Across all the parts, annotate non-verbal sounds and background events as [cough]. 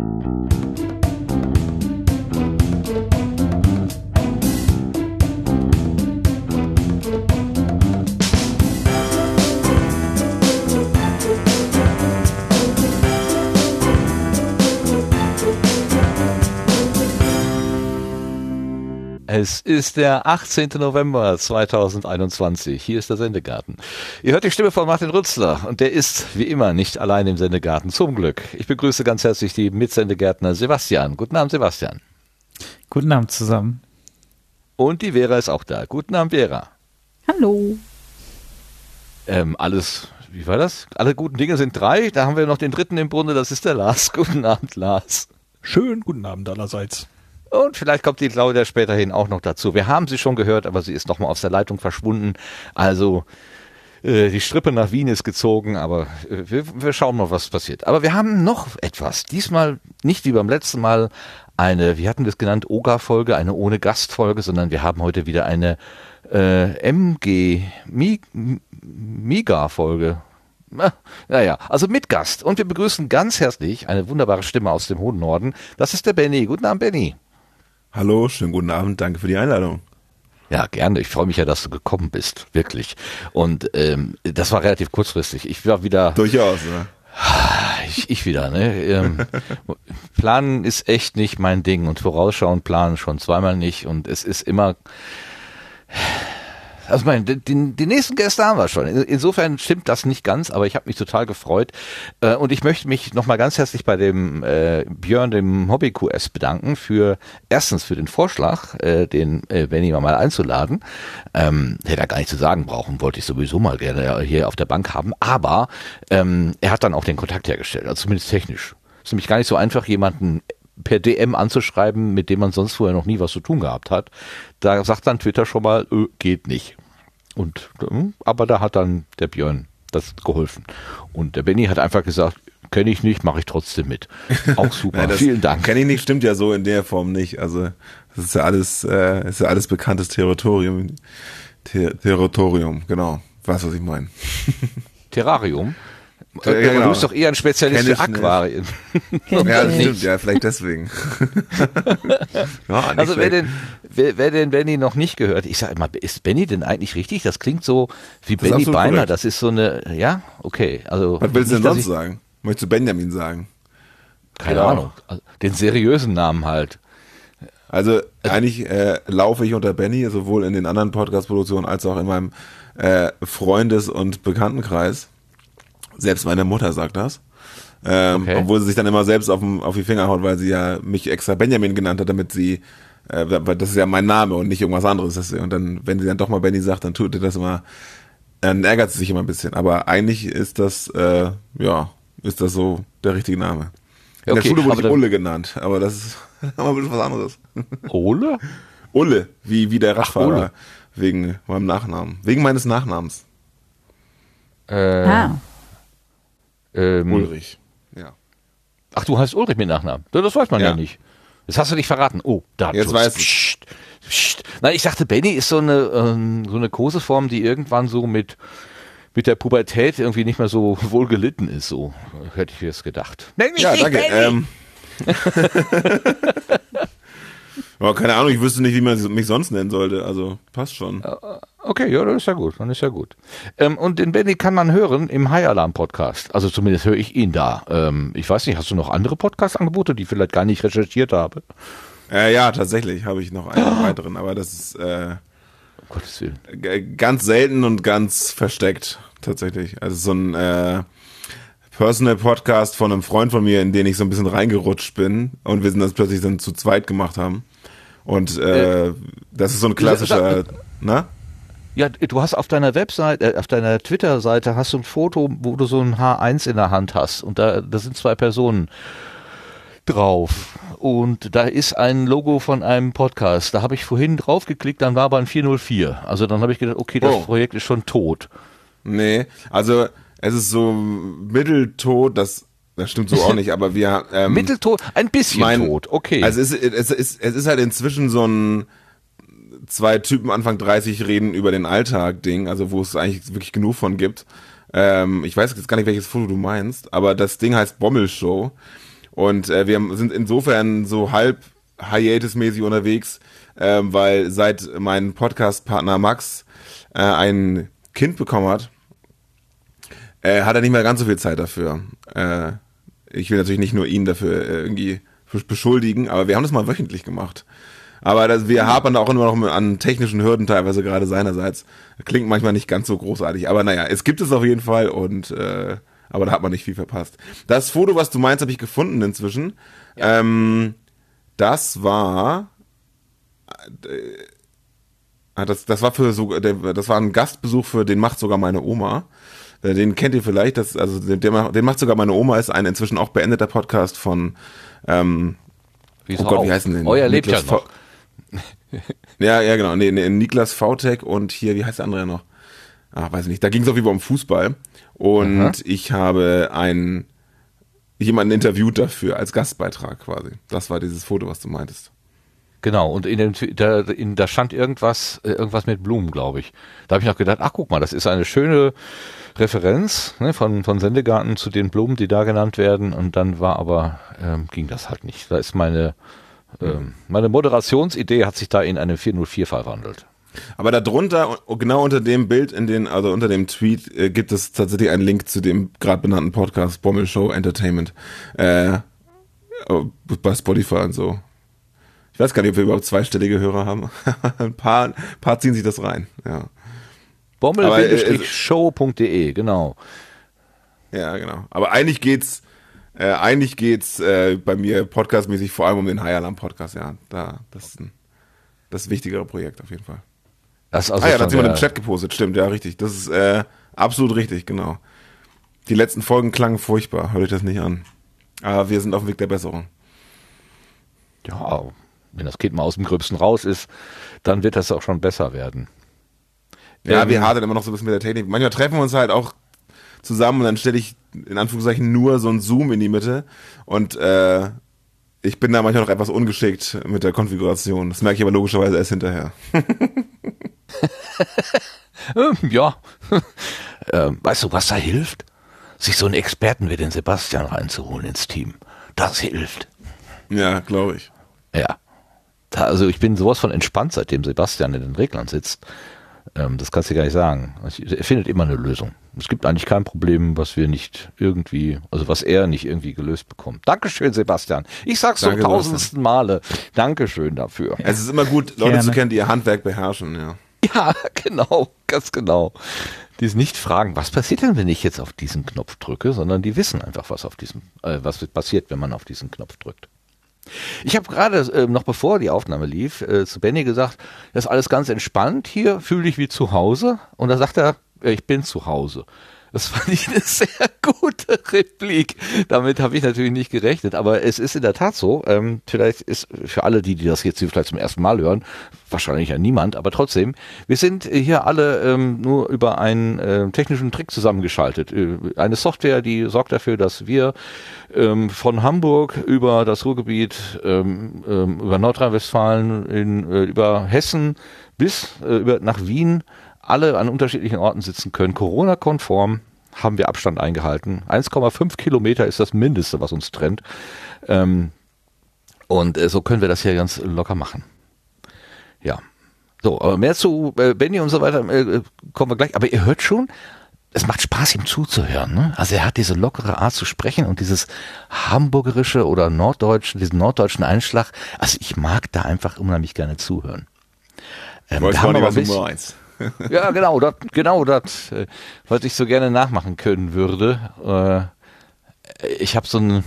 Mm-hmm. Es ist der 18. November 2021. Hier ist der Sendegarten. Ihr hört die Stimme von Martin Rützler und der ist wie immer nicht allein im Sendegarten. Zum Glück. Ich begrüße ganz herzlich die Mitsendegärtner Sebastian. Guten Abend, Sebastian. Guten Abend zusammen. Und die Vera ist auch da. Guten Abend, Vera. Hallo. Ähm, alles, wie war das? Alle guten Dinge sind drei. Da haben wir noch den dritten im Bunde. Das ist der Lars. [laughs] Guten Abend, Lars. Schönen guten Abend allerseits. Und vielleicht kommt die Claudia späterhin auch noch dazu. Wir haben sie schon gehört, aber sie ist nochmal aus der Leitung verschwunden. Also äh, die Strippe nach Wien ist gezogen, aber äh, wir, wir schauen mal, was passiert. Aber wir haben noch etwas. Diesmal nicht wie beim letzten Mal eine, wie hatten wir es genannt, Oga-Folge, eine ohne Gastfolge, sondern wir haben heute wieder eine äh, MG, Miga-Folge. Naja, also mit Gast. Und wir begrüßen ganz herzlich eine wunderbare Stimme aus dem hohen Norden. Das ist der Benny. Guten Abend, Benny. Hallo, schönen guten Abend, danke für die Einladung. Ja, gerne. Ich freue mich ja, dass du gekommen bist, wirklich. Und ähm, das war relativ kurzfristig. Ich war wieder. Durchaus, ne? Ich, ich wieder, ne? Ähm, [laughs] planen ist echt nicht mein Ding und vorausschauen planen schon zweimal nicht und es ist immer also mein, die, die nächsten Gäste haben wir schon. Insofern stimmt das nicht ganz, aber ich habe mich total gefreut. Äh, und ich möchte mich nochmal ganz herzlich bei dem äh, Björn, dem Hobby QS, bedanken für erstens für den Vorschlag, äh, den äh, Benny mal einzuladen. Ähm, hätte er gar nicht zu sagen brauchen, wollte ich sowieso mal gerne hier auf der Bank haben. Aber ähm, er hat dann auch den Kontakt hergestellt, also zumindest technisch. Ist nämlich gar nicht so einfach, jemanden per DM anzuschreiben, mit dem man sonst vorher noch nie was zu tun gehabt hat. Da sagt dann Twitter schon mal, öh, geht nicht. Und, hm, aber da hat dann der Björn das geholfen. Und der Benny hat einfach gesagt, kenne ich nicht, mache ich trotzdem mit. Auch super. [laughs] Nein, Vielen Dank. Kenne ich nicht, stimmt ja so in der Form nicht. Also das ist ja alles, äh, ist ja alles bekanntes Territorium. Ter Territorium, genau. Weißt was ich meine? [laughs] Terrarium. Ja, genau. Du bist doch eher ein Spezialist für. Aquarien. [laughs] ja, das stimmt, ja, vielleicht deswegen. [laughs] ja, Also wer schlecht. den, wer, wer den Benny noch nicht gehört, ich sag immer, ist Benny denn eigentlich richtig? Das klingt so wie Das Benny korrekt. Das ist so eine, ja, okay. Also Was willst du denn sonst ich- sagen? Möchtest du Benjamin sagen? Keine Ja. Ahnung. Also Den seriösen Namen halt. Also eigentlich äh, laufe ich unter Benny, sowohl in den anderen Podcast-Produktionen als auch in meinem äh, Freundes- und Bekanntenkreis. Selbst meine Mutter sagt das. Ähm, Okay. Obwohl sie sich dann immer selbst auf, auf die Finger haut, weil sie ja mich extra Benjamin genannt hat, damit sie, äh, weil das ist ja mein Name und nicht irgendwas anderes. Und dann, wenn sie dann doch mal Benny sagt, dann tut ihr das immer, dann ärgert sie sich immer ein bisschen. Aber eigentlich ist das, äh, ja, ist das so der richtige Name. In Okay, der Schule wurde ich Ulle genannt, aber das ist [laughs] aber ein bisschen was anderes. [laughs] Ole? Ulle, wie, wie der Radfahrer. Wegen meinem Nachnamen. Wegen meines Nachnamens. Äh, Ah, ähm, Ulrich. Ja. Ach, du heißt Ulrich mit Nachnamen. Das weiß man ja, Ja. nicht. Das hast du nicht verraten. Oh, da. Jetzt weiß ich. Psst, psst. Nein, ich dachte, Benny ist so eine, ähm, so eine Koseform, die irgendwann so mit, mit der Pubertät irgendwie nicht mehr so [laughs] wohl gelitten ist. So hätte ich jetzt gedacht. Nenn mich Ja, nicht danke. Benny! Ähm. [laughs] Aber keine Ahnung, ich wüsste nicht, wie man mich sonst nennen sollte. Also passt schon. Okay, ja, das ist ja gut, dann ist ja gut. Ähm, und den Benny kann man hören im High Alarm Podcast. Also zumindest höre ich ihn da. Ähm, ich weiß nicht, hast du noch andere Podcast-Angebote, die ich vielleicht gar nicht recherchiert habe? Äh, ja, tatsächlich habe ich noch einen [gasps] weiteren, aber das ist äh, Um Gottes Willen. ganz selten und ganz versteckt, tatsächlich. Also so ein äh, Personal Podcast von einem Freund von mir, in den ich so ein bisschen reingerutscht bin und wir sind das plötzlich dann zu zweit gemacht haben. Und äh, das ist so ein klassischer, [laughs] ne? Ja, du hast auf deiner Webseite, äh, auf deiner Twitter-Seite hast du ein Foto, wo du so ein H1 in der Hand hast und da, da sind zwei Personen drauf und da ist ein Logo von einem Podcast. Da habe ich vorhin drauf geklickt, dann war aber ein 404. Also dann habe ich gedacht, okay, das Oh. Projekt ist schon tot. Nee, also es ist so mitteltot, das, das stimmt so auch nicht, aber wir ähm, Mitteltot, ein bisschen mein- tot, okay. Also es, ist- es, ist, es ist halt inzwischen so ein zwei Typen Anfang 30 reden über den Alltag Ding, also wo es eigentlich wirklich genug von gibt. Ähm, ich weiß jetzt gar nicht, welches Foto du meinst, aber das Ding heißt Bommelshow. Und äh, wir sind insofern so halb Hiatus-mäßig unterwegs, äh, weil seit mein Podcast-Partner Max äh, ein Kind bekommen hat, äh, hat er nicht mehr ganz so viel Zeit dafür. Ich will natürlich nicht nur ihn dafür äh, irgendwie beschuldigen, aber wir haben das mal wöchentlich gemacht. Aber das, wir hapern auch immer noch an technischen Hürden teilweise gerade seinerseits. Klingt manchmal nicht ganz so großartig, aber naja, es gibt es auf jeden Fall und äh, aber da hat man nicht viel verpasst. Das Foto, was du meinst, habe ich gefunden inzwischen. Ja. Ähm, das war äh, das, das war für so das war ein Gastbesuch für den macht sogar meine Oma. Äh, den kennt ihr vielleicht, das, also den, den macht sogar meine Oma, ist ein inzwischen auch beendeter Podcast von ähm, oh Gott, wie heißen denn? Euer lebt ja noch. [laughs] ja, ja, genau. Nee, nee, Niklas Vautek und hier, wie heißt der andere noch? Ach, weiß nicht. Da ging es jeden Fall um Fußball. Und Aha. ich habe einen jemanden interviewt dafür als Gastbeitrag quasi. Das war dieses Foto, was du meintest. Genau, und in dem, da, in, da stand irgendwas, äh, irgendwas mit Blumen, glaube ich. Da habe ich noch gedacht, ach guck mal, das ist eine schöne Referenz ne, von, von Sendegarten zu den Blumen, die da genannt werden. Und dann war aber, ähm, ging das halt nicht. Da ist meine, ähm, meine Moderationsidee hat sich da in eine 404 verwandelt. Aber darunter, genau unter dem Bild, in den, also unter dem Tweet, äh, gibt es tatsächlich einen Link zu dem gerade benannten Podcast Bommel Show Entertainment äh, bei Spotify und so. Ich weiß gar nicht, ob wir überhaupt zweistellige Hörer haben. [laughs] ein paar, ein paar ziehen sich das rein. Ja. Bommel-show.de, genau. Ja, genau. Aber eigentlich geht's, äh, eigentlich geht's äh, bei mir podcastmäßig vor allem um den High Alarm Podcast. Ja, da das ist ein, das wichtigere Projekt auf jeden Fall. Das also ah ja, da hat jemand im Chat gepostet, stimmt, ja, richtig. Das ist äh, absolut richtig, genau. Die letzten Folgen klangen furchtbar, hört euch das nicht an. Aber wir sind auf dem Weg der Besserung. Ja, wenn das Kind mal aus dem Gröbsten raus ist, dann wird das auch schon besser werden. Ja, wir hadern immer noch so ein bisschen mit der Technik. Manchmal treffen wir uns halt auch zusammen und dann stelle ich in Anführungszeichen nur so ein Zoom in die Mitte und äh, ich bin da manchmal noch etwas ungeschickt mit der Konfiguration. Das merke ich aber logischerweise erst hinterher. [laughs] Ja. [laughs] ähm, weißt du, was da hilft? Sich so einen Experten wie den Sebastian reinzuholen ins Team. Das hilft. Ja, glaube ich. Ja. Da, also ich bin sowas von entspannt, seitdem Sebastian in den Reglern sitzt. Ähm, das kannst du gar nicht sagen. Er findet immer eine Lösung. Es gibt eigentlich kein Problem, was wir nicht irgendwie, also was er nicht irgendwie gelöst bekommt. Dankeschön, Sebastian. Ich sag's zum tausendsten Male. Dankeschön dafür. Es ist immer gut, Leute Gerne. zu kennen, die ihr Handwerk beherrschen, ja. Ja, [laughs] genau, ganz genau. Die es nicht fragen, was passiert denn, wenn ich jetzt auf diesen Knopf drücke, sondern die wissen einfach, was auf diesem, äh, was passiert, wenn man auf diesen Knopf drückt. Ich habe gerade äh, noch bevor die Aufnahme lief äh, zu Benny gesagt, das ist alles ganz entspannt hier, fühle ich wie zu Hause. Und da sagt er, ich bin zu Hause. Das fand ich eine sehr gute Replik. Damit habe ich natürlich nicht gerechnet, aber es ist in der Tat so. Ähm, vielleicht ist für alle, die, die das jetzt vielleicht zum ersten Mal hören, wahrscheinlich ja niemand, aber trotzdem, wir sind hier alle ähm, nur über einen äh, technischen Trick zusammengeschaltet. Äh, eine Software, die sorgt dafür, dass wir ähm, von Hamburg über das Ruhrgebiet, ähm, ähm, über Nordrhein-Westfalen, äh, über Hessen bis äh, über, nach Wien alle an unterschiedlichen Orten sitzen können, Corona-konform, haben wir Abstand eingehalten. 1,5 Kilometer ist das Mindeste, was uns trennt. Ähm, und äh, so können wir das hier ganz locker machen. Ja. So, aber mehr zu äh, Benny und so weiter äh, kommen wir gleich. Aber ihr hört schon, es macht Spaß, ihm zuzuhören. Ne? Also er hat diese lockere Art zu sprechen und dieses hamburgerische oder norddeutschen, diesen norddeutschen Einschlag. Also ich mag da einfach unheimlich gerne zuhören. Ähm, ich weiß gar nicht, was du meinst. [laughs] ja, genau, das, genau das, äh, was ich so gerne nachmachen können würde. Äh, ich habe so ein,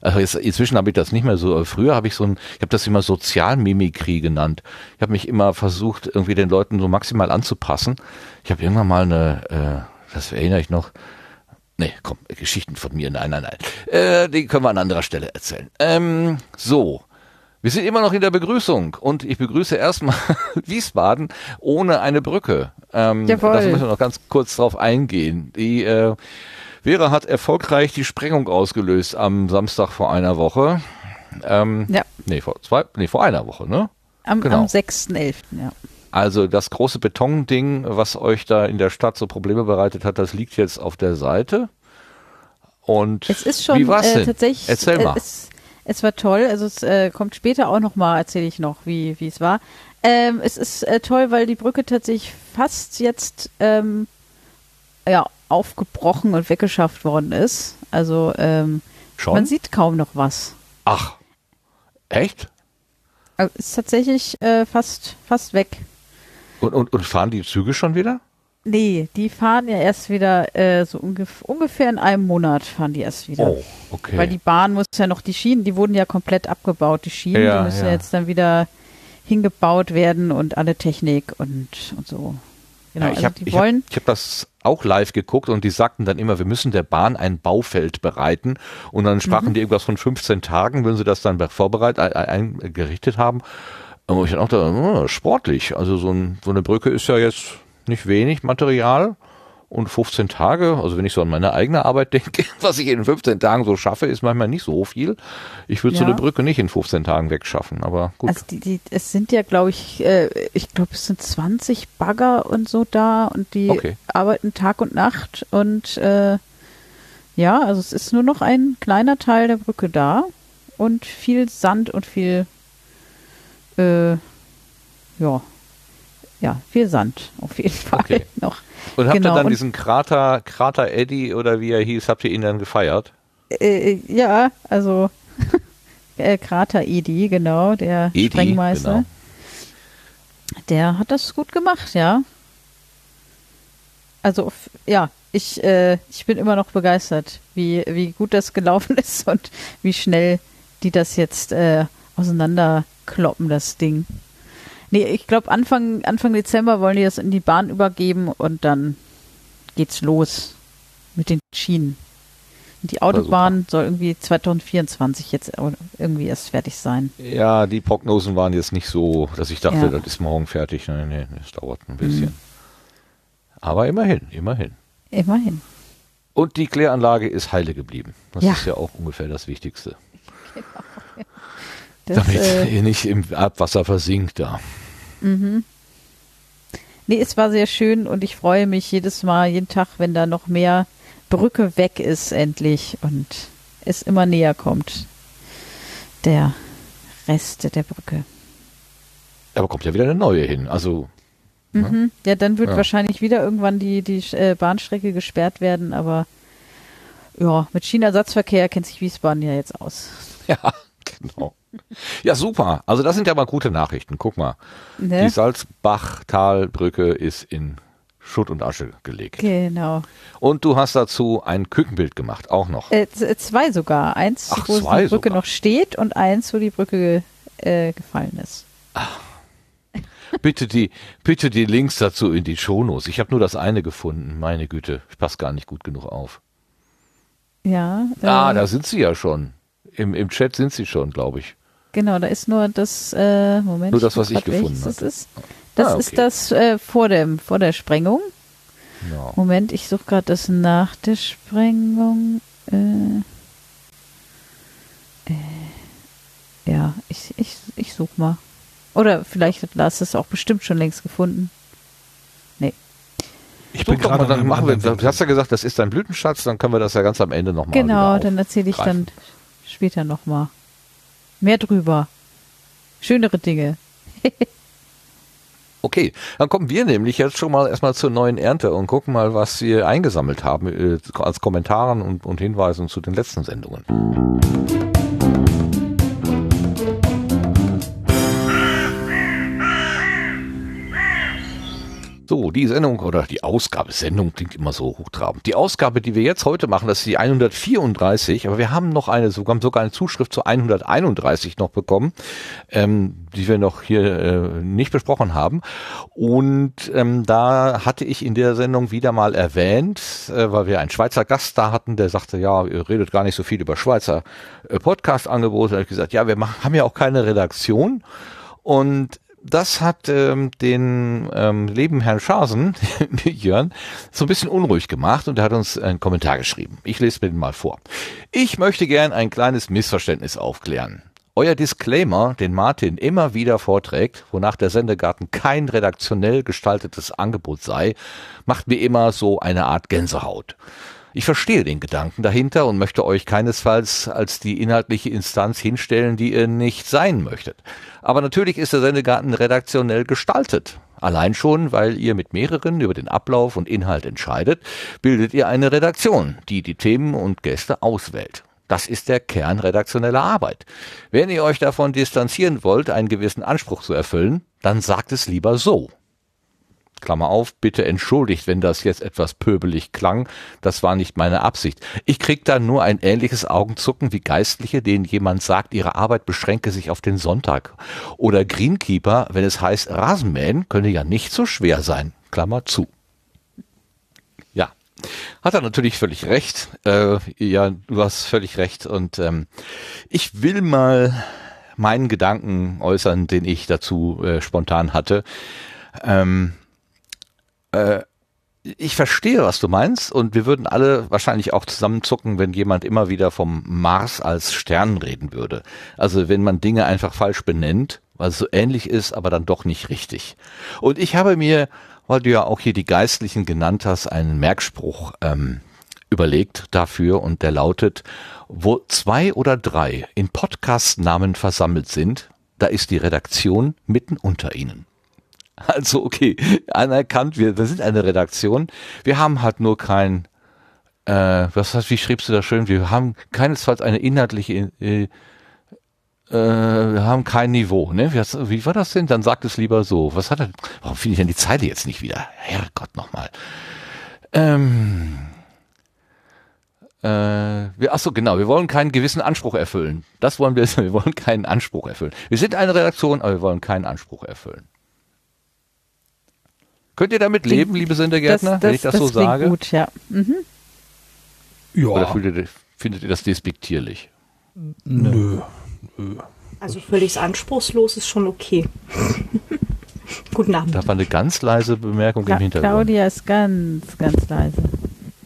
also jetzt, inzwischen habe ich das nicht mehr so. Früher habe ich so ein, ich habe das immer Sozialmimikrie genannt. Ich habe mich immer versucht, irgendwie den Leuten so maximal anzupassen. Ich habe irgendwann mal eine, äh, das erinnere ich noch. Nee, komm, Geschichten von mir, nein, nein, nein. Äh, die können wir an anderer Stelle erzählen. Ähm, so. Wir sind immer noch in der Begrüßung und ich begrüße erstmal [laughs] Wiesbaden ohne eine Brücke. Ähm, Jawohl. Das müssen wir noch ganz kurz drauf eingehen. Die äh, Vera hat erfolgreich die Sprengung ausgelöst am Samstag vor einer Woche. Ähm, ja. Nee, vor zwei, nee, vor einer Woche, ne? Am, genau. am 6.11., ja. Also das große Betonding, was euch da in der Stadt so Probleme bereitet hat, das liegt jetzt auf der Seite. Und es ist schon wie war's äh, denn? tatsächlich. Erzähl äh, mal. Es, es war toll. Also es äh, kommt später auch noch mal. Erzähle ich noch, wie wie es war. Ähm, es ist äh, toll, weil die Brücke tatsächlich fast jetzt ähm, ja aufgebrochen und weggeschafft worden ist. Also ähm, man sieht kaum noch was. Ach, echt? Also ist tatsächlich äh, fast fast weg. Und, und, und fahren die Züge schon wieder? Nee, die fahren ja erst wieder äh, so ungef ungefähr in einem Monat fahren die erst wieder. Oh, okay. Weil die Bahn muss ja noch, die Schienen, die wurden ja komplett abgebaut. Die Schienen, Ja, die müssen ja. jetzt dann wieder hingebaut werden und alle Technik und, und so. Genau, ja, ich also habe die ich hab, wollen, ich hab das auch live geguckt und die sagten dann immer, wir müssen der Bahn ein Baufeld bereiten und dann sprachen Mhm. die irgendwas von 15 Tagen, wenn sie das dann vorbereitet, ein- eingerichtet haben. Und ich dann auch da, oh, sportlich, also so, ein, so eine Brücke ist ja jetzt nicht wenig Material und 15 Tage, also wenn ich so an meine eigene Arbeit denke, [laughs] was ich in 15 Tagen so schaffe, ist manchmal nicht so viel. Ich würde so Ja. eine Brücke nicht in 15 Tagen wegschaffen, aber gut. also die, die, es sind ja, glaube ich, äh, ich glaube, es sind 20 Bagger und so da und die Okay. arbeiten Tag und Nacht und äh, ja, also es ist nur noch ein kleiner Teil der Brücke da und viel Sand und viel, äh, ja, ja, viel Sand auf jeden Fall Okay. [laughs] noch. und habt genau, ihr dann diesen Krater, Krater Eddie oder wie er hieß, habt ihr ihn dann gefeiert? Äh, ja, also [laughs] äh, Krater Edi, genau, der Edi, Sprengmeister. genau. Der hat das gut gemacht, ja. Also ja, ich, äh, ich bin immer noch begeistert, wie, wie gut das gelaufen [laughs] ist und wie schnell die das jetzt äh, auseinanderkloppen, das Ding. Nee, ich glaube Anfang, Anfang Dezember wollen die das in die Bahn übergeben und dann geht's los mit den Schienen. Und die Autobahn soll irgendwie 2024 jetzt irgendwie erst fertig sein. Ja, die Prognosen waren jetzt nicht so, dass ich dachte, Ja. das ist morgen fertig. Nein, nee, das dauert ein bisschen. Aber immerhin, immerhin. Immerhin. Und die Kläranlage ist heile geblieben. Das Ja. ist ja auch ungefähr das Wichtigste. [laughs] Das, Damit äh, ihr nicht im Abwasser versinkt da. Nee, es war sehr schön und ich freue mich jedes Mal, jeden Tag, wenn da noch mehr Brücke weg ist, endlich und es immer näher kommt. Der Rest der Brücke. Aber kommt ja wieder eine neue hin. Also, Mhm. Ja, dann wird Ja. wahrscheinlich wieder irgendwann die, die äh, Bahnstrecke gesperrt werden, aber ja, mit Schienenersatzverkehr kennt sich Wiesbaden ja jetzt aus. ja, genau. Ja, super. Also das sind ja mal gute Nachrichten. Guck mal. Ne? Die Salzbachtalbrücke ist in Schutt und Asche gelegt. Genau. Und du hast dazu ein Kükenbild gemacht, auch noch. Äh, z- zwei sogar. Eins, Ach, wo die Brücke sogar. noch steht und eins, wo die Brücke äh, gefallen ist. Bitte die, bitte die Links dazu in die Shownotes. Ich habe nur das eine gefunden. Meine Güte, ich passe gar nicht gut genug auf. Ja. Ah, äh, da sind sie ja schon. Im, Im Chat sind sie schon, glaube ich. Genau, da ist nur das, äh, Moment. Nur das, was ich gefunden Das hatte. ist, das Ah, okay. ist das äh, vor, dem, vor der Sprengung. Genau. Moment, ich suche gerade das nach der Sprengung. Äh, äh, ja, ich, ich, ich suche mal. Oder vielleicht hat Lars es auch bestimmt schon längst gefunden. Ich bin gerade mal, dann machen wir, du hast ja gesagt, das ist dein Blütenschatz, dann können wir das ja ganz am Ende nochmal Genau, dann erzähle ich aufgreifen. dann später nochmal. Mehr drüber. Schönere Dinge. [laughs] Okay, dann kommen wir nämlich jetzt schon mal erstmal zur neuen Ernte und gucken mal, was wir eingesammelt haben äh, als Kommentaren und, und Hinweisen zu den letzten Sendungen. So, die Sendung oder die Ausgabe, Sendung klingt immer so hochtrabend. Die Ausgabe, die wir jetzt heute machen, das ist die 134, aber wir haben noch eine, sogar, sogar eine Zuschrift zu 131 noch bekommen, ähm, die wir noch hier äh, nicht besprochen haben. Und ähm, da hatte ich in der Sendung wieder mal erwähnt, äh, weil wir einen Schweizer Gast da hatten, der sagte, ja, ihr redet gar nicht so viel über Schweizer äh, Podcast-Angebote. Da habe ich gesagt, ja, wir machen, haben ja auch keine Redaktion. Und das hat ähm, den ähm, lieben Herrn Schasen, [laughs] Jörn, so ein bisschen unruhig gemacht und er hat uns einen Kommentar geschrieben. Ich lese mir den mal vor. Ich möchte gern ein kleines Missverständnis aufklären. Euer Disclaimer, den Martin immer wieder vorträgt, wonach der Sendegarten kein redaktionell gestaltetes Angebot sei, macht mir immer so eine Art Gänsehaut. Ich verstehe den Gedanken dahinter und möchte euch keinesfalls als die inhaltliche Instanz hinstellen, die ihr nicht sein möchtet. Aber natürlich ist der Sendegarten redaktionell gestaltet. Allein schon, weil ihr mit mehreren über den Ablauf und Inhalt entscheidet, bildet ihr eine Redaktion, die die Themen und Gäste auswählt. Das ist der Kern redaktioneller Arbeit. Wenn ihr euch davon distanzieren wollt, einen gewissen Anspruch zu erfüllen, dann sagt es lieber so. Klammer auf, bitte entschuldigt, wenn das jetzt etwas pöbelig klang, das war nicht meine Absicht. Ich krieg da nur ein ähnliches Augenzucken wie Geistliche, denen jemand sagt, ihre Arbeit beschränke sich auf den Sonntag. Oder Greenkeeper, wenn es heißt, Rasenmähen könne ja nicht so schwer sein. Klammer zu. Ja, hat er natürlich völlig recht. Äh, ja, du hast völlig recht. Und ähm, ich will mal meinen Gedanken äußern, den ich dazu äh, spontan hatte. Ähm, äh, ich verstehe, was du meinst, und wir würden alle wahrscheinlich auch zusammenzucken, wenn jemand immer wieder vom Mars als Stern reden würde. Also wenn man Dinge einfach falsch benennt, weil es so ähnlich ist, aber dann doch nicht richtig. Und ich habe mir, weil du ja auch hier die Geistlichen genannt hast, einen Merkspruch ähm, überlegt dafür und der lautet, wo zwei oder drei in Podcast-Namen versammelt sind, da ist die Redaktion mitten unter ihnen. [laughs] Also okay, anerkannt, wir, wir sind eine Redaktion. Wir haben halt nur kein, äh, was heißt, wie schriebst du da schön? Wir haben keinesfalls eine inhaltliche, äh, äh, wir haben kein Niveau, ne? Wie, wie war das denn? Dann sagt es lieber so. Was hat er, warum finde ich denn die Zeile jetzt nicht wieder? Herrgott nochmal. Ähm, äh, wir, ach so, genau, wir wollen keinen gewissen Anspruch erfüllen. Das wollen wir, [laughs] wir wollen keinen Anspruch erfüllen. Wir sind eine Redaktion, aber wir wollen keinen Anspruch erfüllen. Könnt ihr damit leben, liebe Sendergärtner, das, wenn ich das, das so sage? gut, ja. Mhm. Ja. Oder ihr, findet ihr das despektierlich? Nö. Nö. Also völlig anspruchslos ist schon okay. [laughs] Guten Abend. Da war eine ganz leise Bemerkung Ka im Hintergrund. Claudia ist ganz, ganz leise.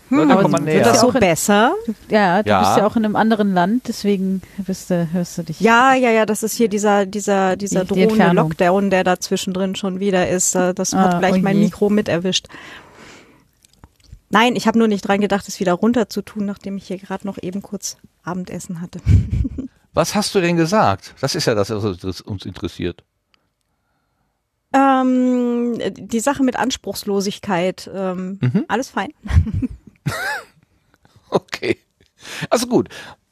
Hm, Aber komm mal sie- näher. wird das so besser? Ja, du Ja. bist ja auch in einem anderen Land, deswegen hörst du, hörst du dich. Ja, ja, ja, das ist hier dieser, dieser, dieser Die- die drohende Entfernung. Lockdown, der da zwischendrin schon wieder ist. Äh, Das hat Ah, gleich oh mein. Mikro mit erwischt. Nein, ich habe nur nicht dran gedacht, es wieder runter zu tun, nachdem ich hier gerade noch eben kurz Abendessen hatte. [laughs] Was hast du denn gesagt? Das ist ja das, was uns interessiert. Ähm, die Sache mit Anspruchslosigkeit, ähm, Mhm. alles fein. [laughs] [laughs] Okay. Also gut.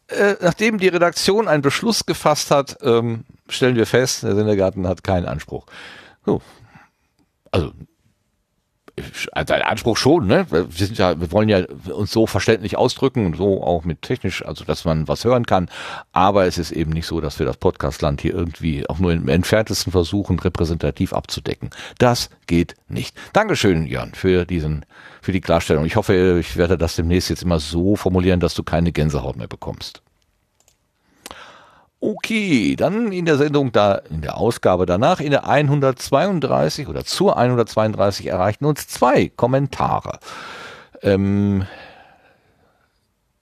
Äh, nachdem die Redaktion einen Beschluss gefasst hat, ähm, stellen wir fest, der Sendergarten hat keinen Anspruch. So. Also also ein Anspruch schon, ne? Wir sind ja, wir wollen ja uns so verständlich ausdrücken und so auch mit technisch, also dass man was hören kann. Aber es ist eben nicht so, dass wir das Podcastland hier irgendwie auch nur im entferntesten versuchen, repräsentativ abzudecken. Das geht nicht. Dankeschön, Jörn, für diesen, für die Klarstellung. Ich hoffe, ich werde das demnächst jetzt immer so formulieren, dass du keine Gänsehaut mehr bekommst. Okay, dann in der Sendung da, in der Ausgabe danach, in der 132 oder zur 132 erreichten uns zwei Kommentare. Ähm,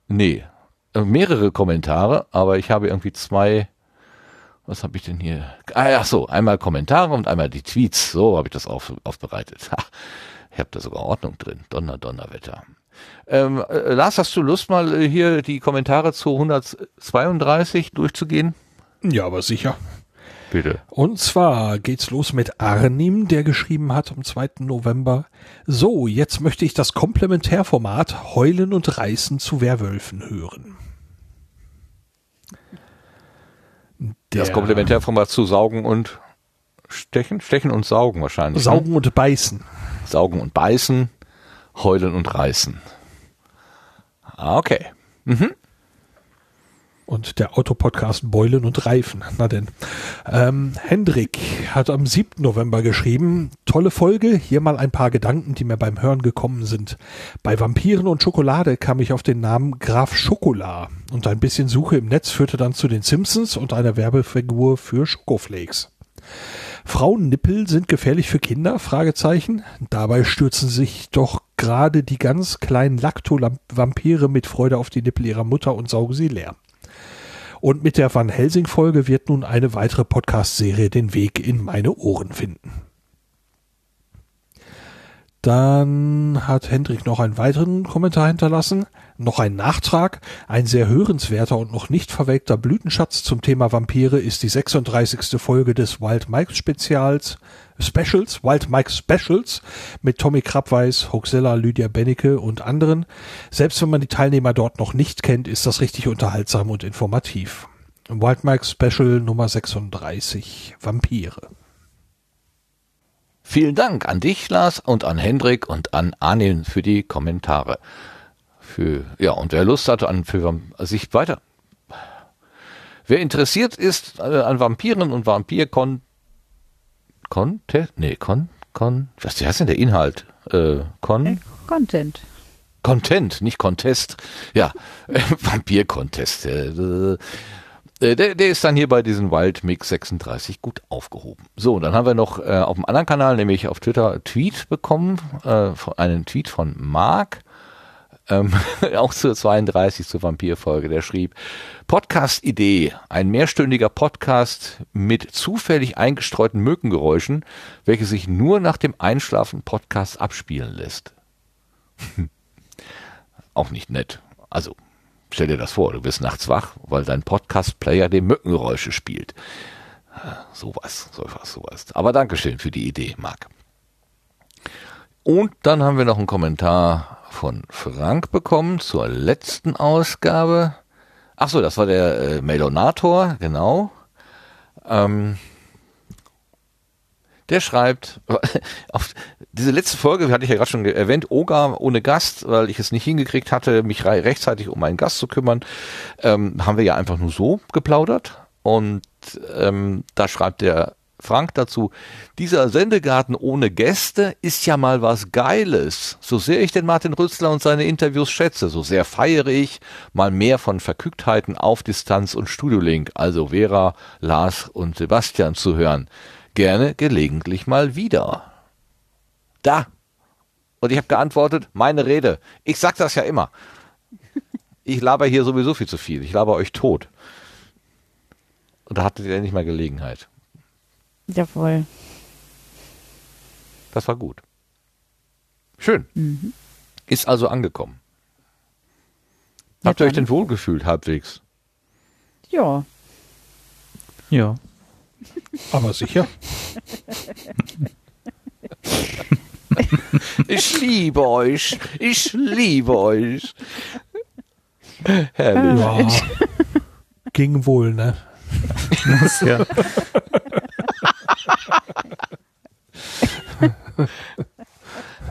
nee, äh, mehrere Kommentare, aber ich habe irgendwie zwei, was habe ich denn hier? Ja, so, einmal Kommentare und einmal die Tweets, so habe ich das auf, aufbereitet. Ich habe da sogar Ordnung drin, Donner, Donnerwetter. Ähm, äh, Lars, hast du Lust mal äh, hier die Kommentare zu 132 durchzugehen? Ja, aber sicher. Bitte. Und zwar geht's los mit Arnim, der geschrieben hat am 2. November. So, jetzt möchte ich das Komplementärformat Heulen und Reißen zu Werwölfen hören. Das Der- Komplementärformat zu Saugen und Stechen? Stechen und Saugen wahrscheinlich. Ne? Saugen und Beißen. Saugen und Beißen, Heulen und Reißen. Ah, okay. Und der Autopodcast Beulen und Reifen. Na denn. Ähm, Hendrik hat am 7. November geschrieben, tolle Folge, hier mal ein paar Gedanken, die mir beim Hören gekommen sind. Bei Vampiren und Schokolade kam ich auf den Namen Graf Schokola und ein bisschen Suche im Netz führte dann zu den Simpsons und einer Werbefigur für Schokoflakes. Frauennippel sind gefährlich für Kinder? Fragezeichen. Dabei stürzen sich doch gerade die ganz kleinen Lacto-Vampire mit Freude auf die Nippel ihrer Mutter und saugen sie leer. Und mit der Van Helsing-Folge wird nun eine weitere Podcast-Serie den Weg in meine Ohren finden. Dann hat Hendrik noch einen weiteren Kommentar hinterlassen. Noch ein Nachtrag. Ein sehr hörenswerter und noch nicht verwelkter Blütenschatz zum Thema Vampire ist die 36. Folge des Wild Mike Spezials, Specials, Wild Mike Specials mit Tommy Krabweis, Hoaxilla, Lydia Bennecke und anderen. Selbst wenn man die Teilnehmer dort noch nicht kennt, ist das richtig unterhaltsam und informativ. Wild Mike Special Nummer 36, Vampire. Vielen Dank an dich, Lars, und an Hendrik und an Arnin für die Kommentare. Für, ja, und wer Lust hatte an für sich weiter. Wer interessiert ist äh, an Vampiren und Vampirkon Content? Nee, Con, Con, was heißt denn der Inhalt? Äh, Con? Content. Content, nicht Contest. Ja, [laughs] äh, Vampir-Contest. Äh, der, der ist dann hier bei diesem Wild Mix 36 gut aufgehoben. So, dann haben wir noch äh, auf dem anderen Kanal, nämlich auf Twitter, Tweet bekommen, äh, einen Tweet von Mark, ähm, [laughs] auch zur 32 zur Vampirfolge, der schrieb, Podcast-Idee, ein mehrstündiger Podcast mit zufällig eingestreuten Mückengeräuschen, welche sich nur nach dem Einschlafen Podcast abspielen lässt. [laughs] auch nicht nett. Also Stell dir das vor, du bist nachts wach, weil dein Podcast-Player dem Mückengeräusche spielt. Sowas, sowas, sowas. Aber Dankeschön für die Idee, Marc. Und dann haben wir noch einen Kommentar von Frank bekommen zur letzten Ausgabe. Ach so, das war der äh, Melonator, genau. Ähm, der schreibt, [laughs] auf diese letzte Folge, hatte ich ja gerade schon erwähnt, Oga ohne Gast, weil ich es nicht hingekriegt hatte, mich rechtzeitig um einen Gast zu kümmern, ähm, haben wir ja einfach nur so geplaudert. Und ähm, da schreibt der Frank dazu, dieser Sendegarten ohne Gäste ist ja mal was Geiles. So sehr ich den Martin Rützler und seine Interviews schätze, so sehr feiere ich mal mehr von Verkücktheiten auf Distanz und Studiolink, also Vera, Lars und Sebastian zu hören gerne gelegentlich mal wieder. Da. Und ich habe geantwortet, meine Rede. Ich sag das ja immer. Ich laber hier sowieso viel zu viel. Ich laber euch tot. Und da hattet ihr nicht mal Gelegenheit. Jawohl. Das war gut. Schön. Mhm. Ist also angekommen. Ja, Habt ihr euch denn wohlgefühlt halbwegs? Ja. Ja. Aber sicher. Ich liebe euch. Ich liebe euch. Herrlich. Ja. Ging wohl, ne? Ja. [laughs]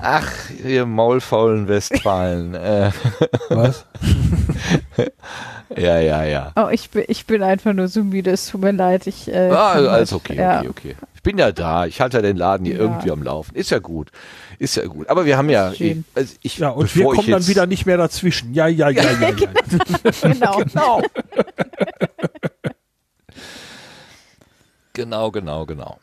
Ach, ihr maulfaulen Westfalen. Äh. Was? ja, ja, ja. Oh, ich bin, ich bin einfach nur so müde, es tut mir leid. Ich, äh, ah, alles okay, ja. okay, okay. Ich bin ja da, ich halte ja den Laden hier ja. irgendwie am Laufen. Ist ja gut. Ist ja gut. Aber wir haben ja. Ich, also ich, ja, und wir kommen dann wieder nicht mehr dazwischen. Ja, ja, ja, ja, ja. [laughs] genau. [laughs] genau. genau, genau, genau.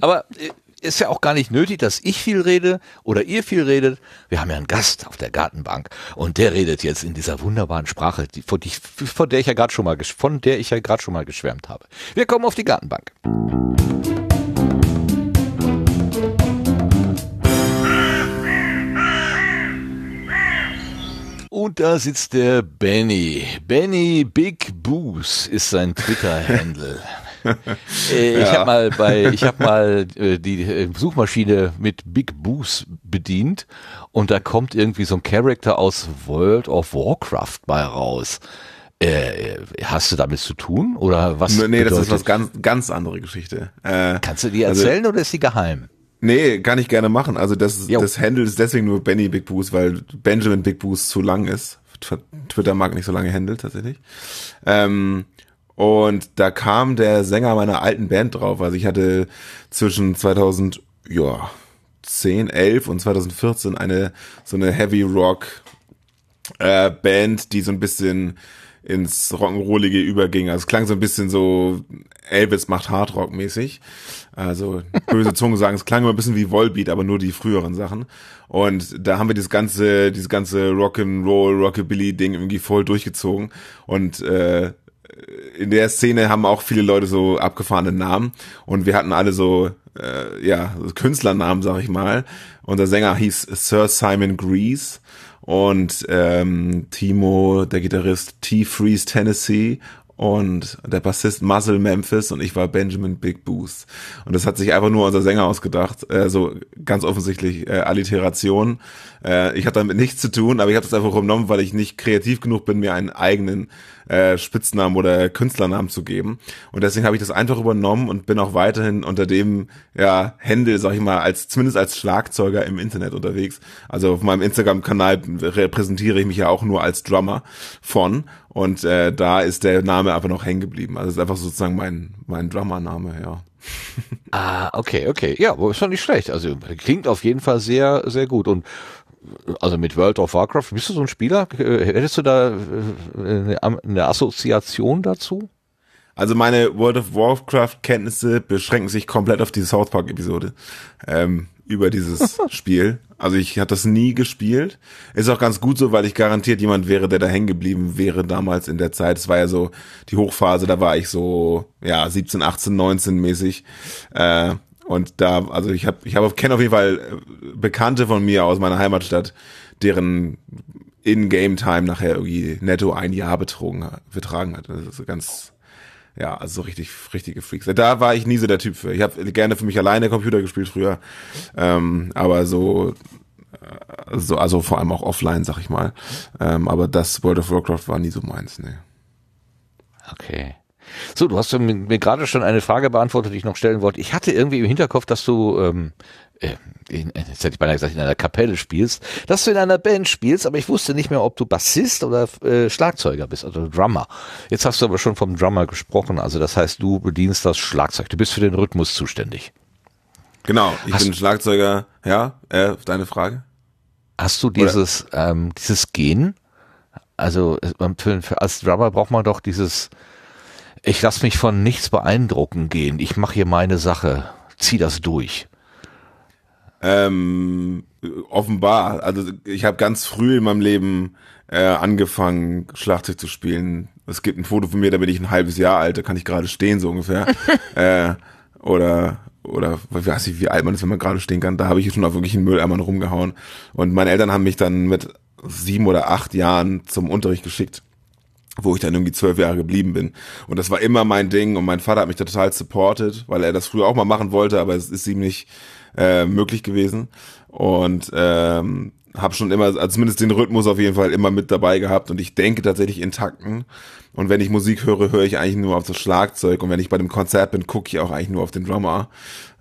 Aber äh, ist ja auch gar nicht nötig, dass ich viel rede oder ihr viel redet. Wir haben ja einen Gast auf der Gartenbank und der redet jetzt in dieser wunderbaren Sprache, die, von, die, von der ich ja gerade schon mal von der ich ja gerade schon mal geschwärmt habe. Wir kommen auf die Gartenbank. Und da sitzt der Benny. Benny Big Boos ist sein Twitter-Handle. [laughs] äh, ich habe mal bei, ich habe mal äh, die äh, Suchmaschine mit Big Boos bedient und da kommt irgendwie so ein Charakter aus World of Warcraft bei raus. Äh, hast du damit zu tun oder was? Nee, bedeutet? das ist was ganz, ganz andere Geschichte. Äh, Kannst du die also erzählen also, oder ist die geheim? Nee, kann ich gerne machen. Also das, das Handle ist deswegen nur Benny Big Boos, weil Benjamin Big Boos zu lang ist. Twitter mag nicht so lange Handle tatsächlich. Ähm, und da kam der Sänger meiner alten Band drauf. Also ich hatte zwischen 2000, ja, 10, 11 und 2014 eine so eine Heavy Rock äh, Band, die so ein bisschen ins Rock'n'Rollige überging. Also es klang so ein bisschen so Elvis macht Hardrock mäßig. Also böse [laughs] Zungen sagen, es klang immer ein bisschen wie Volbeat, aber nur die früheren Sachen. Und da haben wir dieses ganze, dieses ganze Rock'n'Roll, Rockabilly Ding irgendwie voll durchgezogen. Und äh, in der Szene haben auch viele Leute so abgefahrene Namen und wir hatten alle so äh, ja, Künstlernamen, sag ich mal. Unser Sänger hieß Sir Simon Grease und ähm, Timo, der Gitarrist T. Freeze Tennessee und der Bassist Muzzle Memphis und ich war Benjamin Big Booth. Und das hat sich einfach nur unser Sänger ausgedacht. Äh, so ganz offensichtlich äh, Alliteration. Äh, ich hatte damit nichts zu tun, aber ich habe das einfach übernommen, weil ich nicht kreativ genug bin, mir einen eigenen äh, Spitznamen oder Künstlernamen zu geben. Und deswegen habe ich das einfach übernommen und bin auch weiterhin unter dem ja, Händel, sag ich mal, als zumindest als Schlagzeuger im Internet unterwegs. Also auf meinem Instagram-Kanal repräsentiere ich mich ja auch nur als Drummer von. Und äh, da ist der Name einfach noch hängen geblieben. Also ist einfach sozusagen mein, mein Drummer-Name, ja. [laughs] Ah, okay, okay. Ja, ist schon nicht schlecht. Also klingt auf jeden Fall sehr, sehr gut. Und also mit World of Warcraft, bist du so ein Spieler? Äh, hättest du da äh, eine Assoziation dazu? Also meine World of Warcraft Kenntnisse beschränken sich komplett auf die South Park Episode ähm, über dieses [laughs] Spiel. Also ich hatte das nie gespielt. Ist auch ganz gut so, weil ich garantiert jemand wäre, der da hängen geblieben wäre damals in der Zeit. Es war ja so die Hochphase, da war ich so ja 17, 18, 19 mäßig. Äh, und da, also ich habe, ich habe kenne auf jeden Fall äh, Bekannte von mir aus meiner Heimatstadt, deren In-Game-Time nachher irgendwie netto ein Jahr betrogen, betragen hat. Das ist ganz, ja, also so richtig, richtige Freaks. Da war ich nie so der Typ für. Ich habe gerne für mich alleine Computer gespielt früher, ähm, aber so, äh, so, also vor allem auch offline, sag ich mal. Ähm, aber das World of Warcraft war nie so meins, ne. Okay. So, du hast mir, gerade schon eine Frage beantwortet, die ich noch stellen wollte. Ich hatte irgendwie im Hinterkopf, dass du, ähm, äh, in, jetzt hätte ich beinahe gesagt, in einer Kapelle spielst, dass du in einer Band spielst, aber ich wusste nicht mehr, ob du Bassist oder äh, Schlagzeuger bist, also Drummer. Jetzt hast du aber schon vom Drummer gesprochen, also das heißt, du bedienst das Schlagzeug, du bist für den Rhythmus zuständig. Genau, ich hast bin Schlagzeuger, ja, äh, deine Frage? Hast du dieses, ähm, dieses Gen? Also für, als Drummer braucht man doch dieses ich lasse mich von nichts beeindrucken gehen. Ich mache hier meine Sache. Zieh das durch. Ähm, offenbar. Also ich habe ganz früh in meinem Leben äh, angefangen, Schlagzeug zu spielen. Es gibt ein Foto von mir, da bin ich ein halbes Jahr alt, da kann ich gerade stehen, so ungefähr. [laughs] äh, oder oder weiß ich, wie alt man ist, wenn man gerade stehen kann. Da habe ich schon auf wirklichen Mülleimern rumgehauen. Und meine Eltern haben mich dann mit sieben oder acht Jahren zum Unterricht geschickt wo ich dann irgendwie zwölf Jahre geblieben bin. Und das war immer mein Ding und mein Vater hat mich da total supported, weil er das früher auch mal machen wollte, aber es ist ihm nicht äh, möglich gewesen. Und ähm, habe schon immer, also zumindest den Rhythmus auf jeden Fall immer mit dabei gehabt und ich denke tatsächlich in Takten. Und wenn ich Musik höre, höre ich eigentlich nur auf das Schlagzeug und wenn ich bei dem Konzert bin, gucke ich auch eigentlich nur auf den Drummer.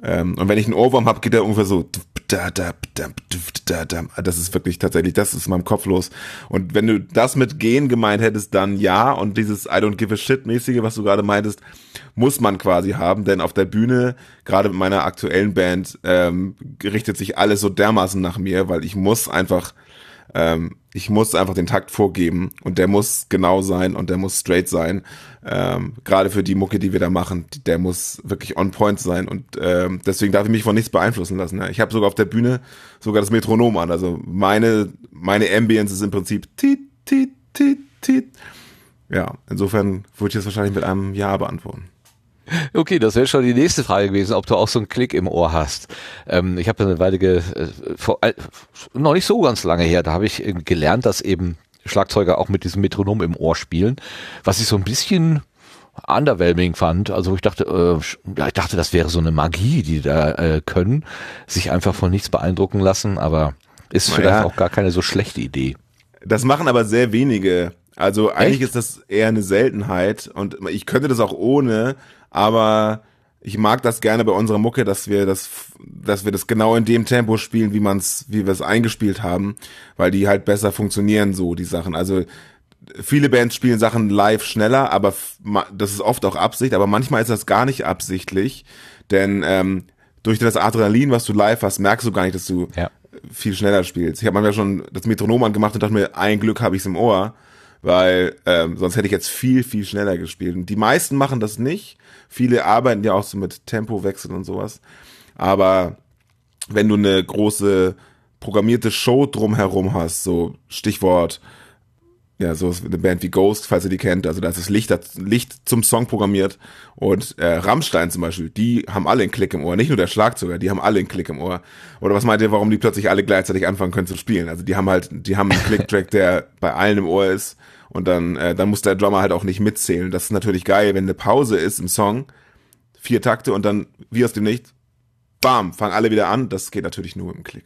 Ähm, und wenn ich einen Ohrwurm habe, geht er ungefähr so das ist wirklich tatsächlich, das ist in meinem Kopf los. Und wenn du das mit gehen gemeint hättest, dann ja. Und dieses I don't give a shit mäßige, was du gerade meintest, muss man quasi haben. Denn auf der Bühne, gerade mit meiner aktuellen Band, ähm, richtet sich alles so dermaßen nach mir, weil ich muss einfach ähm, ich muss einfach den Takt vorgeben und der muss genau sein und der muss straight sein. Ähm, Gerade für die Mucke, die wir da machen, der muss wirklich on point sein und ähm, deswegen darf ich mich von nichts beeinflussen lassen. Ich habe sogar auf der Bühne sogar das Metronom an. Also meine meine Ambience ist im Prinzip tit tit tit tit. Ja, insofern würde ich das wahrscheinlich mit einem Ja beantworten. Okay, das wäre schon die nächste Frage gewesen, ob du auch so einen Klick im Ohr hast. Ähm, ich habe eine Weile, ge, äh, vor, äh, noch nicht so ganz lange her, da habe ich gelernt, dass eben Schlagzeuger auch mit diesem Metronom im Ohr spielen, was ich so ein bisschen underwhelming fand. Also ich dachte, äh, ja, ich dachte, das wäre so eine Magie, die da äh, können, sich einfach von nichts beeindrucken lassen, aber ist naja, vielleicht auch gar keine so schlechte Idee. Das machen aber sehr wenige. Also eigentlich Echt? ist das eher eine Seltenheit und ich könnte das auch ohne, aber ich mag das gerne bei unserer Mucke, dass wir das, dass wir das genau in dem Tempo spielen, wie man's, wie wir es eingespielt haben, weil die halt besser funktionieren so die Sachen. Also viele Bands spielen Sachen live schneller, aber das ist oft auch Absicht, aber manchmal ist das gar nicht absichtlich, denn ähm, durch das Adrenalin, was du live hast, merkst du gar nicht, dass du ja. viel schneller spielst. Ich habe manchmal schon das Metronom angemacht und dachte mir, ein Glück habe ich's im Ohr weil ähm, sonst hätte ich jetzt viel, viel schneller gespielt. Und die meisten machen das nicht. Viele arbeiten ja auch so mit Tempowechsel und sowas. Aber wenn du eine große programmierte Show drumherum hast, so Stichwort ja, so eine Band wie Ghost, falls ihr die kennt, also da ist das Licht, das Licht zum Song programmiert und äh, Rammstein zum Beispiel, die haben alle einen Klick im Ohr, nicht nur der Schlagzeuger, die haben alle einen Klick im Ohr. Oder was meint ihr, warum die plötzlich alle gleichzeitig anfangen können zu spielen? Also die haben halt, die haben einen Click-Track, der bei allen im Ohr ist und dann, äh, dann muss der Drummer halt auch nicht mitzählen. Das ist natürlich geil, wenn eine Pause ist im Song, vier Takte und dann wie aus dem Nichts, bam, fangen alle wieder an. Das geht natürlich nur im Klick.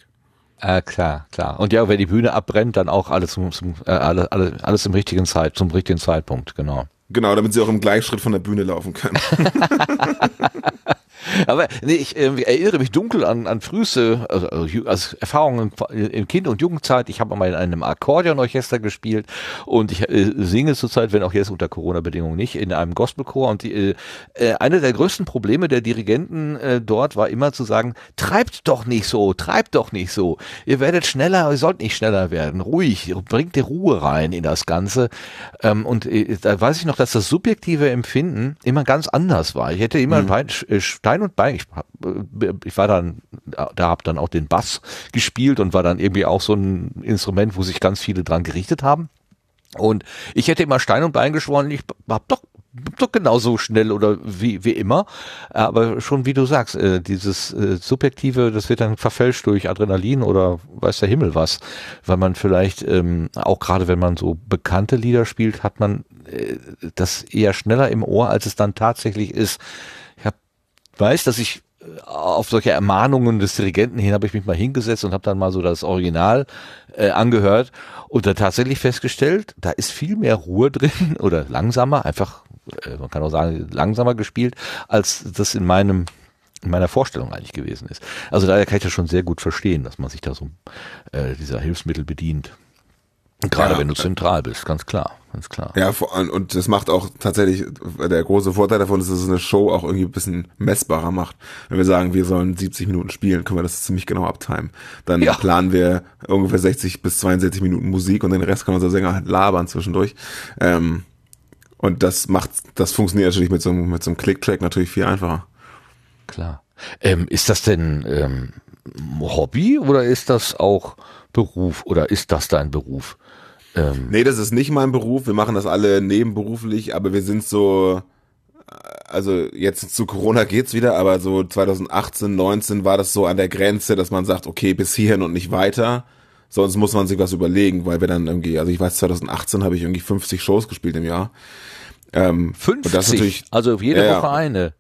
Äh, klar, klar. Und ja, wenn die Bühne abbrennt, dann auch alles zum, zum äh, alles, alles, alles im richtigen Zeit, zum richtigen Zeitpunkt, genau. Genau, damit sie auch im Gleichschritt von der Bühne laufen können. [laughs] [laughs] Aber nee, ich äh, erinnere mich dunkel an, an früheste also, also Erfahrungen in Kind- und Jugendzeit. Ich habe mal in einem Akkordeonorchester gespielt und ich äh, singe zurzeit, wenn auch jetzt unter Corona-Bedingungen nicht, in einem Gospelchor. Und die, äh, äh, eine der größten Probleme der Dirigenten äh, dort war immer zu sagen, treibt doch nicht so, treibt doch nicht so. Ihr werdet schneller, ihr sollt nicht schneller werden. Ruhig, bringt die Ruhe rein in das Ganze. Ähm, und äh, da weiß ich noch, dass das subjektive Empfinden immer ganz anders war. Ich hätte immer mhm. ein Stein und Bein. Ich, ich war dann, da habe dann auch den Bass gespielt und war dann irgendwie auch so ein Instrument, wo sich ganz viele dran gerichtet haben. Und ich hätte immer Stein und Bein geschworen, ich hab doch doch genauso schnell oder wie, wie immer. Aber schon wie du sagst, äh, dieses äh, Subjektive, das wird dann verfälscht durch Adrenalin oder weiß der Himmel was. Weil man vielleicht, ähm, auch gerade wenn man so bekannte Lieder spielt, hat man äh, das eher schneller im Ohr, als es dann tatsächlich ist weiß, dass ich äh, auf solche Ermahnungen des Dirigenten hin habe ich mich mal hingesetzt und habe dann mal so das Original äh, angehört und da tatsächlich festgestellt, da ist viel mehr Ruhe [laughs] drin oder langsamer, einfach, äh, man kann auch sagen, langsamer gespielt, als das in meinem in meiner Vorstellung eigentlich gewesen ist. Also daher kann ich das schon sehr gut verstehen, dass man sich da so äh, dieser Hilfsmittel bedient. Gerade ja, wenn du zentral bist, ganz klar, ganz klar. Ja, und das macht auch tatsächlich, der große Vorteil davon ist, dass es eine Show auch irgendwie ein bisschen messbarer macht. Wenn wir sagen, wir sollen 70 Minuten spielen, können wir das ziemlich genau abtimen. Dann ja. planen wir ungefähr 60 bis 62 Minuten Musik und den Rest kann unser Sänger halt labern zwischendurch. Ähm, und das macht, das funktioniert natürlich mit so einem, mit so einem Click-Track natürlich viel einfacher. Klar. Ähm, ist das denn ähm, Hobby oder ist das auch Beruf oder ist das dein Beruf? Ähm, nee, das ist nicht mein Beruf. Wir machen das alle nebenberuflich, aber wir sind so, also jetzt zu Corona geht's wieder, aber so 2018, 19 war das so an der Grenze, dass man sagt, okay, bis hierhin und nicht weiter. Sonst muss man sich was überlegen, weil wir dann irgendwie, also ich weiß, 2018 habe ich irgendwie 50 Shows gespielt im Jahr. Ähm, 50? das natürlich, also jede ja, Woche eine.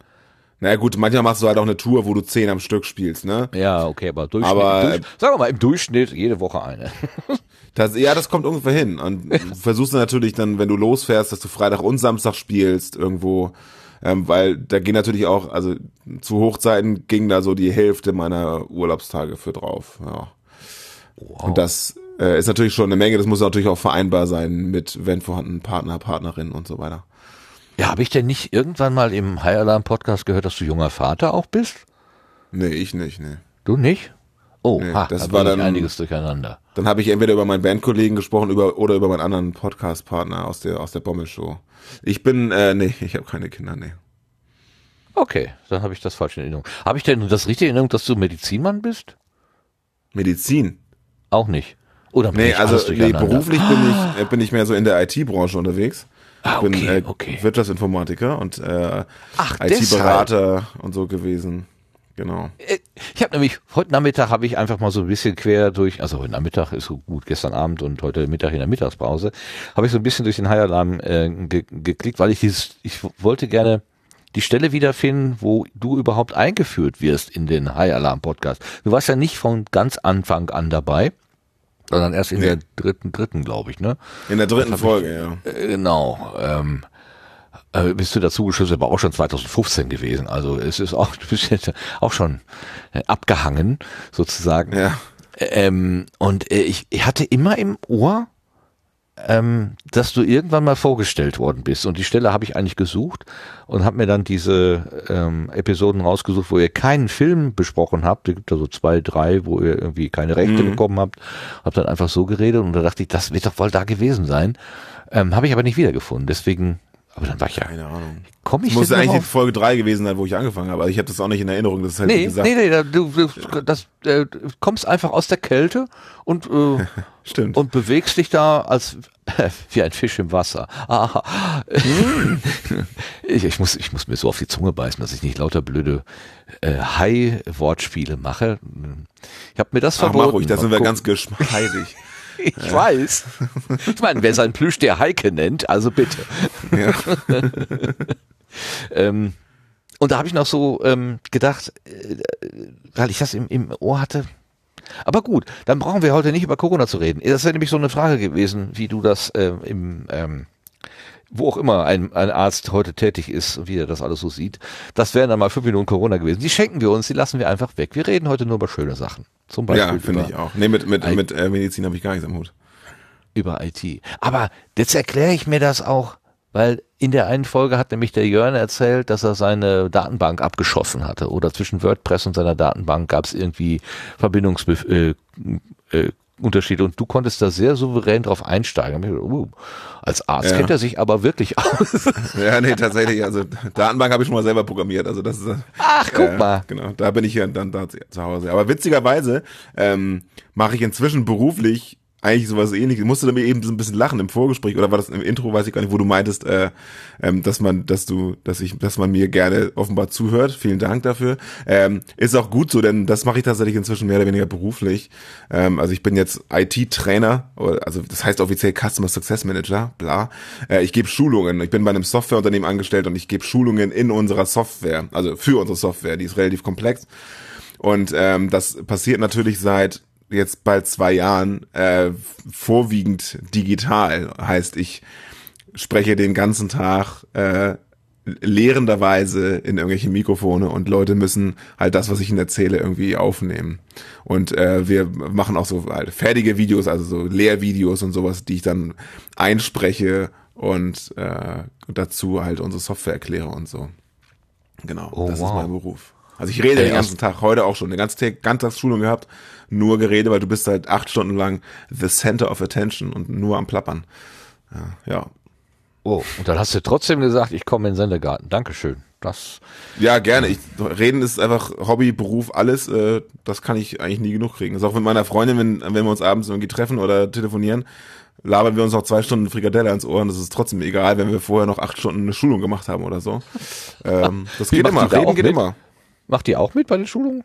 Naja gut, manchmal machst du halt auch eine Tour, wo du zehn am Stück spielst, ne? Ja, okay, aber Durchschnitt, aber, durch, sagen wir mal, im Durchschnitt jede Woche eine. [laughs] Das, ja, das kommt ungefähr hin. Und du versuchst natürlich dann, wenn du losfährst, dass du Freitag und Samstag spielst irgendwo. Ähm, weil da gehen natürlich auch, also zu Hochzeiten ging da so die Hälfte meiner Urlaubstage für drauf. Ja. Wow. Und das äh, ist natürlich schon eine Menge. Das muss natürlich auch vereinbar sein mit, wenn vorhanden, Partner, Partnerin und so weiter. Ja, habe ich denn nicht irgendwann mal im High Alarm Podcast gehört, dass du junger Vater auch bist? Nee, ich nicht, nee. Du nicht? Oh, nee, ha, das da war dann einiges durcheinander. Dann habe ich entweder über meinen Bandkollegen gesprochen über, oder über meinen anderen Podcast-Partner aus der, aus der Bommelshow. Ich bin, äh, nee, ich habe keine Kinder, nee. Okay, dann habe ich das falsch in Erinnerung. Habe ich denn das richtige Erinnerung, dass du Medizinmann bist? Medizin? Auch nicht. Oder nee, also nee, beruflich bin ich, äh, bin ich mehr so in der IT-Branche unterwegs. Ah, okay, bin äh, okay. Wirtschaftsinformatiker und äh, IT-Berater und so gewesen. Genau. Äh, ich habe nämlich heute Nachmittag habe ich einfach mal so ein bisschen quer durch, also heute Nachmittag ist so gut, gestern Abend und heute Mittag in der Mittagspause, habe ich so ein bisschen durch den High Alarm äh, ge geklickt, weil ich dieses, ich wollte gerne die Stelle wiederfinden, wo du überhaupt eingeführt wirst in den High Alarm Podcast. Du warst ja nicht von ganz Anfang an dabei, sondern erst in nee. der dritten, dritten, glaube ich, ne? In der dritten Folge, ich, ja. Äh, genau. Ähm, äh, bist du dazu geschossen, aber auch schon 2015 gewesen. Also es ist auch, [laughs] du bist jetzt auch schon äh, abgehangen, sozusagen. Ja. Ähm, und äh, ich, ich hatte immer im Ohr, ähm, dass du irgendwann mal vorgestellt worden bist. Und die Stelle habe ich eigentlich gesucht und habe mir dann diese ähm, Episoden rausgesucht, wo ihr keinen Film besprochen habt. Es gibt da so zwei, drei, wo ihr irgendwie keine Rechte mhm. bekommen habt. Hab dann einfach so geredet und da dachte ich, das wird doch wohl da gewesen sein. Ähm, habe ich aber nicht wiedergefunden. Deswegen Aber dann war ich ja, Keine Ahnung. komm ich Es muss eigentlich? Folge 3 gewesen sein, wo ich angefangen habe. Also ich habe das auch nicht in Erinnerung. Das ist halt Nee, gesagt. nee, nee, da- du, du das, äh, kommst einfach aus der Kälte und, äh, [laughs] Stimmt. und bewegst dich da als [laughs] wie ein Fisch im Wasser. Ah, [laughs] ich, ich, muss, ich muss mir so auf die Zunge beißen, dass ich nicht lauter blöde äh, Hai-Wortspiele mache. Ich habe mir das Ach, verboten. mach ruhig, da sind wir ganz geschmeidig. Ich weiß. Ich meine, wer sein Plüsch der Heike nennt, also bitte. ja. [laughs] Ähm, und da habe ich noch so ähm, gedacht, äh, weil ich das im, im Ohr hatte. Aber gut, dann brauchen wir heute nicht über Corona zu reden. Das wäre nämlich so eine Frage gewesen, wie du das ähm, im ähm, wo auch immer ein, ein Arzt heute tätig ist und wie er das alles so sieht. Das wären dann mal fünf Minuten Corona gewesen. Die schenken wir uns, die lassen wir einfach weg. Wir reden heute nur über schöne Sachen. Zum Beispiel ja, finde ich auch. Nee, mit, mit, Ei- mit äh, Medizin habe ich gar nichts am Hut. über IT. Aber jetzt erkläre ich mir das auch, weil in der einen Folge hat nämlich der Jörn erzählt, dass er seine Datenbank abgeschossen hatte oder zwischen WordPress und seiner Datenbank gab es irgendwie Verbindungsunterschiede äh, äh, Unterschiede und du konntest da sehr souverän drauf einsteigen. Uh, als Arzt Ja. kennt er sich aber wirklich aus. [laughs] Ja, nee, tatsächlich. Also Datenbank habe ich schon mal selber programmiert. Also das ist. äh, Ach, guck mal. Genau, da bin ich ja dann da zu zu Hause. Aber witzigerweise ähm, mache ich inzwischen beruflich eigentlich sowas ähnliches. Ich musste mir eben so ein bisschen lachen im Vorgespräch oder war das im Intro, weiß ich gar nicht, wo du meintest, äh, ähm, dass man, dass du, dass ich, dass man mir gerne offenbar zuhört. Vielen Dank dafür. Ähm, ist auch gut so, denn das mache ich tatsächlich inzwischen mehr oder weniger beruflich. Ähm, also ich bin jetzt IT-Trainer, also das heißt offiziell Customer Success Manager, bla. Äh, ich gebe Schulungen. Ich bin bei einem Softwareunternehmen angestellt und ich gebe Schulungen in unserer Software, also für unsere Software. Die ist relativ komplex. Und ähm, das passiert natürlich seit jetzt bald zwei Jahren äh, vorwiegend digital. Heißt, ich spreche den ganzen Tag äh, lehrenderweise in irgendwelche Mikrofone und Leute müssen halt das, was ich ihnen erzähle, irgendwie aufnehmen. Und äh, wir machen auch so halt fertige Videos, also so Lehrvideos und sowas, die ich dann einspreche und äh, dazu halt unsere Software erkläre und so. Genau, Oh, das wow. ist mein Beruf. Also ich rede Ey, den ganzen Tag, heute auch schon, eine ganze Tag, Ganztagsschulung gehabt, nur Gerede, weil du bist halt acht Stunden lang the center of attention und nur am Plappern. Ja, ja. Oh, und dann hast du trotzdem gesagt, ich komme in den Sendegarten. Dankeschön. Das, Ja, gerne. Ich, reden ist einfach Hobby, Beruf, alles. Äh, das kann ich eigentlich nie genug kriegen. Das ist auch mit meiner Freundin, wenn, wenn wir uns abends irgendwie treffen oder telefonieren, labern wir uns noch zwei Stunden Frikadelle ans Ohr und das ist trotzdem egal, wenn wir vorher noch acht Stunden eine Schulung gemacht haben oder so. Ähm, das Wie geht immer. die Reden geht mit? immer. macht ihr auch mit bei den Schulungen?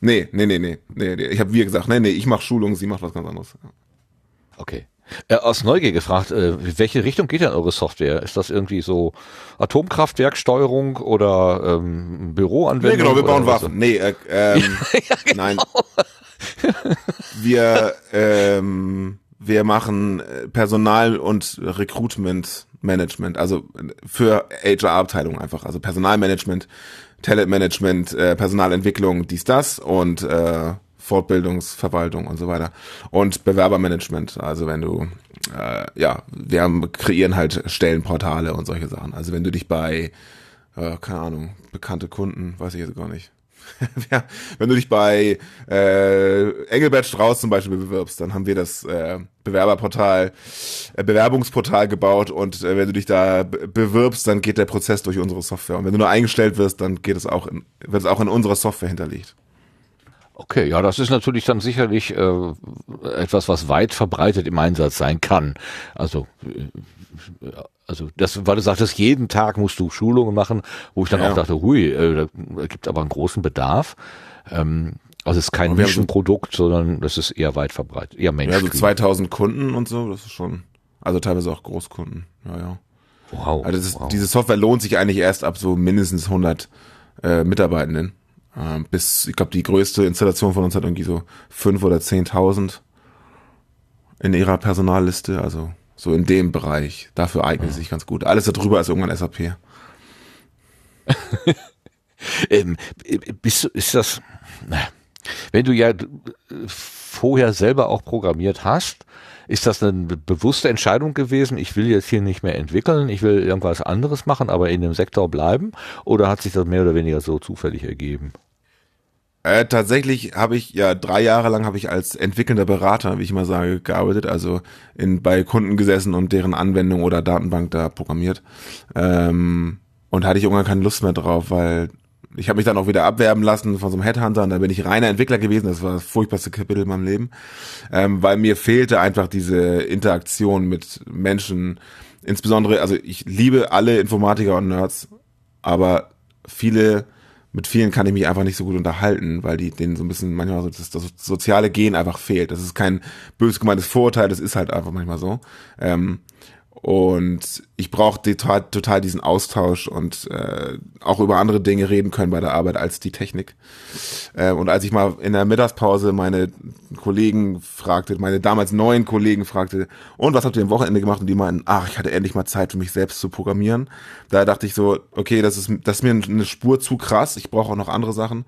Nee, nee, nee, nee. nee, nee. Ich habe wir gesagt, nee, nee, ich mache Schulung, sie macht was ganz anderes. Okay. Äh, aus Neugier gefragt, äh, welche Richtung geht denn eure Software? Ist das irgendwie so Atomkraftwerksteuerung oder ähm, Büroanwendung? Nee, genau, wir bauen? Waffen. Nee, äh, [laughs] ähm, nein. Wir, ähm, wir machen äh, Personal- und Recruitment-Management, also für HR-Abteilung einfach, also Personalmanagement, Talentmanagement, äh, Personalentwicklung, dies, das und äh, Fortbildungsverwaltung und so weiter. Und Bewerbermanagement, also wenn du, äh, ja, wir haben, kreieren halt Stellenportale und solche Sachen. Also wenn du dich bei, äh, keine Ahnung, bekannte Kunden, weiß ich jetzt gar nicht. [laughs] wenn du dich bei äh, Engelbert Strauß zum Beispiel bewirbst, dann haben wir das äh, Bewerberportal, äh, Bewerbungsportal gebaut und äh, wenn du dich da be- bewirbst, dann geht der Prozess durch unsere Software. Und wenn du nur eingestellt wirst, dann geht es auch in, wird es auch in unserer Software hinterlegt. Okay, ja, das ist natürlich dann sicherlich äh, etwas, was weit verbreitet im Einsatz sein kann. Also, äh, also das, weil du sagtest, jeden Tag musst du Schulungen machen, wo ich dann Ja. auch dachte, hui, äh, da gibt aber einen großen Bedarf. Ähm, also es ist kein so- Nischenprodukt, sondern das ist eher weit verbreitet, eher Ja, Mainstream. so 2000 Kunden und so, das ist schon, also teilweise auch Großkunden. Ja, ja. wow, Also ist, wow. diese Software lohnt sich eigentlich erst ab so mindestens 100 äh, Mitarbeitenden. Ähm, bis, ich glaube, die größte Installation von uns hat irgendwie so 5 oder 10.000 in ihrer Personalliste. Also so in dem Bereich. Dafür eignet es sich ganz gut. Alles darüber ist irgendwann SAP. [laughs] Ähm, bist du, ist das, wenn du ja vorher selber auch programmiert hast, ist das eine be- bewusste Entscheidung gewesen, ich will jetzt hier nicht mehr entwickeln, ich will irgendwas anderes machen, aber in dem Sektor bleiben? Oder hat sich das mehr oder weniger so zufällig ergeben? Äh, tatsächlich habe ich ja drei Jahre lang habe ich als entwickelnder Berater, wie ich immer sage, gearbeitet, also in, bei Kunden gesessen und deren Anwendung oder Datenbank da programmiert. Ähm, und hatte ich irgendwann keine Lust mehr drauf, weil ich habe mich dann auch wieder abwerben lassen von so einem Headhunter und da bin ich reiner Entwickler gewesen. Das war das furchtbarste Kapitel in meinem Leben, ähm, weil mir fehlte einfach diese Interaktion mit Menschen. Insbesondere, also ich liebe alle Informatiker und Nerds, aber viele mit vielen kann ich mich einfach nicht so gut unterhalten, weil die denen so ein bisschen manchmal so das, das soziale Gen einfach fehlt. Das ist kein bös gemeintes Vorurteil, das ist halt einfach manchmal so. Ähm, und ich brauche total, diesen Austausch und äh, auch über andere Dinge reden können bei der Arbeit als die Technik. Äh, und als ich mal in der Mittagspause meine Kollegen fragte, meine damals neuen Kollegen fragte, und was habt ihr am Wochenende gemacht? Und die meinten, ach, ich hatte endlich mal Zeit für mich selbst zu programmieren. Da dachte ich so, okay, das ist, das ist mir eine Spur zu krass. Ich brauche auch noch andere Sachen.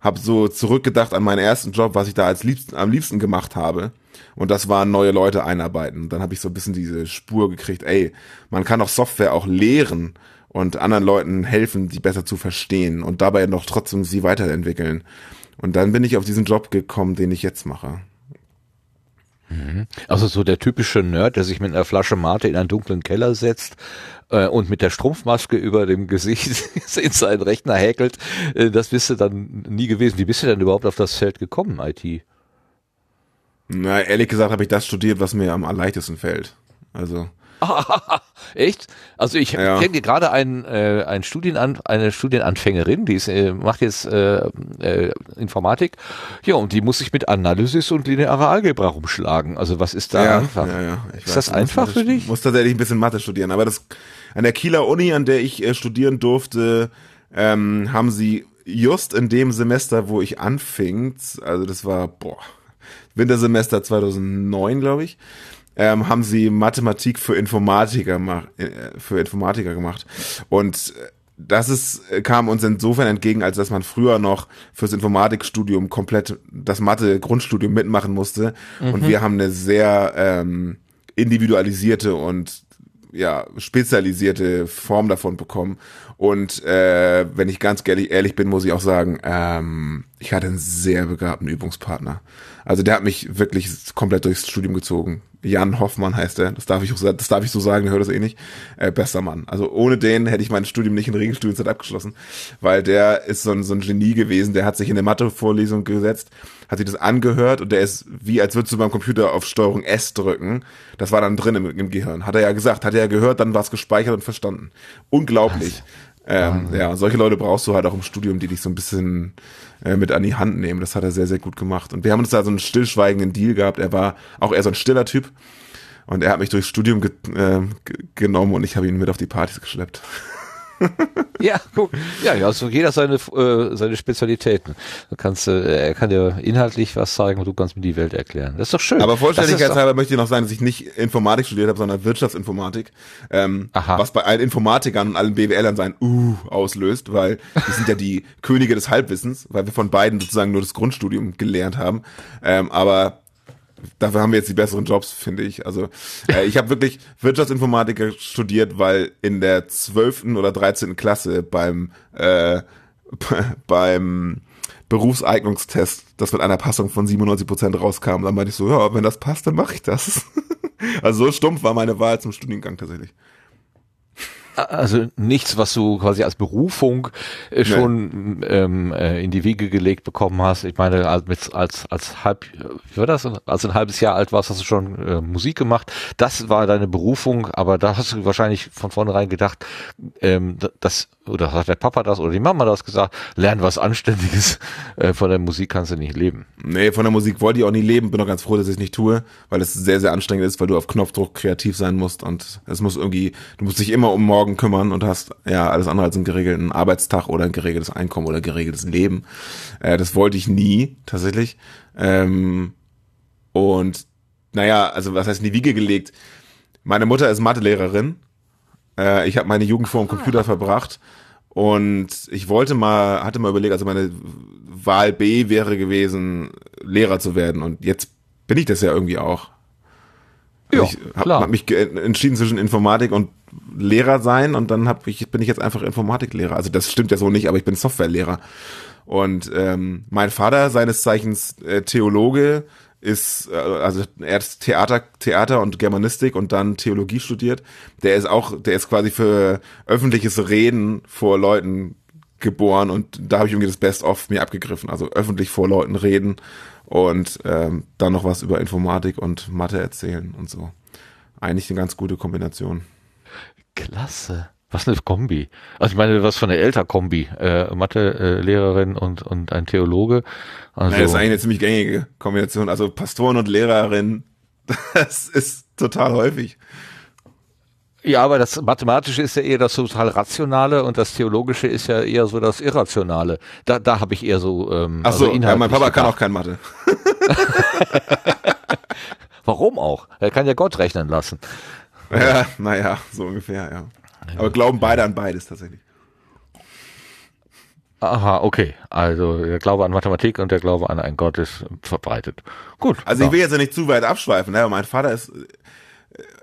Hab so zurückgedacht an meinen ersten Job, was ich da als liebsten, am liebsten gemacht habe und das waren neue Leute einarbeiten. Dann habe ich so ein bisschen diese Spur gekriegt, ey, man kann auch Software auch lehren und anderen Leuten helfen, die besser zu verstehen und dabei noch trotzdem sie weiterentwickeln. Und dann bin ich auf diesen Job gekommen, den ich jetzt mache. Mhm. Also so der typische Nerd, der sich mit einer Flasche Mate in einen dunklen Keller setzt äh, und mit der Strumpfmaske über dem Gesicht [laughs] in seinen Rechner häkelt, äh, das bist du dann nie gewesen. Wie bist du denn überhaupt auf das Feld gekommen, IT? Na, ehrlich gesagt habe ich das studiert, was mir am leichtesten fällt. Also. [laughs] Echt? Also ich ja. kenne gerade einen, äh, einen Studienan eine Studienanfängerin, die ist, äh, macht jetzt äh, äh, Informatik. Ja, und die muss sich mit Analysis und linearer Algebra rumschlagen. Also was ist da ja, einfach? Ja, ja. Ich ist weiß, das einfach für dich? Ich muss tatsächlich ein bisschen Mathe studieren. Aber das an der Kieler Uni, an der ich äh, studieren durfte, ähm, haben sie just in dem Semester, wo ich anfing, also das war, boah, Wintersemester 2009, glaube ich, ähm, haben sie Mathematik für Informatiker, äh, für Informatiker gemacht. Und äh, das ist, kam uns insofern entgegen, als dass man früher noch fürs Informatikstudium komplett das Mathe-Grundstudium mitmachen musste. Mhm. Und wir haben eine sehr ähm, individualisierte und ja, spezialisierte Form davon bekommen. Und äh, wenn ich ganz ehrlich, ehrlich bin, muss ich auch sagen, ähm, ich hatte einen sehr begabten Übungspartner. Also der hat mich wirklich komplett durchs Studium gezogen. Jan Hoffmann heißt er. Das darf ich, das darf ich so sagen, der hört das eh nicht. Äh, bester Mann. Also ohne den hätte ich mein Studium nicht in Regelstudienzeit abgeschlossen, weil der ist so ein, so ein Genie gewesen. Der hat sich in eine Mathe-Vorlesung gesetzt, hat sich das angehört und der ist wie, als würdest du beim Computer auf Steuerung S drücken. Das war dann drin im, im Gehirn. Hat er ja gesagt, hat er ja gehört, dann war es gespeichert und verstanden. Unglaublich. Ähm, ja, solche Leute brauchst du halt auch im Studium, die dich so ein bisschen äh, mit an die Hand nehmen. Das hat er sehr, sehr gut gemacht. Und wir haben uns da so einen stillschweigenden Deal gehabt. Er war auch eher so ein stiller Typ. Und er hat mich durchs Studium ge äh, genommen und ich habe ihn mit auf die Partys geschleppt. [laughs] ja, guck. Ja, also jeder seine, äh, seine Spezialitäten. Du kannst, äh, er kann dir inhaltlich was sagen und du kannst mir die Welt erklären. Das ist doch schön. Aber vollständigkeitshalber möchte ich noch sagen, dass ich nicht Informatik studiert habe, sondern Wirtschaftsinformatik. Ähm, Aha. Was bei allen Informatikern und allen BWLern sein Uh auslöst, weil die sind ja die [laughs] Könige des Halbwissens, weil wir von beiden sozusagen nur das Grundstudium gelernt haben. Ähm, aber dafür haben wir jetzt die besseren Jobs, finde ich. Also äh, ich habe wirklich Wirtschaftsinformatiker studiert, weil in der zwölften oder dreizehnten Klasse beim äh, [laughs] beim Berufseignungstest, das mit einer Passung von 97 Prozent rauskam, dann meinte ich so, ja, wenn das passt, dann mache ich das. [laughs] also so stumpf war meine Wahl zum Studiengang tatsächlich. Also nichts, was du quasi als Berufung äh, schon nee. ähm, äh, in die Wiege gelegt bekommen hast. Ich meine, als, als, als halb, wie war das? Als ein halbes Jahr alt warst, hast du schon äh, Musik gemacht. Das war deine Berufung, aber da hast du wahrscheinlich von vornherein gedacht, ähm, das, oder hat der Papa das oder die Mama das gesagt, lern was Anständiges, [laughs] äh, von der Musik kannst du nicht leben. Nee, von der Musik wollte ich auch nie leben, bin auch ganz froh, dass ich es nicht tue, weil es sehr, sehr anstrengend ist, weil du auf Knopfdruck kreativ sein musst und es muss irgendwie, du musst dich immer um morgen kümmern und hast ja alles andere als einen geregelten Arbeitstag oder ein geregeltes Einkommen oder geregeltes Leben. Äh, das wollte ich nie, tatsächlich. Ähm, und naja, also was heißt in die Wiege gelegt? Meine Mutter ist Mathelehrerin. Äh, ich habe meine Jugend vor dem Computer verbracht. Und ich wollte mal, hatte mal überlegt, also meine Wahl B wäre gewesen, Lehrer zu werden. Und jetzt bin ich das ja irgendwie auch. Also ja, ich habe hab mich entschieden zwischen Informatik und Lehrer sein und dann hab ich, bin ich jetzt einfach Informatiklehrer. Also das stimmt ja so nicht, aber ich bin Softwarelehrer. Und ähm, mein Vater, seines Zeichens äh, Theologe, ist, äh, also er hat Theater, Theater und Germanistik und dann Theologie studiert. Der ist auch, der ist quasi für öffentliches Reden vor Leuten geboren und da habe ich irgendwie das Best-of mir abgegriffen. Also öffentlich vor Leuten reden und ähm, dann noch was über Informatik und Mathe erzählen und so. Eigentlich eine ganz gute Kombination. Klasse. Was eine Kombi. Also ich meine, was von der Eltern-Kombi. Äh, Mathe-Lehrerin und, und ein Theologe. Also, Naja, das ist eigentlich eine ziemlich gängige Kombination. Also Pastoren und Lehrerin, [laughs] das ist total häufig. ja, aber das Mathematische ist ja eher das total Rationale und das Theologische ist ja eher so das Irrationale. Da, da habe ich eher so. Ähm, Ach so, also ja, mein Papa kann gedacht. auch kein Mathe. [laughs] Warum auch? Er kann ja Gott rechnen lassen. Ja, naja, so ungefähr, ja. Aber glauben beide an beides tatsächlich. Aha, okay. Also der Glaube an Mathematik und der Glaube an einen Gott ist verbreitet. Gut. Also ja. ich will jetzt ja nicht zu weit abschweifen, ne? aber mein Vater ist,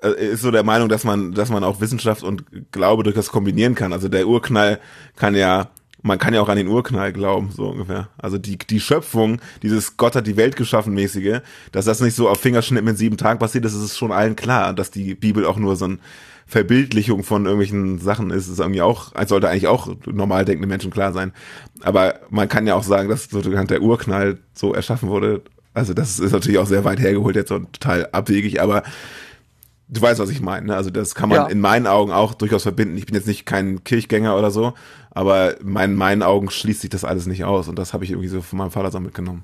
äh, ist so der Meinung, dass man, dass man auch Wissenschaft und Glaube durchaus kombinieren kann. Also der Urknall kann ja, man kann ja auch an den Urknall glauben, so ungefähr. Also die, die Schöpfung, dieses Gott hat die Welt geschaffen mäßige, dass das nicht so auf Fingerschnippen in sieben Tagen passiert, das ist schon allen klar, dass die Bibel auch nur so ein Verbildlichung von irgendwelchen Sachen ist, ist irgendwie auch, sollte eigentlich auch normal denkende Menschen klar sein. Aber man kann ja auch sagen, dass sozusagen der Urknall so erschaffen wurde. Also das ist natürlich auch sehr weit hergeholt jetzt und total abwegig, aber du weißt, was ich meine. Ne? Also das kann man Ja. in meinen Augen auch durchaus verbinden. Ich bin jetzt nicht kein Kirchgänger oder so, aber in meinen, meinen Augen schließt sich das alles nicht aus und das habe ich irgendwie so von meinem Vater so mitgenommen.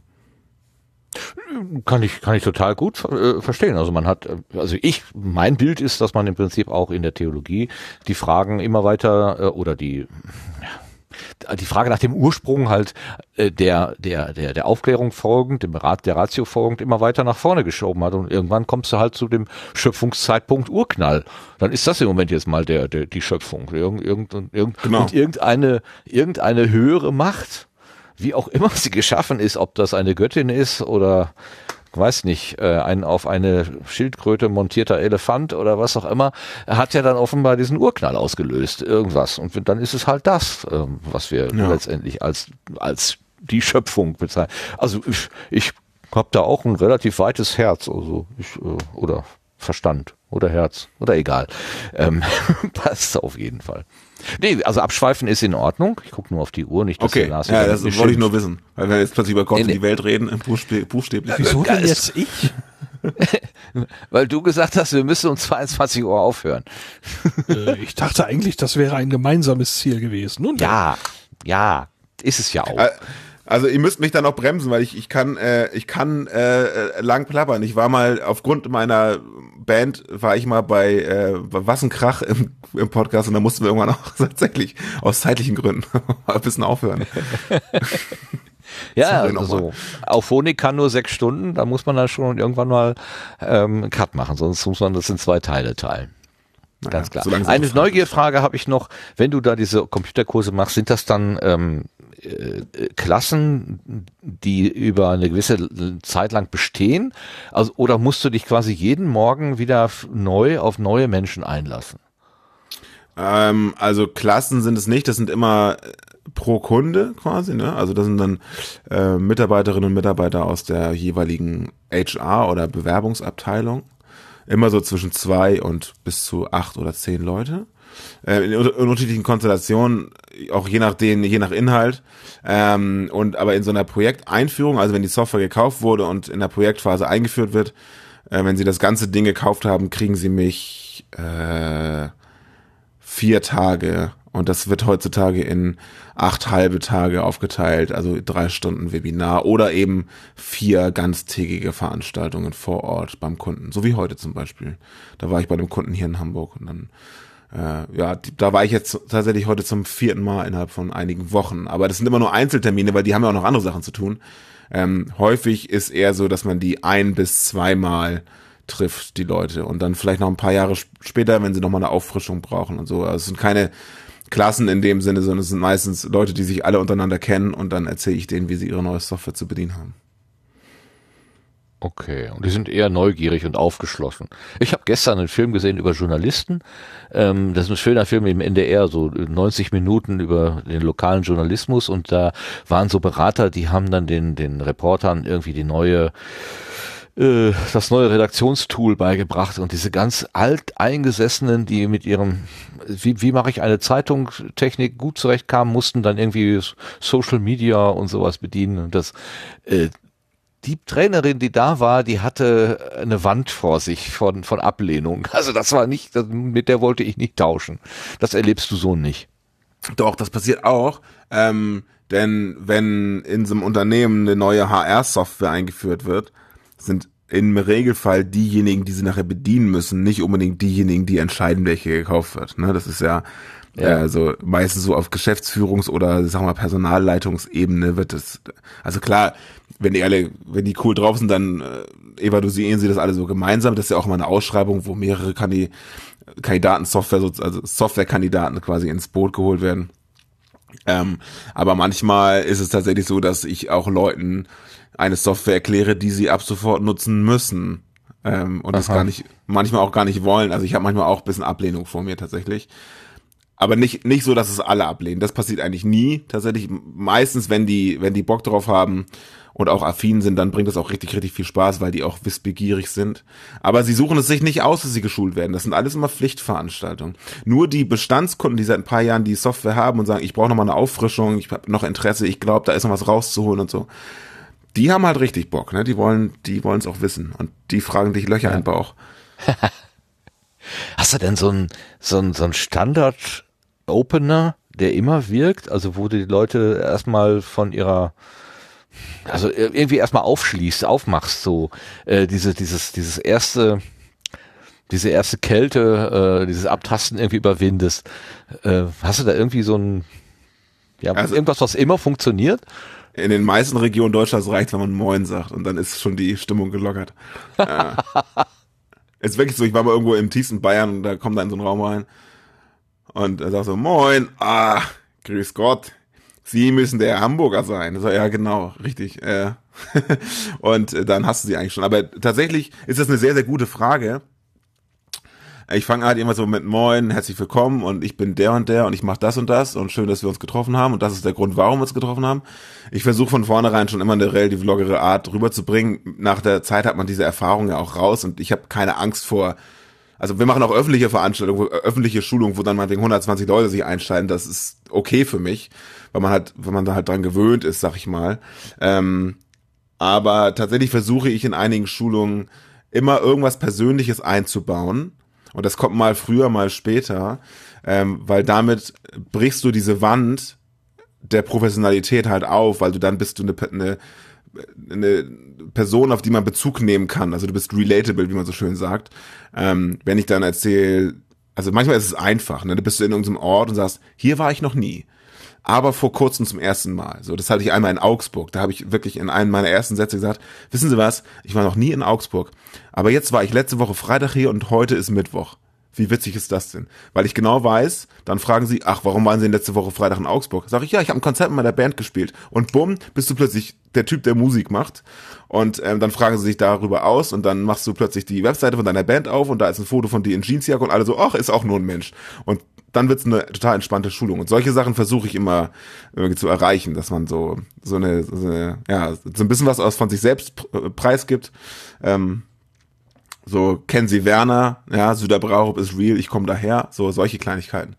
Kann ich, kann ich total gut äh, verstehen. Also man hat, äh, also ich, mein Bild ist, dass man im Prinzip auch in der Theologie die Fragen immer weiter äh, oder die ja, die Frage nach dem Ursprung halt äh, der der der der Aufklärung folgend, dem Rat der Ratio folgend immer weiter nach vorne geschoben hat und irgendwann kommst du halt zu dem Schöpfungszeitpunkt Urknall. Dann ist das im Moment jetzt mal der, der die Schöpfung. Irgend, irgend, irgend, Genau. und irgendeine irgendeine höhere Macht wie auch immer sie geschaffen ist, ob das eine Göttin ist oder weiß nicht, äh, ein auf eine Schildkröte montierter Elefant oder was auch immer, hat ja dann offenbar diesen Urknall ausgelöst, irgendwas. Und dann ist es halt das, ähm, was wir Ja. letztendlich als, als die Schöpfung bezeichnen. Also ich, ich habe da auch ein relativ weites Herz, also ich, äh, oder Verstand oder Herz oder egal. Ähm, [laughs] passt auf jeden Fall. Nee, also abschweifen ist in Ordnung. Ich gucke nur auf die Uhr, nicht, dass Okay, Lars ja, das wollte ich nur wissen. Weil wir jetzt plötzlich über Gott Nee, und nee. die Welt reden, im buchstäblich. Wieso denn jetzt ich? [laughs] Weil du gesagt hast, wir müssen um 22 Uhr aufhören. äh, ich dachte eigentlich, das wäre ein gemeinsames Ziel gewesen. Nun, Ja, ja, ist es ja auch. Äh, Also ihr müsst mich dann auch bremsen, weil ich, ich kann, äh, ich kann äh, äh, lang plappern. Ich war mal, aufgrund meiner Band, war ich mal bei äh, Was ein Krach im, im Podcast und da mussten wir irgendwann auch [laughs] tatsächlich aus zeitlichen Gründen [laughs] ein bisschen aufhören. [laughs] ja, also auf Phonik kann nur sechs Stunden, da muss man dann schon irgendwann mal ähm, einen Cut machen, sonst muss man das in zwei Teile teilen. Ganz klar. es Eine Neugierfrage habe ich noch, wenn du da diese Computerkurse machst, sind das dann ähm, äh, Klassen, die über eine gewisse Zeit lang bestehen? Also, oder musst du dich quasi jeden Morgen wieder neu auf neue Menschen einlassen? Ähm, also Klassen sind es nicht, das sind immer äh, pro Kunde quasi, ne? Also das sind dann äh, Mitarbeiterinnen und Mitarbeiter aus der jeweiligen HR oder Bewerbungsabteilung. Immer so zwischen zwei und bis zu acht oder zehn Leute. Äh, in, in unterschiedlichen Konstellationen, auch je nach den, je nach Inhalt. Ähm, und aber in so einer Projekteinführung, also wenn die Software gekauft wurde und in der Projektphase eingeführt wird, äh, wenn sie das ganze Ding gekauft haben, kriegen sie mich äh, vier Tage und das wird heutzutage in acht halbe Tage aufgeteilt, also drei Stunden Webinar oder eben vier ganztägige Veranstaltungen vor Ort beim Kunden, so wie heute zum Beispiel. Da war ich bei dem Kunden hier in Hamburg und dann äh, ja, da war ich jetzt tatsächlich heute zum vierten Mal innerhalb von einigen Wochen. Aber das sind immer nur Einzeltermine, weil die haben ja auch noch andere Sachen zu tun. Ähm, häufig ist eher so, dass man die ein bis zweimal trifft, die Leute. Und dann vielleicht noch ein paar Jahre sp- später, wenn sie nochmal eine Auffrischung brauchen und so. Also es sind keine Klassen in dem Sinne, sondern es sind meistens Leute, die sich alle untereinander kennen und dann erzähle ich denen, wie sie ihre neue Software zu bedienen haben. Okay, und die sind eher neugierig und aufgeschlossen. Ich habe gestern einen Film gesehen über Journalisten. Ähm, das ist ein schöner Film im NDR, so 90 Minuten über den lokalen Journalismus und da waren so Berater, die haben dann den, den Reportern irgendwie die neue äh, das neue Redaktionstool beigebracht und diese ganz alteingesessenen, die mit ihrem, wie, wie mache ich eine Zeitungtechnik gut zurechtkamen, mussten dann irgendwie Social Media und sowas bedienen und das, äh, die Trainerin, die da war, die hatte eine Wand vor sich von, von Ablehnung. [laughs] Also das war nicht, mit der wollte ich nicht tauschen. Das erlebst du so nicht. Doch, das passiert auch. Ähm, denn wenn in so einem Unternehmen eine neue HR-Software eingeführt wird, sind im Regelfall diejenigen, die sie nachher bedienen müssen, nicht unbedingt diejenigen, die entscheiden, welche gekauft wird. Ne? Das ist ja, ja. Äh, so meistens so auf Geschäftsführungs- oder sag mal Personalleitungsebene wird es. Also klar, wenn die alle, wenn die cool drauf sind, dann äh, evaluieren sie das alle so gemeinsam. Das ist ja auch mal eine Ausschreibung, wo mehrere Kandi Kandidaten Software, also Softwarekandidaten quasi ins Boot geholt werden. Ähm, aber manchmal ist es tatsächlich so, dass ich auch Leuten eine Software erkläre, die sie ab sofort nutzen müssen. Ähm, und Aha. das gar nicht, manchmal auch gar nicht wollen. Also ich habe manchmal auch ein bisschen Ablehnung vor mir tatsächlich. Aber nicht, nicht so, dass es alle ablehnen. Das passiert eigentlich nie. Tatsächlich meistens, wenn die, wenn die Bock drauf haben, und auch affin sind, dann bringt das auch richtig, richtig viel Spaß, weil die auch wissbegierig sind. Aber sie suchen es sich nicht aus, dass sie geschult werden. Das sind alles immer Pflichtveranstaltungen. Nur die Bestandskunden, die seit ein paar Jahren die Software haben und sagen, ich brauche noch mal eine Auffrischung, ich habe noch Interesse, ich glaube, da ist noch was rauszuholen und so. Die haben halt richtig Bock, ne? Die wollen, die wollen es auch wissen und die fragen dich Löcher ja. in den Bauch. [laughs] Hast du denn so ein so ein so ein Standard Opener, der immer wirkt, also wo die Leute erstmal von ihrer also irgendwie erstmal aufschließt, aufmachst, so äh, diese, dieses, dieses erste, diese erste Kälte, äh, dieses Abtasten irgendwie überwindest. Äh, hast du da irgendwie so ein, ja, also, irgendwas, was immer funktioniert? In den meisten Regionen Deutschlands reicht, wenn man Moin sagt und dann ist schon die Stimmung gelockert. [laughs] äh, ist wirklich so, ich war mal irgendwo im tiefsten Bayern und da kommt da in so einen Raum rein und er sagt so, Moin, ah, grüß Gott, Sie müssen der Hamburger sein. So, ja, genau, richtig. Äh. [laughs] und äh, dann hast du sie eigentlich schon. Aber tatsächlich ist das eine sehr, sehr gute Frage. Ich fange halt immer so mit Moin, herzlich willkommen und ich bin der und der und ich mache das und das und schön, dass wir uns getroffen haben und das ist der Grund, warum wir uns getroffen haben. Ich versuche von vornherein schon immer eine relativ lockere Art rüberzubringen. Nach der Zeit hat man diese Erfahrung ja auch raus und ich habe keine Angst vor also wir machen auch öffentliche Veranstaltungen, öffentliche Schulungen, wo dann mal wegen 120 Leute sich einsteigen. Das ist okay für mich weil man halt, wenn man da halt dran gewöhnt ist, sag ich mal. Ähm, aber tatsächlich versuche ich in einigen Schulungen immer irgendwas Persönliches einzubauen. Und das kommt mal früher, mal später, ähm, weil damit brichst du diese Wand der Professionalität halt auf, weil du dann bist du eine, eine, eine Person, auf die man Bezug nehmen kann. Also du bist relatable, wie man so schön sagt. Ähm, wenn ich dann erzähle, also manchmal ist es einfach, ne? Du bist in irgendeinem Ort und sagst, hier war ich noch nie aber vor kurzem zum ersten Mal. So, das hatte ich einmal in Augsburg. Da habe ich wirklich in einem meiner ersten Sätze gesagt, wissen Sie was, ich war noch nie in Augsburg, aber jetzt war ich letzte Woche Freitag hier und heute ist Mittwoch. Wie witzig ist das denn? Weil ich genau weiß, dann fragen sie, ach, warum waren sie denn letzte Woche Freitag in Augsburg? Sag ich, ja, ich habe ein Konzert mit meiner Band gespielt. Und bumm, bist du plötzlich der Typ, der Musik macht. Und ähm, dann fragen sie sich darüber aus und dann machst du plötzlich die Webseite von deiner Band auf und da ist ein Foto von dir in Jeansjacke und alle so, ach, ist auch nur ein Mensch. Und dann wird's eine total entspannte Schulung. Und solche Sachen versuche ich immer irgendwie zu erreichen, dass man so so eine, so eine ja so ein bisschen was aus von sich selbst äh, preisgibt. Ähm, so kennen Sie Werner, ja, Süderbrauch ist real, ich komme daher, so solche Kleinigkeiten.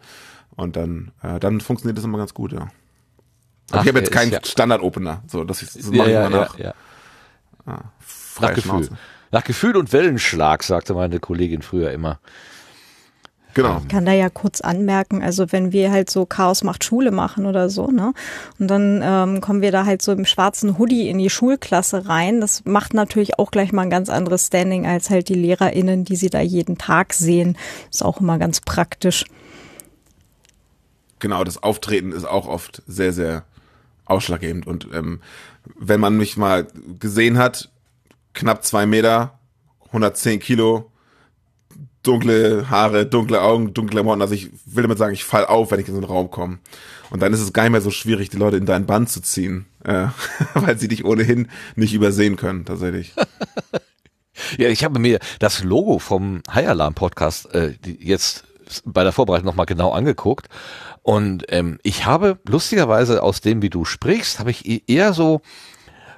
Und dann äh, dann funktioniert das immer ganz gut, ja. Ach, ich habe jetzt keinen ja. Standard-Opener, so das, ist, das mache ja, ich immer nach. Ja, ah, nach Gefühl. Nach Gefühl und Wellenschlag, sagte meine Kollegin früher immer. Genau. Ich kann da ja kurz anmerken, also wenn wir halt so Chaos macht Schule machen oder so, ne? Und dann ähm, kommen wir da halt so im schwarzen Hoodie in die Schulklasse rein. Das macht natürlich auch gleich mal ein ganz anderes Standing als halt die LehrerInnen, die sie da jeden Tag sehen. Ist auch immer ganz praktisch. Genau, das Auftreten ist auch oft sehr, sehr ausschlaggebend. Und ähm, wenn man mich mal gesehen hat, knapp zwei Meter, 110 Kilo, dunkle Haare, dunkle Augen, dunkle Klamotten. Also ich will damit sagen, ich fall auf, wenn ich in so einen Raum komme. Und dann ist es gar nicht mehr so schwierig, die Leute in deinen Band zu ziehen. äh, [laughs] weil sie dich ohnehin nicht übersehen können, tatsächlich. [laughs] ja, ich habe mir das Logo vom High Alarm Podcast äh, jetzt bei der Vorbereitung nochmal genau angeguckt und ähm, ich habe lustigerweise aus dem, wie du sprichst, habe ich e-, eher so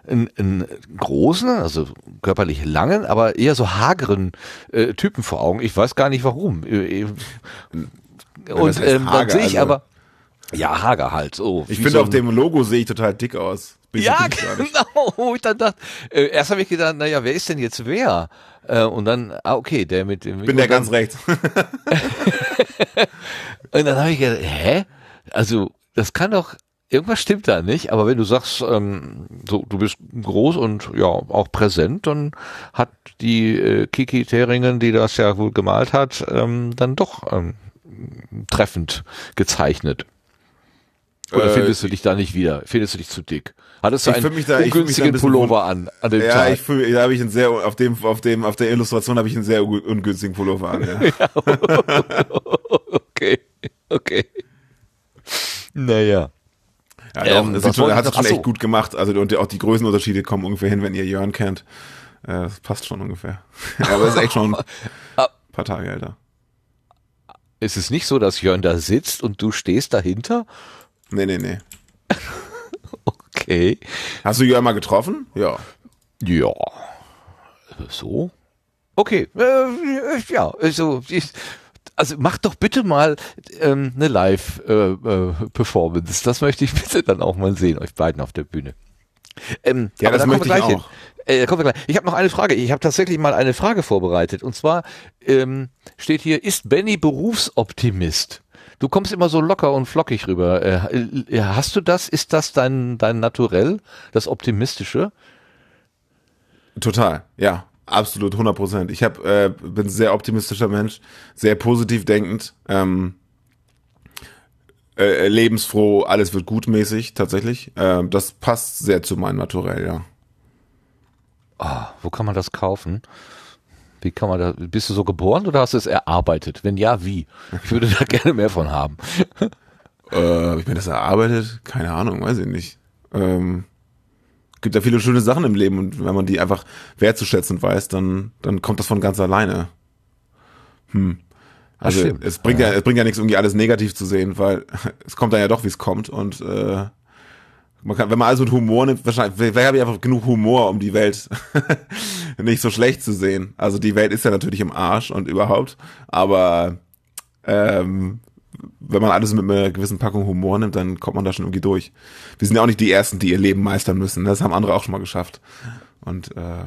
einen, einen großen, also körperlich langen, aber eher so hageren äh, Typen vor Augen. Ich weiß gar nicht warum. Äh, äh, und ähm, dann sehe ich also aber ja, hager halt. So, ich finde so auf dem Logo sehe ich total dick aus. Bin ja, genau. [laughs] Ich dann dachte, äh, erst habe ich gedacht, naja, wer ist denn jetzt wer? Äh, und dann, ah, okay, der mit dem. Ich bin der ganz rechts. [laughs] und dann habe ich gedacht, hä? Also, das kann doch irgendwas stimmt da nicht, aber wenn du sagst, ähm, so, du bist groß und ja auch präsent, dann hat die äh, Kiki Theringen, die das ja wohl gemalt hat, ähm, dann doch ähm, treffend gezeichnet. Oder äh, findest du dich da nicht wieder? Findest du dich zu dick? Hattest du einen da, ungünstigen Pullover an, an dem ja, Tag? Ich fühl, da habe ich einen sehr auf dem auf dem auf der Illustration habe ich einen sehr ungünstigen Pullover an. Ja. [laughs] ja [laughs] okay, okay. Naja. Ja, ähm, das, schon, hat es schon echt gut gemacht. Also und auch die Größenunterschiede kommen ungefähr hin, wenn ihr Jörn kennt. Äh, das passt schon ungefähr. [laughs] Aber es ist echt schon ein ah. paar Tage älter. Ist es nicht so, dass Jörn da sitzt und du stehst dahinter? Nee, nee, nee. [laughs] okay. Hast du Jörn mal getroffen? Ja. Ja. So? Okay. Äh, ja, also ich, also mach doch bitte mal ähm, eine Live-Performance. Äh, äh, das möchte ich bitte dann auch mal sehen, euch beiden auf der Bühne. Ähm, ja, das möchte ich auch. Äh, kommt gleich. Ich habe noch eine Frage. Ich habe tatsächlich mal eine Frage vorbereitet. Und zwar ähm, steht hier, ist Benny Berufsoptimist? Du kommst immer so locker und flockig rüber. Äh, äh hast du das? Ist das dein, dein Naturell, das Optimistische? Total, ja. Absolut, 100 Prozent. Ich hab, äh, bin ein sehr optimistischer Mensch, sehr positiv denkend, ähm, äh, lebensfroh, alles wird gutmäßig, tatsächlich. Äh, das passt sehr zu meinem Naturell, ja. Oh, wo kann man das kaufen? Wie kann man da, bist du so geboren oder hast du es erarbeitet? Wenn ja, wie? Ich würde da [laughs] gerne mehr von haben. [laughs] äh, ich mir das erarbeitet? Keine Ahnung, weiß ich nicht. Ähm, gibt ja viele schöne Sachen im Leben und wenn man die einfach wertzuschätzen weiß, dann, dann kommt das von ganz alleine. Hm. Also es bringt ja. ja. es bringt ja nichts, irgendwie alles negativ zu sehen, weil [laughs] es kommt dann ja doch, wie es kommt. Und äh, man kann, wenn man also mit Humor nimmt, wahrscheinlich, vielleicht habe ich einfach genug Humor, um die Welt [laughs] nicht so schlecht zu sehen. Also die Welt ist ja natürlich im Arsch und überhaupt, aber ähm, wenn man alles mit einer gewissen Packung Humor nimmt, dann kommt man da schon irgendwie durch. Wir sind ja auch nicht die Ersten, die ihr Leben meistern müssen. Das haben andere auch schon mal geschafft. Und äh,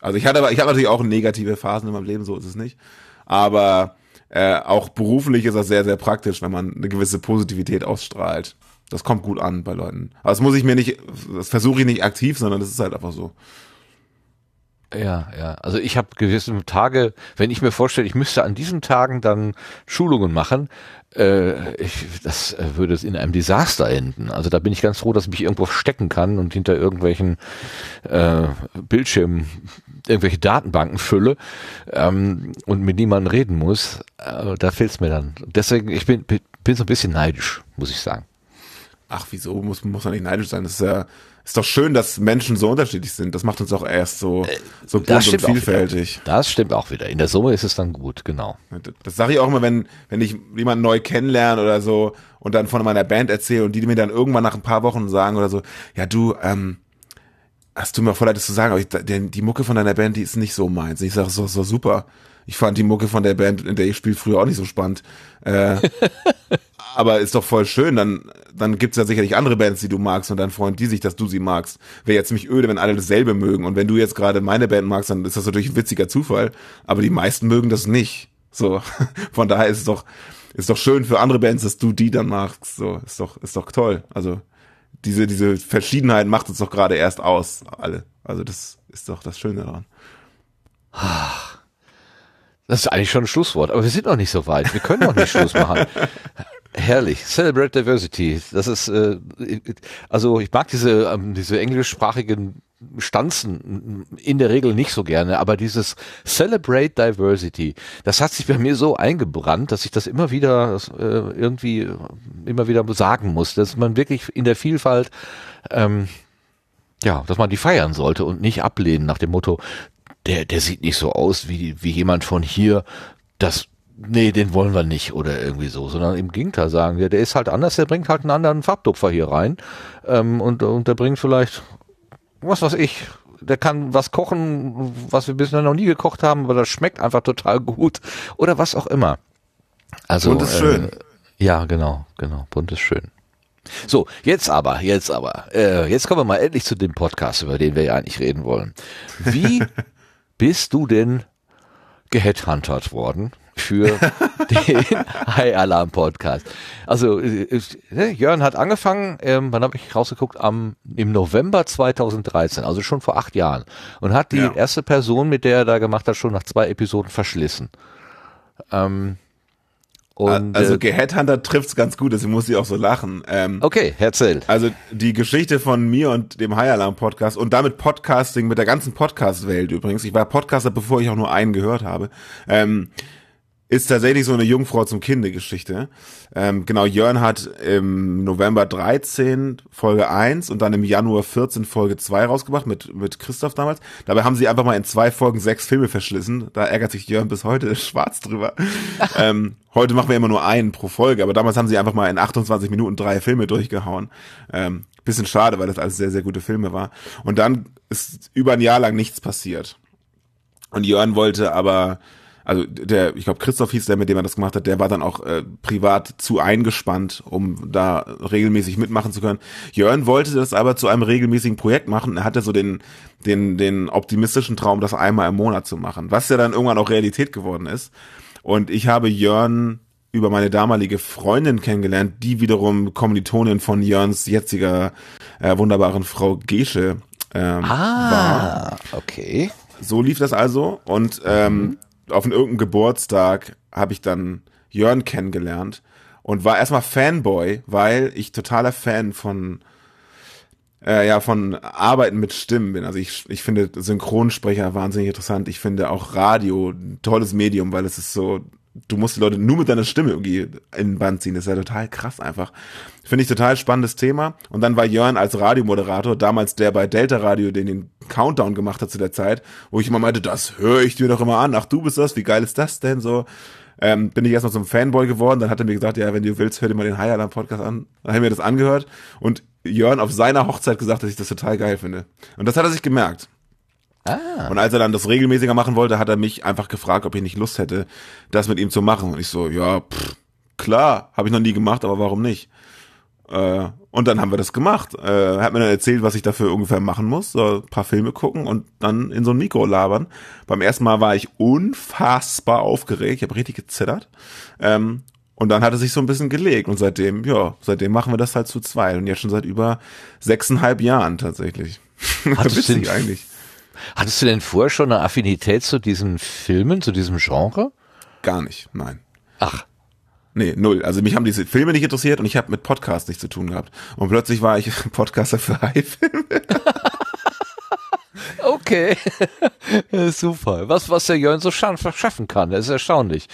also ich hatte aber, ich habe natürlich auch negative Phasen in meinem Leben, so ist es nicht. Aber äh, auch beruflich ist das sehr, sehr praktisch, wenn man eine gewisse Positivität ausstrahlt. Das kommt gut an bei Leuten. Aber das muss ich mir nicht, das versuche ich nicht aktiv, sondern das ist halt einfach so. Ja, ja. Also ich habe gewisse Tage, wenn ich mir vorstelle, ich müsste an diesen Tagen dann Schulungen machen, äh, ich, das äh, würde in einem Desaster enden. Also da bin ich ganz froh, dass ich mich irgendwo stecken kann und hinter irgendwelchen äh, Bildschirmen irgendwelche Datenbanken fülle ähm, und mit niemandem reden muss. Äh, da fehlt es mir dann. Deswegen, ich bin, bin so ein bisschen neidisch, muss ich sagen. Ach, wieso muss, muss man nicht neidisch sein? Das ist ja ist doch schön, dass Menschen so unterschiedlich sind. Das macht uns auch erst so, äh, so bunt und vielfältig. Das stimmt auch wieder. In der Summe ist es dann gut, genau. Das sage ich auch immer, wenn, wenn ich jemanden neu kennenlerne oder so und dann von meiner Band erzähle und die mir dann irgendwann nach ein paar Wochen sagen oder so, ja du, ähm, hast du mir voll leid, das zu sagen, aber ich, die, die Mucke von deiner Band, die ist nicht so meins. Ich sage, so, so super. Ich fand die Mucke von der Band, in der ich spiele, früher auch nicht so spannend. Äh, [laughs] aber ist doch voll schön. Dann, dann gibt's ja sicherlich andere Bands, die du magst und dann freuen die sich, dass du sie magst. Wäre jetzt ziemlich öde, wenn alle dasselbe mögen. Und wenn du jetzt gerade meine Band magst, dann ist das natürlich ein witziger Zufall. Aber die meisten mögen das nicht. So, [laughs] von daher ist es doch, ist doch schön für andere Bands, dass du die dann magst. So, ist doch, ist doch toll. Also diese, diese Verschiedenheit macht uns doch gerade erst aus, alle. Also das ist doch das Schöne daran. Das ist eigentlich schon ein Schlusswort, aber wir sind noch nicht so weit. Wir können noch nicht Schluss machen. [laughs] Herrlich. Celebrate Diversity. Das ist, äh, also ich mag diese, ähm, diese englischsprachigen Stanzen in der Regel nicht so gerne, aber dieses Celebrate Diversity, das hat sich bei mir so eingebrannt, dass ich das immer wieder äh, irgendwie immer wieder sagen muss, dass man wirklich in der Vielfalt ähm, ja, dass man die feiern sollte und nicht ablehnen nach dem Motto, der, der sieht nicht so aus wie, wie jemand von hier, das, nee, den wollen wir nicht oder irgendwie so, sondern im Gegenteil sagen, ja, der ist halt anders, der bringt halt einen anderen Farbtupfer hier rein ähm, und, und der bringt vielleicht, was weiß ich, der kann was kochen, was wir bisher noch nie gekocht haben, aber das schmeckt einfach total gut oder was auch immer. Also, bunt ist äh, schön. Ja, genau, genau, bunt ist schön. So, jetzt aber, jetzt aber, äh, jetzt kommen wir mal endlich zu dem Podcast, über den wir ja eigentlich reden wollen. Wie [laughs] bist du denn geheadhuntert worden für [laughs] den High Alarm Podcast? Also äh, äh, Jörn hat angefangen, ähm, wann habe ich rausgeguckt, am im November 2013, also schon vor acht Jahren, und hat die ja. erste Person, mit der er da gemacht hat, schon nach zwei Episoden verschlissen. Ähm, und, also äh, Geheadhunter trifft's ganz gut, deswegen muss ich auch so lachen. Ähm, okay, erzähl. Also die Geschichte von mir und dem High Alarm Podcast und damit Podcasting mit der ganzen Podcast-Welt übrigens. Ich war Podcaster, bevor ich auch nur einen gehört habe. Ähm, ist tatsächlich so eine Jungfrau zum Kinde-Geschichte. Ähm, genau, Jörn hat im November 13 Folge 1 und dann im Januar 14 Folge 2 rausgebracht mit, mit Christoph damals. Dabei haben sie einfach mal in zwei Folgen sechs Filme verschlissen. Da ärgert sich Jörn bis heute [laughs] schwarz drüber. ähm, heute machen wir immer nur einen pro Folge, aber damals haben sie einfach mal in 28 Minuten drei Filme durchgehauen. Ähm, bisschen schade, weil das alles sehr, sehr gute Filme war. Und dann ist über ein Jahr lang nichts passiert. Und Jörn wollte aber also der, ich glaube Christoph hieß der, mit dem er das gemacht hat, der war dann auch äh, privat zu eingespannt, um da regelmäßig mitmachen zu können. Jörn wollte das aber zu einem regelmäßigen Projekt machen. Er hatte so den, den, den optimistischen Traum, das einmal im Monat zu machen, was ja dann irgendwann auch Realität geworden ist. Und ich habe Jörn über meine damalige Freundin kennengelernt, die wiederum Kommilitonin von Jörns jetziger äh, wunderbaren Frau Gesche ähm, ah, war. okay. So lief das also und ähm, mhm auf irgendeinem Geburtstag habe ich dann Jörn kennengelernt und war erstmal Fanboy, weil ich totaler Fan von äh, ja von Arbeiten mit Stimmen bin. Also ich, ich finde Synchronsprecher wahnsinnig interessant. Ich finde auch Radio ein tolles Medium, weil es ist so du musst die Leute nur mit deiner Stimme irgendwie in den Band ziehen. Das ist ja total krass einfach. Finde ich total spannendes Thema. Und dann war Jörn als Radiomoderator, damals der bei Delta Radio, den den Countdown gemacht hat zu der Zeit, wo ich immer meinte, das höre ich dir doch immer an. Ach, du bist das, wie geil ist das denn so? Ähm, bin ich erstmal zum Fanboy geworden. Dann hat er mir gesagt, ja, wenn du willst, hör dir mal den High Alarm Podcast an. Dann haben wir das angehört. Und Jörn auf seiner Hochzeit gesagt, dass ich das total geil finde. Und das hat er sich gemerkt. Ah. Und als er dann das regelmäßiger machen wollte, hat er mich einfach gefragt, ob ich nicht Lust hätte, das mit ihm zu machen. Und ich so, ja, pff, klar, habe ich noch nie gemacht, aber warum nicht? Äh, und dann haben wir das gemacht. Äh, hat mir dann erzählt, was ich dafür ungefähr machen muss. So ein paar Filme gucken und dann in so ein Mikro labern. Beim ersten Mal war ich unfassbar aufgeregt. Ich habe richtig gezittert. Ähm, und dann hat er sich so ein bisschen gelegt. Und seitdem, ja, seitdem machen wir das halt zu zweit. Und jetzt schon seit über sechseinhalb Jahren tatsächlich. [laughs] Witzig eigentlich. Hattest du denn vorher schon eine Affinität zu diesen Filmen, zu diesem Genre? Gar nicht, nein. Ach. Nee, null. Also mich haben diese Filme nicht interessiert und ich habe mit Podcasts nichts zu tun gehabt. Und plötzlich war ich [laughs] Podcaster für High-Filme. [laughs] okay. Super. Was, was der Jörn so schaffen kann, das ist erstaunlich.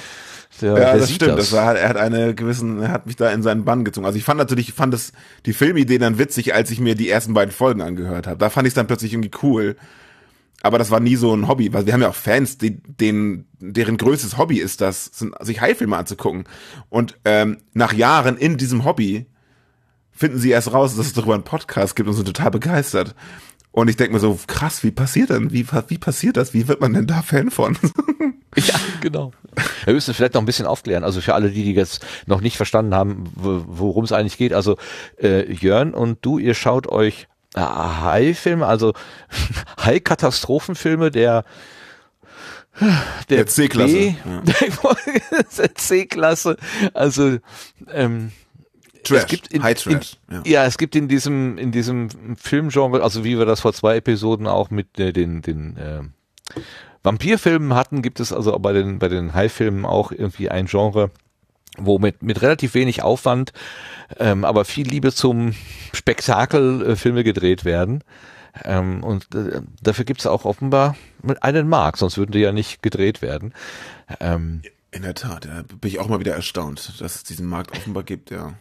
Der, ja, das stimmt. Das. das war, er hat eine gewissen, er hat mich da in seinen Bann gezogen. Also ich fand natürlich, ich fand das, die Filmidee dann witzig, als ich mir die ersten beiden Folgen angehört habe. Da fand ich es dann plötzlich irgendwie cool aber das war nie so ein Hobby, weil wir haben ja auch Fans, die, denen, deren größtes Hobby ist das, sind, sich Heilfilme anzugucken. Und ähm, nach Jahren in diesem Hobby finden sie erst raus, dass es darüber einen Podcast gibt und sind total begeistert. Und ich denke mir so, krass, wie passiert denn? Wie, wie passiert das? Wie wird man denn da Fan von? [laughs] ja, genau. Wir müssen vielleicht noch ein bisschen aufklären. Also für alle, die, die jetzt noch nicht verstanden haben, worum es eigentlich geht. Also äh, Jörn und du, ihr schaut euch Hai-Filme, also [laughs] Hai-Katastrophenfilme der der, der C-Klasse. [laughs] C-Klasse. Also ähm, Trash, es gibt in, High Trash. In, ja. ja. es gibt in diesem in diesem Filmgenre, also wie wir das vor zwei Episoden auch mit äh, den den äh, Vampirfilmen hatten, gibt es also bei den bei den High-Filmen auch irgendwie ein Genre, wo mit, mit relativ wenig Aufwand, ähm, aber viel Liebe zum Spektakel äh, Filme gedreht werden. Ähm, und äh, dafür gibt es auch offenbar einen Markt, sonst würden die ja nicht gedreht werden. Ähm, In der Tat, ja, bin ich auch mal wieder erstaunt, dass es diesen Markt offenbar gibt, ja.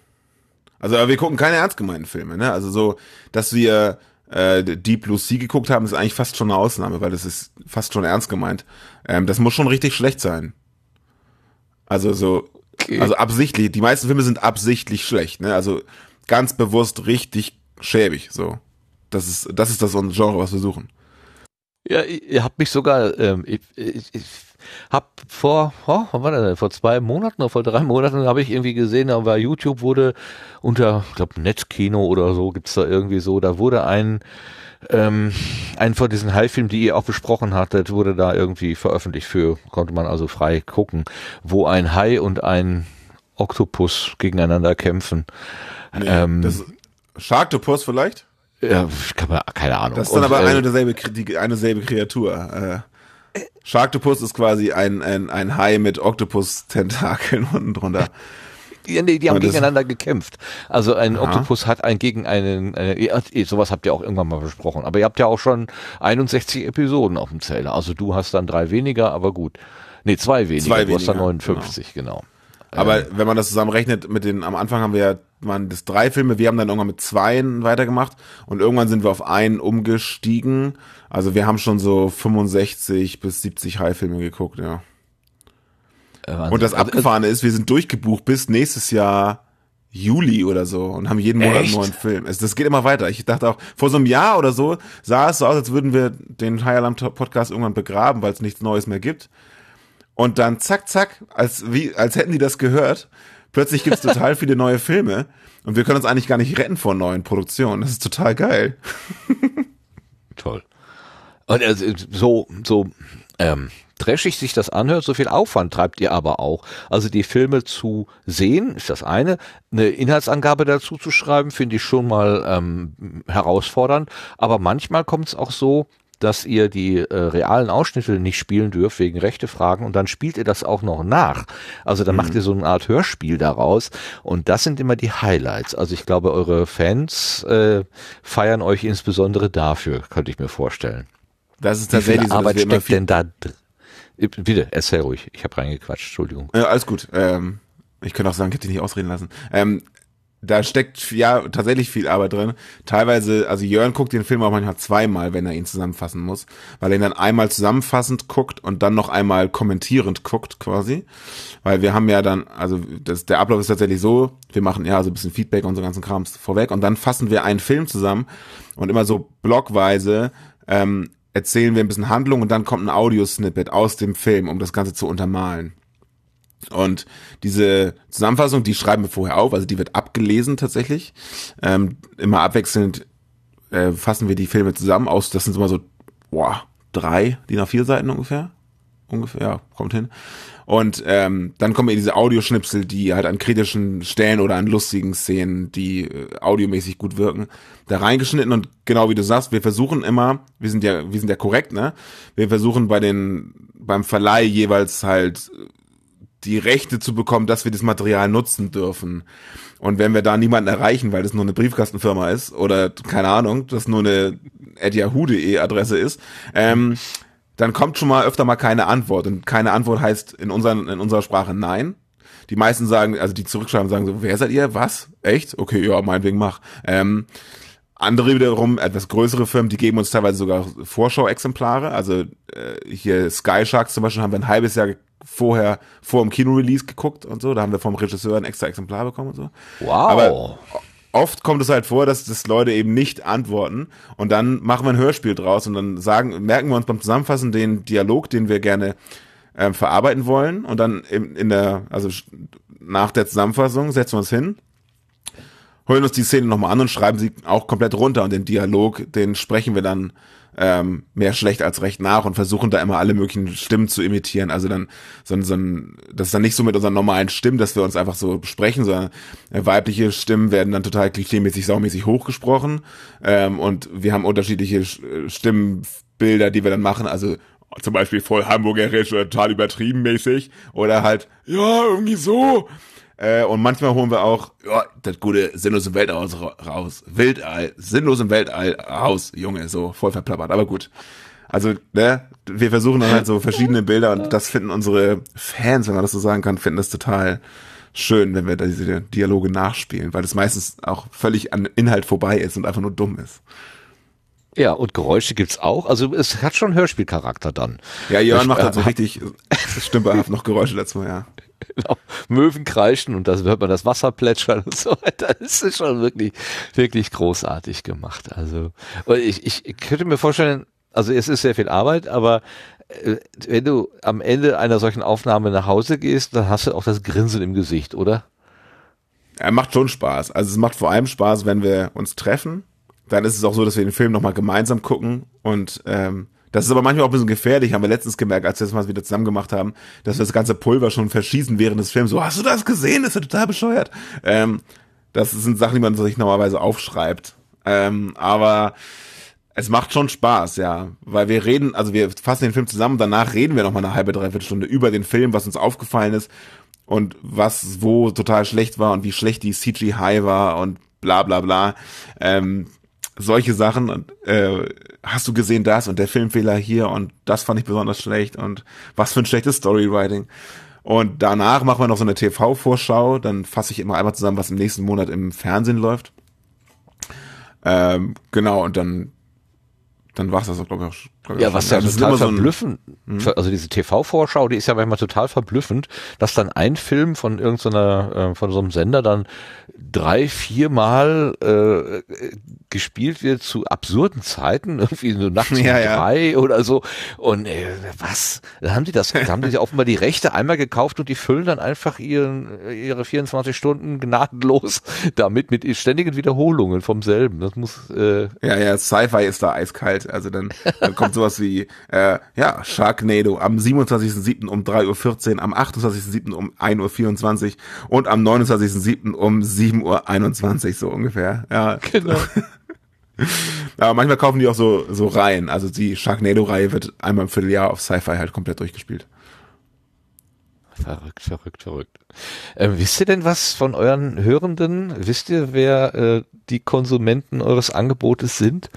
Also wir gucken keine ernst gemeinten Filme, ne? Also so, dass wir äh, Deep Blue Sea geguckt haben, ist eigentlich fast schon eine Ausnahme, weil das ist fast schon ernst gemeint. Ähm, das muss schon richtig schlecht sein. Also so, okay. also absichtlich, die meisten Filme sind absichtlich schlecht, ne? Also ganz bewusst richtig schäbig, so. Das ist, das ist das Genre, was wir suchen. Ja, ihr habt mich sogar, ähm, ich, ich, ich hab vor, oh, wann war das denn? vor zwei Monaten oder vor drei Monaten habe ich irgendwie gesehen, aber YouTube wurde unter, ich glaube Netzkino oder so gibt's da irgendwie so, da wurde ein ähm, ein von diesen Hai-Filmen, die ihr auch besprochen hattet, wurde da irgendwie veröffentlicht für, konnte man also frei gucken, wo ein Hai und ein Oktopus gegeneinander kämpfen. Nee, ähm, das Sharktopus vielleicht? Ja, kann man, keine Ahnung. Das ist dann und, aber äh, eine derselbe, die, eine selbe Kreatur. Äh, Sharktopus ist quasi ein, ein, ein Hai mit Oktopus-Tentakeln [laughs] unten drunter. Ja, nee, die haben gegeneinander gekämpft. Also ein Aha. Oktopus hat ein gegen einen, äh, sowas habt ihr auch irgendwann mal besprochen. Aber ihr habt ja auch schon 61 Episoden auf dem Zähler. Also du hast dann drei weniger, aber gut. Nee, zwei weniger. Zwei du weniger, hast dann 59, genau. genau. Aber ähm, wenn man das zusammenrechnet mit den, am Anfang haben wir ja, waren das drei Filme, wir haben dann irgendwann mit zweien weitergemacht und irgendwann sind wir auf einen umgestiegen. Also wir haben schon so 65 bis 70 High-Filme geguckt, ja. Wahnsinn. Und das also, Abgefahrene ist, wir sind durchgebucht bis nächstes Jahr Juli oder so und haben jeden Monat einen neuen Film. Es, das geht immer weiter. Ich dachte auch, vor so einem Jahr oder so sah es so aus, als würden wir den High Alarm Podcast irgendwann begraben, weil es nichts Neues mehr gibt. Und dann zack, zack, als, wie, als hätten die das gehört. Plötzlich gibt's total viele neue Filme und wir können uns eigentlich gar nicht retten vor neuen Produktionen. Das ist total geil. [laughs] Toll. Und also, so, so, ähm, trashig sich das anhört, so viel Aufwand treibt ihr aber auch. Also die Filme zu sehen, ist das eine. Eine Inhaltsangabe dazu zu schreiben, finde ich schon mal ähm, herausfordernd. Aber manchmal kommt es auch so, dass ihr die äh, realen Ausschnitte nicht spielen dürft wegen rechte Fragen und dann spielt ihr das auch noch nach. Also dann mhm. macht ihr so eine Art Hörspiel daraus und das sind immer die Highlights. Also ich glaube, eure Fans äh, feiern euch insbesondere dafür, könnte ich mir vorstellen. Das ist tatsächlich Wie viel Arbeit so, steckt denn da Bitte, erzähl ruhig. Ich habe reingequatscht, Entschuldigung. Ja, alles gut. Ähm, ich könnte auch sagen, ich hätte dich nicht ausreden lassen. Ähm, da steckt ja tatsächlich viel Arbeit drin. Teilweise, also Jörn guckt den Film auch manchmal zweimal, wenn er ihn zusammenfassen muss, weil er ihn dann einmal zusammenfassend guckt und dann noch einmal kommentierend guckt quasi. Weil wir haben ja dann, also das, der Ablauf ist tatsächlich so, wir machen ja so ein bisschen Feedback und so ganzen Krams vorweg und dann fassen wir einen Film zusammen und immer so blockweise ähm, erzählen wir ein bisschen Handlung und dann kommt ein Audiosnippet aus dem Film, um das Ganze zu untermalen. Und diese Zusammenfassung, die schreiben wir vorher auf, also die wird abgelesen tatsächlich. Ähm, immer abwechselnd äh, fassen wir die Filme zusammen aus. Das sind immer so, boah, drei, die nach vier Seiten ungefähr. Ungefähr, ja, kommt hin. Und ähm, dann kommen eben diese Audioschnipsel, die halt an kritischen Stellen oder an lustigen Szenen, die äh, audiomäßig gut wirken, da reingeschnitten. Und genau wie du sagst, wir versuchen immer, wir sind ja, wir sind ja korrekt, ne? Wir versuchen bei den, beim Verleih jeweils halt die Rechte zu bekommen, dass wir das Material nutzen dürfen. Und wenn wir da niemanden erreichen, weil das nur eine Briefkastenfirma ist oder keine Ahnung, das nur eine yahoo.de Adresse ist, ähm, dann kommt schon mal öfter mal keine Antwort. Und keine Antwort heißt in, unseren, in unserer Sprache nein. Die meisten sagen, also die zurückschreiben, sagen so, wer seid ihr? Was? Echt? Okay, ja, meinetwegen mach. Ähm, andere wiederum, etwas größere Firmen, die geben uns teilweise sogar Vorschau-Exemplare. Also äh, hier Sky Sharks zum Beispiel haben wir ein halbes Jahr vorher vor dem Kino-Release geguckt und so. Da haben wir vom Regisseur ein extra Exemplar bekommen und so. Wow. Aber oft kommt es halt vor, dass das Leute eben nicht antworten und dann machen wir ein Hörspiel draus und dann sagen, merken wir uns beim Zusammenfassen den Dialog, den wir gerne ähm, verarbeiten wollen und dann in, in der, also nach der Zusammenfassung setzen wir uns hin, holen uns die Szene nochmal an und schreiben sie auch komplett runter und den Dialog, den sprechen wir dann ähm, mehr schlecht als recht nach und versuchen da immer alle möglichen Stimmen zu imitieren. Also dann so, so ein, das ist dann nicht so mit unseren normalen Stimmen, dass wir uns einfach so sprechen, sondern äh, weibliche Stimmen werden dann total klischeemäßig, saumäßig hochgesprochen ähm, und wir haben unterschiedliche äh, Stimmenbilder, die wir dann machen. Also zum Beispiel voll hamburgerisch oder total übertrieben mäßig oder halt ja irgendwie so Äh, und manchmal holen wir auch ja, das gute Sinnlos im Weltall raus. Weltall, Sinnlos im Weltall raus, Junge, so voll verplappert, aber gut. Also, ne, wir versuchen dann halt so verschiedene Bilder und das finden unsere Fans, wenn man das so sagen kann, finden das total schön, wenn wir da diese Dialoge nachspielen, weil es meistens auch völlig an Inhalt vorbei ist und einfach nur dumm ist. Ja, und Geräusche gibt's auch. Also es hat schon Hörspielcharakter dann. Ja, Jörn macht dann so richtig stümperhaft noch Geräusche dazu, ja. Genau. Möwen kreischen und da hört man das Wasser plätschern und so weiter. Das ist schon wirklich, wirklich großartig gemacht. Also ich, ich könnte mir vorstellen, also es ist sehr viel Arbeit, aber äh, wenn du am Ende einer solchen Aufnahme nach Hause gehst, dann hast du auch das Grinsen im Gesicht, oder? Er macht schon Spaß. Also es macht vor allem Spaß, wenn wir uns treffen. Dann ist es auch so, dass wir den Film nochmal gemeinsam gucken und ähm, das ist aber manchmal auch ein bisschen gefährlich, haben wir letztens gemerkt, als wir das mal wieder zusammen gemacht haben, dass wir das ganze Pulver schon verschießen während des Films. So, hast du das gesehen? Das ist ja total bescheuert. Ähm, das sind Sachen, die man sich normalerweise aufschreibt. Ähm, aber es macht schon Spaß, ja, weil wir reden, also wir fassen den Film zusammen, danach reden wir noch mal eine halbe, dreiviertel Stunde über den Film, was uns aufgefallen ist und was wo total schlecht war und wie schlecht die CGI war und bla bla bla. Ähm, solche Sachen und äh, hast du gesehen das und der Filmfehler hier und das fand ich besonders schlecht und was für ein schlechtes Storywriting. Und danach machen wir noch so eine TV-Vorschau, dann fasse ich immer einmal zusammen, was im nächsten Monat im Fernsehen läuft. Ähm, genau, und dann dann war es das, glaube ich, auch. Glaub ich ja, was ja also total verblüffend, so also diese TV-Vorschau, die ist ja manchmal total verblüffend, dass dann ein Film von irgendeiner, äh, von so einem Sender dann drei, viermal äh, gespielt wird zu absurden Zeiten, [laughs] irgendwie so nachts ja, um drei ja. oder so. Und äh, was? Da haben die das, da haben die offenbar die Rechte einmal gekauft und die füllen dann einfach ihren, ihre 24 Stunden gnadenlos [laughs] damit mit ständigen Wiederholungen vom selben. Das muss äh, Ja, ja, Sci-Fi ist da eiskalt. Also dann, dann kommt sowas wie äh, ja, Sharknado am 27.07. um 3.14 Uhr, am 28.07. um 1.24 Uhr und am 29.07. um 7.21 Uhr so ungefähr. Ja. Genau. [laughs] Aber manchmal kaufen die auch so, so Reihen. Also die Sharknado-Reihe wird einmal im Vierteljahr auf Sci-Fi halt komplett durchgespielt. Verrückt, verrückt, verrückt. Äh, wisst ihr denn was von euren Hörenden? Wisst ihr, wer äh, die Konsumenten eures Angebotes sind?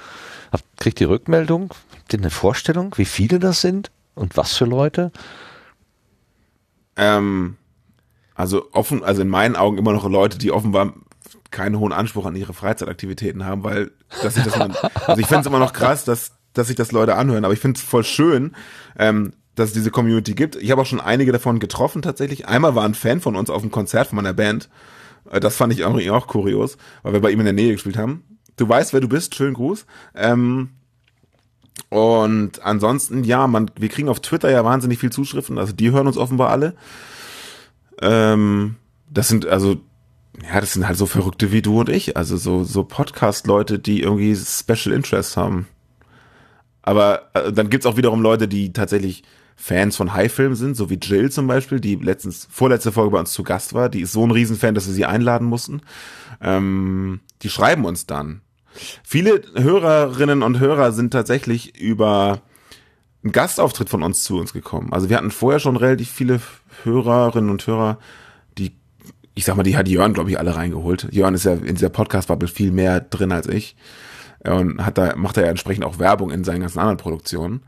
Habt, kriegt ihr Rückmeldung? Habt ihr eine Vorstellung, wie viele das sind und was für Leute? Ähm, also offen, also in meinen Augen immer noch Leute, die offenbar keinen hohen Anspruch an ihre Freizeitaktivitäten haben, weil dass ich das man, also ich finde es immer noch krass, dass dass sich das Leute anhören, aber ich finde es voll schön, ähm, dass es diese Community gibt. Ich habe auch schon einige davon getroffen tatsächlich. Einmal war ein Fan von uns auf einem Konzert von meiner Band. Äh, das fand ich auch, auch kurios, weil wir bei ihm in der Nähe gespielt haben. Du weißt, wer du bist. Schönen Gruß. Ähm, und ansonsten, ja, man, wir kriegen auf Twitter ja wahnsinnig viel Zuschriften. Also die hören uns offenbar alle. Ähm, das sind also ja, das sind halt so Verrückte wie du und ich. Also so, so Podcast-Leute, die irgendwie Special Interest haben. Aber äh, dann gibt's auch wiederum Leute, die tatsächlich Fans von High-Filmen sind, so wie Jill zum Beispiel, die letztens, vorletzte Folge bei uns zu Gast war. Die ist so ein Riesenfan, dass wir sie einladen mussten. Ähm, die schreiben uns dann. Viele Hörerinnen und Hörer sind tatsächlich über einen Gastauftritt von uns zu uns gekommen. Also wir hatten vorher schon relativ viele Hörerinnen und Hörer, ich sag mal, die hat Jörn, glaube ich, alle reingeholt. Jörn ist ja in dieser Podcast-Bubble viel mehr drin als ich. Und hat da, macht er ja entsprechend auch Werbung in seinen ganzen anderen Produktionen.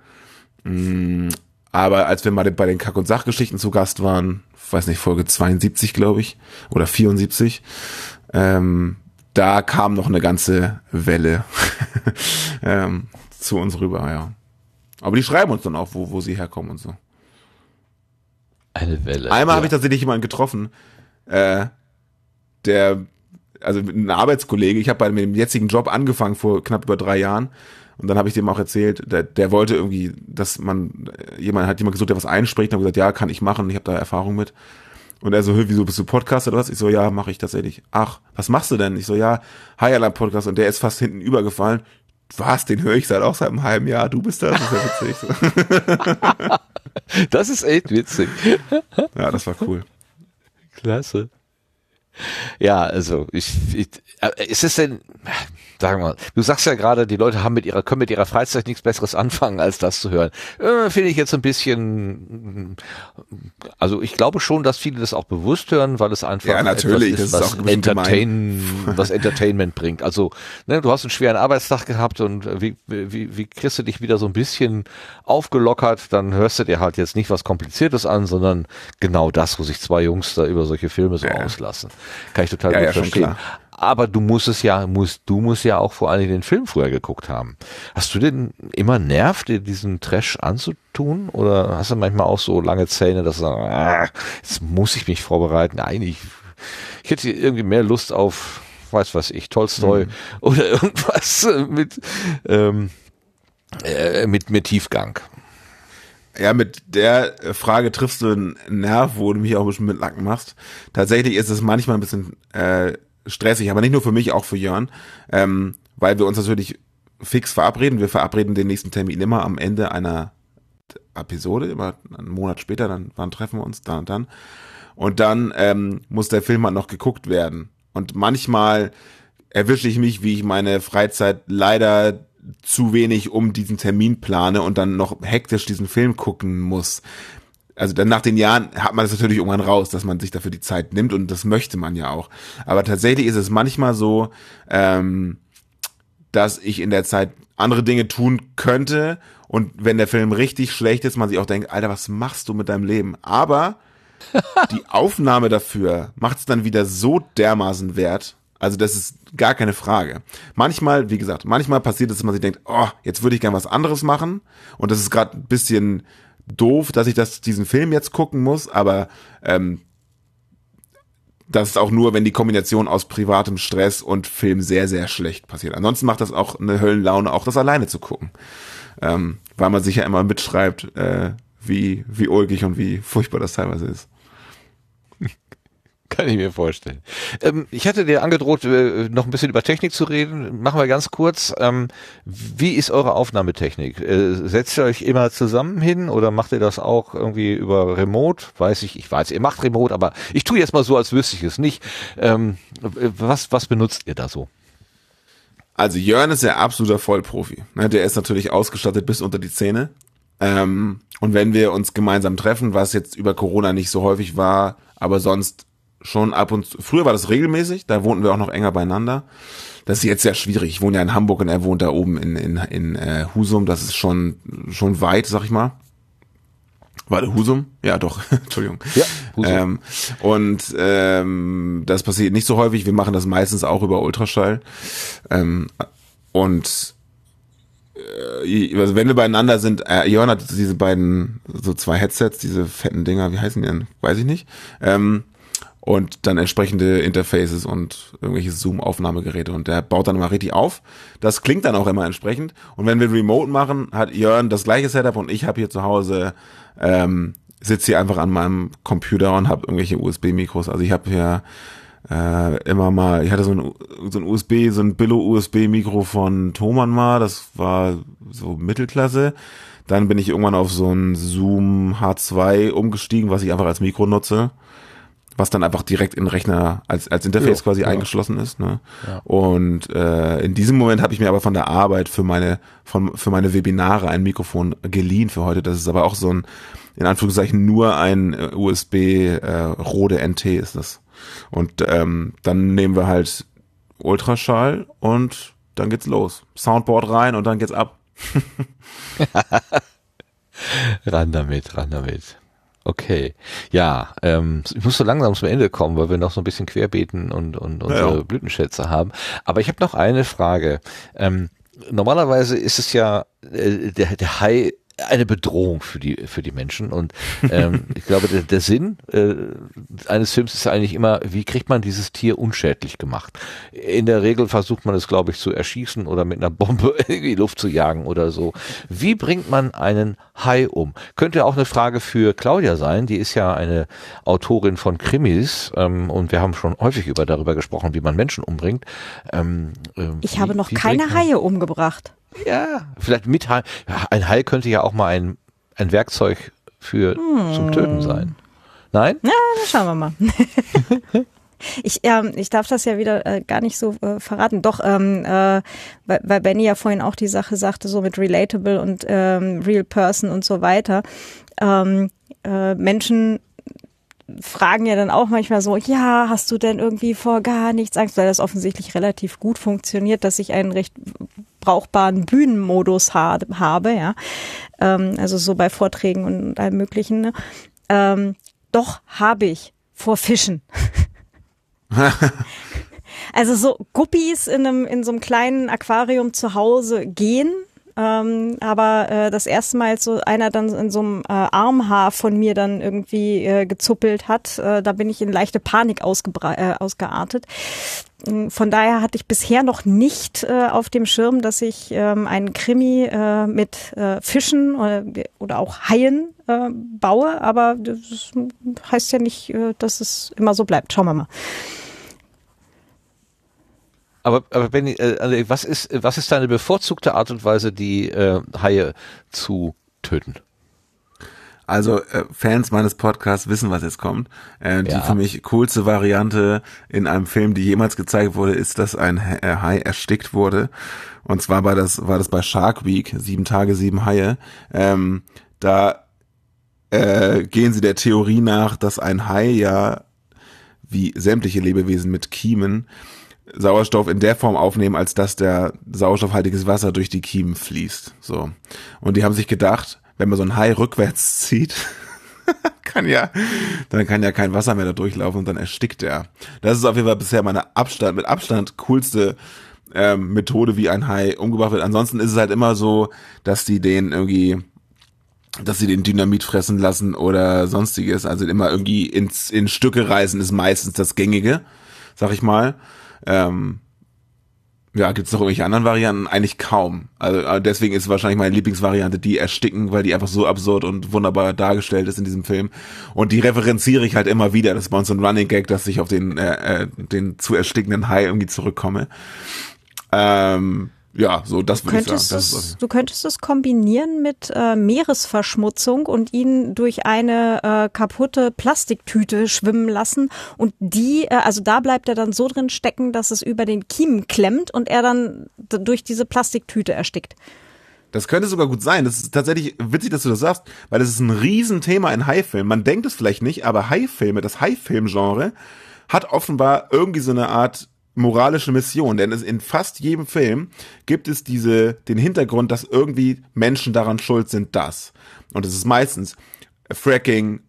Mm, aber als wir mal bei den Kack- und Sachgeschichten zu Gast waren, weiß nicht, Folge 72, glaube ich, oder 74, ähm, da kam noch eine ganze Welle [laughs] ähm, zu uns rüber, ja. Aber die schreiben uns dann auch, wo, wo sie herkommen und so. Eine Welle. Einmal ja. habe ich tatsächlich jemanden getroffen, äh, der, also ein Arbeitskollege, ich habe bei dem jetzigen Job angefangen vor knapp über drei Jahren und dann habe ich dem auch erzählt, der, der wollte irgendwie, dass man, jemand hat jemand gesucht, der was einspricht und habe gesagt, ja, kann ich machen, ich habe da Erfahrung mit. Und er so, wieso bist du Podcaster oder was? Ich so, ja, mache ich tatsächlich. Ach, was machst du denn? Ich so, ja, High Alarm Podcast und der ist fast hinten übergefallen. Was, den höre ich seit auch seit einem halben Jahr. Du bist das, das ist ja witzig. [laughs] [laughs] das ist echt witzig. ja, das war cool. Klasse. Ja, also ich, ich äh, ist es denn, sagen wir mal, du sagst ja gerade, die Leute haben mit ihrer, können mit ihrer Freizeit nichts Besseres [laughs] anfangen, als das zu hören. Äh, Finde ich jetzt ein bisschen, also ich glaube schon, dass viele das auch bewusst hören, weil es einfach ja, natürlich, etwas ist, was, Entertain, [laughs] was Entertainment bringt. Also, ne, du hast einen schweren Arbeitstag gehabt und wie, wie, wie kriegst du dich wieder so ein bisschen aufgelockert, dann hörst du dir halt jetzt nicht was Kompliziertes an, sondern genau das, wo sich zwei Jungs da über solche Filme so ja. auslassen. Kann ich total ja, gut ja, verstehen aber du musst es ja, musst, du musst ja auch vor allem den Film früher geguckt haben. Hast du denn immer Nerv, dir diesen Trash anzutun? Oder hast du manchmal auch so lange Zähne, dass du sagst, ah, jetzt muss ich mich vorbereiten? Eigentlich, ich hätte irgendwie mehr Lust auf, weiß was ich, Tolstoi mhm. [laughs] oder irgendwas mit, ähm, äh, mit, mit Tiefgang. Ja, mit der Frage triffst du einen Nerv, wo du mich auch ein bisschen mit Lacken machst. Tatsächlich ist es manchmal ein bisschen äh, stressig, aber nicht nur für mich, auch für Jörn, ähm, weil wir uns natürlich fix verabreden. Wir verabreden den nächsten Termin immer am Ende einer Episode, immer einen Monat später, dann wann treffen wir uns, dann und dann. Und dann ähm, muss der Film halt noch geguckt werden. Und manchmal erwische ich mich, wie ich meine Freizeit leider zu wenig um diesen Termin plane und dann noch hektisch diesen Film gucken muss also dann nach den Jahren hat man das natürlich irgendwann raus, dass man sich dafür die Zeit nimmt und das möchte man ja auch. Aber tatsächlich ist es manchmal so, ähm, dass ich in der Zeit andere Dinge tun könnte und wenn der Film richtig schlecht ist, man sich auch denkt, Alter, was machst du mit deinem Leben? Aber [laughs] die Aufnahme dafür macht es dann wieder so dermaßen wert. Also das ist gar keine Frage. Manchmal, wie gesagt, manchmal passiert es, dass man sich denkt, oh, jetzt würde ich gern was anderes machen und das ist gerade ein bisschen doof, dass ich das, diesen Film jetzt gucken muss, aber ähm, das ist auch nur, wenn die Kombination aus privatem Stress und Film sehr, sehr schlecht passiert. Ansonsten macht das auch eine Höllenlaune, auch das alleine zu gucken. Ähm, weil man sich ja immer mitschreibt, äh, wie, wie ulkig und wie furchtbar das teilweise ist. Kann ich mir vorstellen. Ähm, ich hatte dir angedroht, äh, noch ein bisschen über Technik zu reden. Machen wir ganz kurz. Ähm, wie ist eure Aufnahmetechnik? Äh, setzt ihr euch immer zusammen hin oder macht ihr das auch irgendwie über Remote? Weiß ich, ich weiß, ihr macht Remote, aber ich tue jetzt mal so, als wüsste ich es nicht. Ähm, was, was benutzt ihr da so? Also Jörn ist ja absoluter Vollprofi. Ne? Der ist natürlich ausgestattet bis unter die Zähne. Ähm, und wenn wir uns gemeinsam treffen, was jetzt über Corona nicht so häufig war, aber sonst schon ab und zu. Früher war das regelmäßig, da wohnten wir auch noch enger beieinander. Das ist jetzt sehr schwierig. Ich wohne ja in Hamburg und er wohnt da oben in, in, in äh, Husum. Das ist schon, schon weit, sag ich mal. Warte, Husum? Ja, doch. [laughs] Entschuldigung. Ja, Husum. Ähm, und ähm, das passiert nicht so häufig. Wir machen das meistens auch über Ultraschall. Ähm, und äh, also wenn wir beieinander sind, äh, Jörn hat diese beiden, so zwei Headsets, diese fetten Dinger, wie heißen die denn? Weiß ich nicht. Ähm, und dann entsprechende Interfaces und irgendwelche Zoom-Aufnahmegeräte und der baut dann immer richtig auf. Das klingt dann auch immer entsprechend. Und wenn wir Remote machen, hat Jörn das gleiche Setup und ich habe hier zu Hause ähm, sitze hier einfach an meinem Computer und habe irgendwelche USB-Mikros. Also ich habe hier äh, immer mal, ich hatte so ein, so ein USB, so ein Billo-USB-Mikro von Thomann mal, das war so Mittelklasse. Dann bin ich irgendwann auf so ein Zoom H2 umgestiegen, was ich einfach als Mikro nutze was dann einfach direkt in den Rechner als, als Interface jo, quasi ja. eingeschlossen ist. Ne? Ja. Und äh, in diesem Moment habe ich mir aber von der Arbeit für meine, von, für meine Webinare ein Mikrofon geliehen für heute. Das ist aber auch so ein, in Anführungszeichen, nur ein äh, USB äh, Rode NT ist das. Und ähm, dann nehmen wir halt Ultraschall und dann geht's los. Soundboard rein und dann geht's ab. [laughs] ran damit, ran damit. Okay, ja, ähm, ich muss so langsam zum Ende kommen, weil wir noch so ein bisschen querbeten und, und unsere ja. Blütenschätze haben. Aber ich habe noch eine Frage. Ähm, normalerweise ist es ja, äh, der, der Hai eine Bedrohung für die für die Menschen. Und ähm, [laughs] ich glaube der, der Sinn äh, eines Films ist eigentlich immer wie kriegt man dieses Tier unschädlich gemacht? In der Regel versucht man es glaube ich zu erschießen oder mit einer Bombe [laughs] in die Luft zu jagen oder so. Wie bringt man einen Hai um? Könnte auch eine Frage für Claudia sein. Die ist ja eine Autorin von Krimis ähm, und wir haben schon häufig über darüber gesprochen wie man Menschen umbringt. Ähm, äh, ich wie, habe noch keine Haie umgebracht ja, vielleicht mit Hai. Ja, ein Hai könnte ja auch mal ein, ein Werkzeug für hm. zum Töten sein. Nein? Ja, dann schauen wir mal. [laughs] Ich, ähm, ich darf das ja wieder äh, gar nicht so äh, verraten. Doch, ähm, äh, weil, weil Benny ja vorhin auch die Sache sagte, so mit Relatable und ähm, Real Person und so weiter. Ähm, äh, Menschen fragen ja dann auch manchmal so, ja, hast du denn irgendwie vor gar nichts Angst, weil das offensichtlich relativ gut funktioniert, dass ich einen recht brauchbaren Bühnenmodus ha habe, ja. Ähm, also so bei Vorträgen und allem möglichen. Ne? Ähm, doch habe ich vor Fischen. [laughs] also so Guppies in einem in so einem kleinen Aquarium zu Hause gehen, ähm, aber äh, das erste Mal, als so einer dann in so einem äh, Armhaar von mir dann irgendwie äh, gezuppelt hat, äh, da bin ich in leichte Panik äh, ausgeartet. Mm, von daher hatte ich bisher noch nicht äh, auf dem Schirm, dass ich ähm, einen Krimi äh, mit äh, Fischen oder, oder auch Haien äh, baue, aber das heißt ja nicht, äh, dass es immer so bleibt. Schauen wir mal. Aber, aber Benny, äh, also was ist, was ist deine bevorzugte Art und Weise, die äh, Haie zu töten? Also äh, Fans meines Podcasts wissen, was jetzt kommt. Äh, die ja. für mich coolste Variante in einem Film, die jemals gezeigt wurde, ist, dass ein äh, Hai erstickt wurde. Und zwar war das, war das bei Shark Week, sieben Tage, sieben Haie. Ähm, da äh, gehen sie der Theorie nach, dass ein Hai ja wie sämtliche Lebewesen mit Kiemen Sauerstoff in der Form aufnehmen, als dass der sauerstoffhaltiges Wasser durch die Kiemen fließt. So. Und die haben sich gedacht, wenn man so ein Hai rückwärts [laughs] zieht, kann ja, dann kann ja kein Wasser mehr da durchlaufen und dann erstickt er. Das ist auf jeden Fall bisher meine Abstand, mit Abstand coolste ähm, Methode, wie ein Hai umgebracht wird. Ansonsten ist es halt immer so, dass die den irgendwie, dass sie den Dynamit fressen lassen oder sonstiges. Also immer irgendwie ins, in Stücke reißen ist meistens das Gängige, sag ich mal. Ähm, ja, gibt es noch irgendwelche anderen Varianten? Eigentlich kaum. Also äh, deswegen ist wahrscheinlich meine Lieblingsvariante die Ersticken, weil die einfach so absurd und wunderbar dargestellt ist in diesem Film. Und die referenziere ich halt immer wieder. Das ist bei uns ein Running Gag, dass ich auf den, äh, äh den zu erstickenden Hai irgendwie zurückkomme. Ähm, ja, so das würde ich sagen. Es, du könntest es kombinieren mit äh, Meeresverschmutzung und ihn durch eine äh, kaputte Plastiktüte schwimmen lassen und die, äh, also da bleibt er dann so drin stecken, dass es über den Kiemen klemmt und er dann durch diese Plastiktüte erstickt. Das könnte sogar gut sein. Das ist tatsächlich witzig, dass du das sagst, weil das ist ein Riesenthema in Haifilmen. Man denkt es vielleicht nicht, aber Haifilme, das Haifilm-Genre, hat offenbar irgendwie so eine Art moralische Mission, denn es in fast jedem Film gibt es diese den Hintergrund, dass irgendwie Menschen daran schuld sind, dass und es ist meistens Fracking,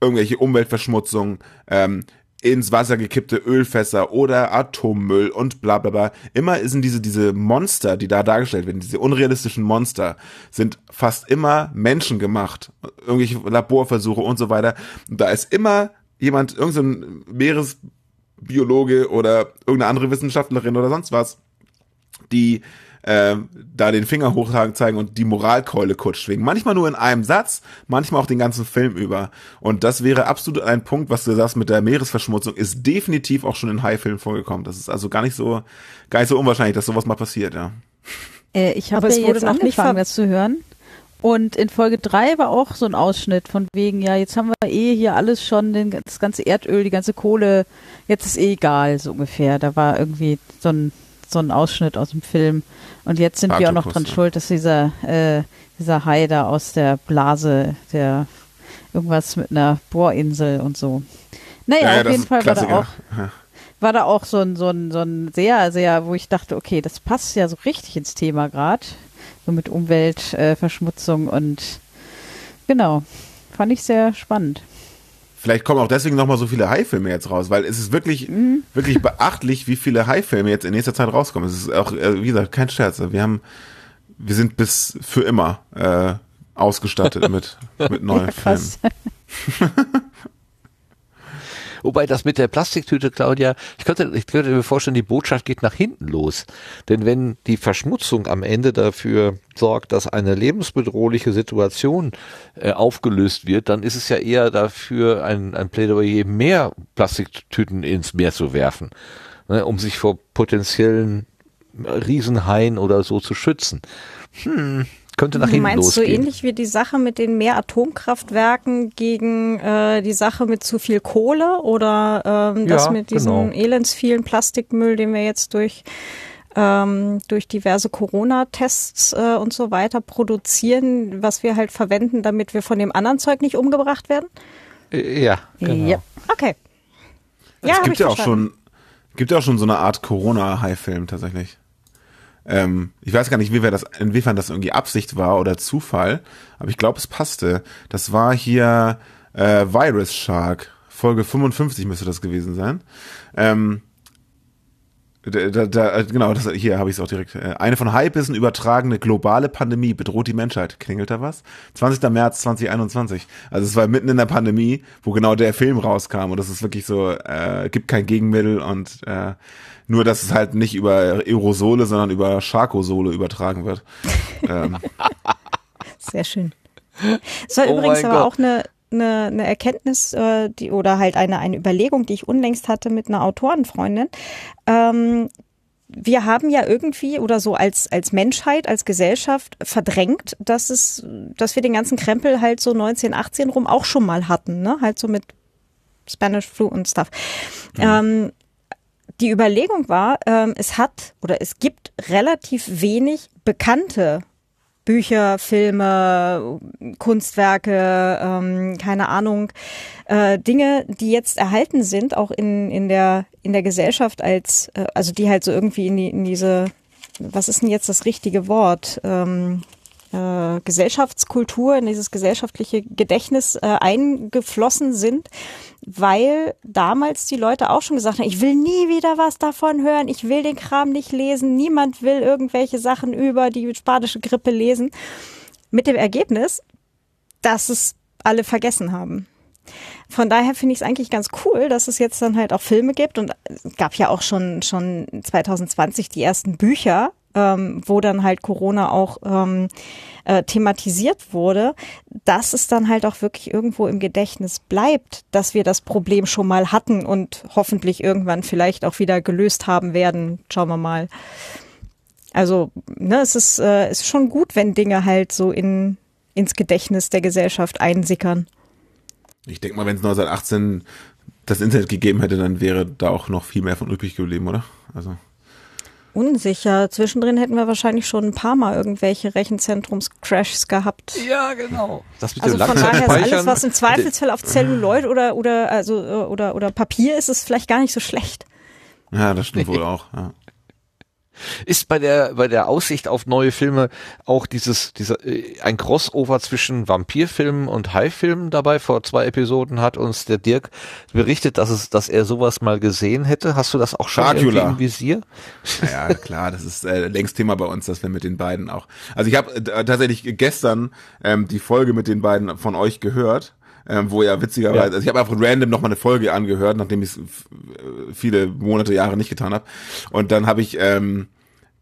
irgendwelche Umweltverschmutzung, ähm, ins Wasser gekippte Ölfässer oder Atommüll und bla bla bla. Immer sind diese, diese Monster, die da dargestellt werden, diese unrealistischen Monster, sind fast immer menschengemacht. Irgendwelche Laborversuche und so weiter. Und da ist immer jemand, irgendein so Meeres Biologe oder irgendeine andere Wissenschaftlerin oder sonst was, die äh, da den Finger hochtragen zeigen und die Moralkeule kurz schwingen. Manchmal nur in einem Satz, manchmal auch den ganzen Film über. Und das wäre absolut ein Punkt, was du sagst mit der Meeresverschmutzung, ist definitiv auch schon in High-Filmen vorgekommen. Das ist also gar nicht so, gar nicht so unwahrscheinlich, dass sowas mal passiert, ja. Äh, ich habe jetzt angefangen, das zu hören. Und in Folge 3 war auch so ein Ausschnitt von wegen, ja, jetzt haben wir eh hier alles schon, den, das ganze Erdöl, die ganze Kohle, jetzt ist eh egal, so ungefähr. Da war irgendwie so ein, so ein Ausschnitt aus dem Film. Und jetzt sind wir auch noch dran schuld, dass dieser, äh, dieser Hai da aus der Blase, der irgendwas mit einer Bohrinsel und so. Naja, ja, ja, auf jeden Fall war da auch, war da auch so ein, so ein, so ein sehr, sehr, wo ich dachte, okay, das passt ja so richtig ins Thema gerade so mit Umweltverschmutzung äh, und genau, fand ich sehr spannend. Vielleicht kommen auch deswegen nochmal so viele High-Filme jetzt raus, weil es ist wirklich, mhm. wirklich beachtlich, wie viele High-Filme jetzt in nächster Zeit rauskommen. Es ist auch, äh, wie gesagt, kein Scherz. Wir haben, wir sind bis für immer äh, ausgestattet [laughs] mit, mit neuen ja, Filmen. [laughs] Wobei das mit der Plastiktüte, Claudia, ich könnte, ich könnte mir vorstellen, die Botschaft geht nach hinten los. Denn wenn die Verschmutzung am Ende dafür sorgt, dass eine lebensbedrohliche Situation äh, aufgelöst wird, dann ist es ja eher dafür ein, ein Plädoyer, mehr Plastiktüten ins Meer zu werfen, ne, um sich vor potenziellen Riesenhaien oder so zu schützen. Hm, könnte nach hinten meinst losgehen. so ähnlich wie die Sache mit den mehr Atomkraftwerken gegen äh, die Sache mit zu viel Kohle oder ähm, das Ja, mit diesem genau. elends vielen Plastikmüll, den wir jetzt durch ähm, durch diverse Corona-Tests äh, und so weiter produzieren, was wir halt verwenden, damit wir von dem anderen Zeug nicht umgebracht werden? Äh, Ja, genau. Ja. Okay. Ja, es gibt ich ja auch schon, gibt ja auch schon so eine Art Corona-High-Film tatsächlich. Ähm, ich weiß gar nicht, wie das, inwiefern das irgendwie Absicht war oder Zufall, aber ich glaube, es passte. Das war hier äh, Virus Shark, Folge 55 müsste das gewesen sein. Ähm, da, da, genau, das, hier habe ich es auch direkt. Äh, Eine von Hypebissen übertragene globale Pandemie bedroht die Menschheit. Klingelt da was? 20. März 2021. Also es war mitten in der Pandemie, wo genau der Film rauskam. Und das ist wirklich so, äh, gibt kein Gegenmittel und äh, nur, dass es halt nicht über Aerosole, sondern über Charkosole übertragen wird. ähm, [laughs] Sehr schön. Es war Oh übrigens aber Gott. auch eine, eine, eine Erkenntnis, äh, die oder halt eine, eine Überlegung, die ich unlängst hatte mit einer Autorenfreundin. Ähm, wir haben ja irgendwie oder so als, als Menschheit, als Gesellschaft verdrängt, dass es, dass wir den ganzen Krempel halt so 1918 rum auch schon mal hatten, ne? Halt so mit Spanish Flu und Stuff. Ähm, die Überlegung war, ähm, es hat oder es gibt relativ wenig bekannte Bücher, Filme, Kunstwerke, ähm, keine Ahnung, äh, Dinge, die jetzt erhalten sind, auch in, in, der, in der Gesellschaft als, äh, also die halt so irgendwie in, die, in diese, was ist denn jetzt das richtige Wort? Ähm, äh, Gesellschaftskultur, in dieses gesellschaftliche Gedächtnis äh, eingeflossen sind, weil damals die Leute auch schon gesagt haben, ich will nie wieder was davon hören, ich will den Kram nicht lesen, niemand will irgendwelche Sachen über die spanische Grippe lesen. Mit dem Ergebnis, dass es alle vergessen haben. Von daher finde ich es eigentlich ganz cool, dass es jetzt dann halt auch Filme gibt und es gab ja auch schon schon 2020 die ersten Bücher, ähm, wo dann halt Corona auch ähm, äh, thematisiert wurde, dass es dann halt auch wirklich irgendwo im Gedächtnis bleibt, dass wir das Problem schon mal hatten und hoffentlich irgendwann vielleicht auch wieder gelöst haben werden. Schauen wir mal. Also, ne, es ist, äh, ist schon gut, wenn Dinge halt so in, ins Gedächtnis der Gesellschaft einsickern. Ich denke mal, wenn es 1918 das Internet gegeben hätte, dann wäre da auch noch viel mehr von übrig geblieben, oder? Also. Unsicher. Zwischendrin hätten wir wahrscheinlich schon ein paar Mal irgendwelche Rechenzentrums-Crashs gehabt. Ja, genau. Das mit Also dem von daher ist alles, was im Zweifelsfall auf Zelluloid oder oder also oder oder Papier ist, ist vielleicht gar nicht so schlecht. Ja, das stimmt wohl [laughs] auch. Ja. Ist bei der bei der Aussicht auf neue Filme auch dieses dieser äh, ein Crossover zwischen Vampirfilmen und Haifilmen dabei? Vor zwei Episoden hat uns der Dirk berichtet, dass es dass er sowas mal gesehen hätte. Hast du das auch schon irgendwie Dracula. im Visier? Ja, klar, das ist äh, längst Thema bei uns, dass wir mit den beiden auch. Also ich habe äh, tatsächlich gestern ähm, die Folge mit den beiden von euch gehört. Ähm, wo ja witzigerweise, Ja. also ich habe einfach random noch mal eine Folge angehört, nachdem ich es viele Monate, Jahre nicht getan habe. Und dann habe ich ähm,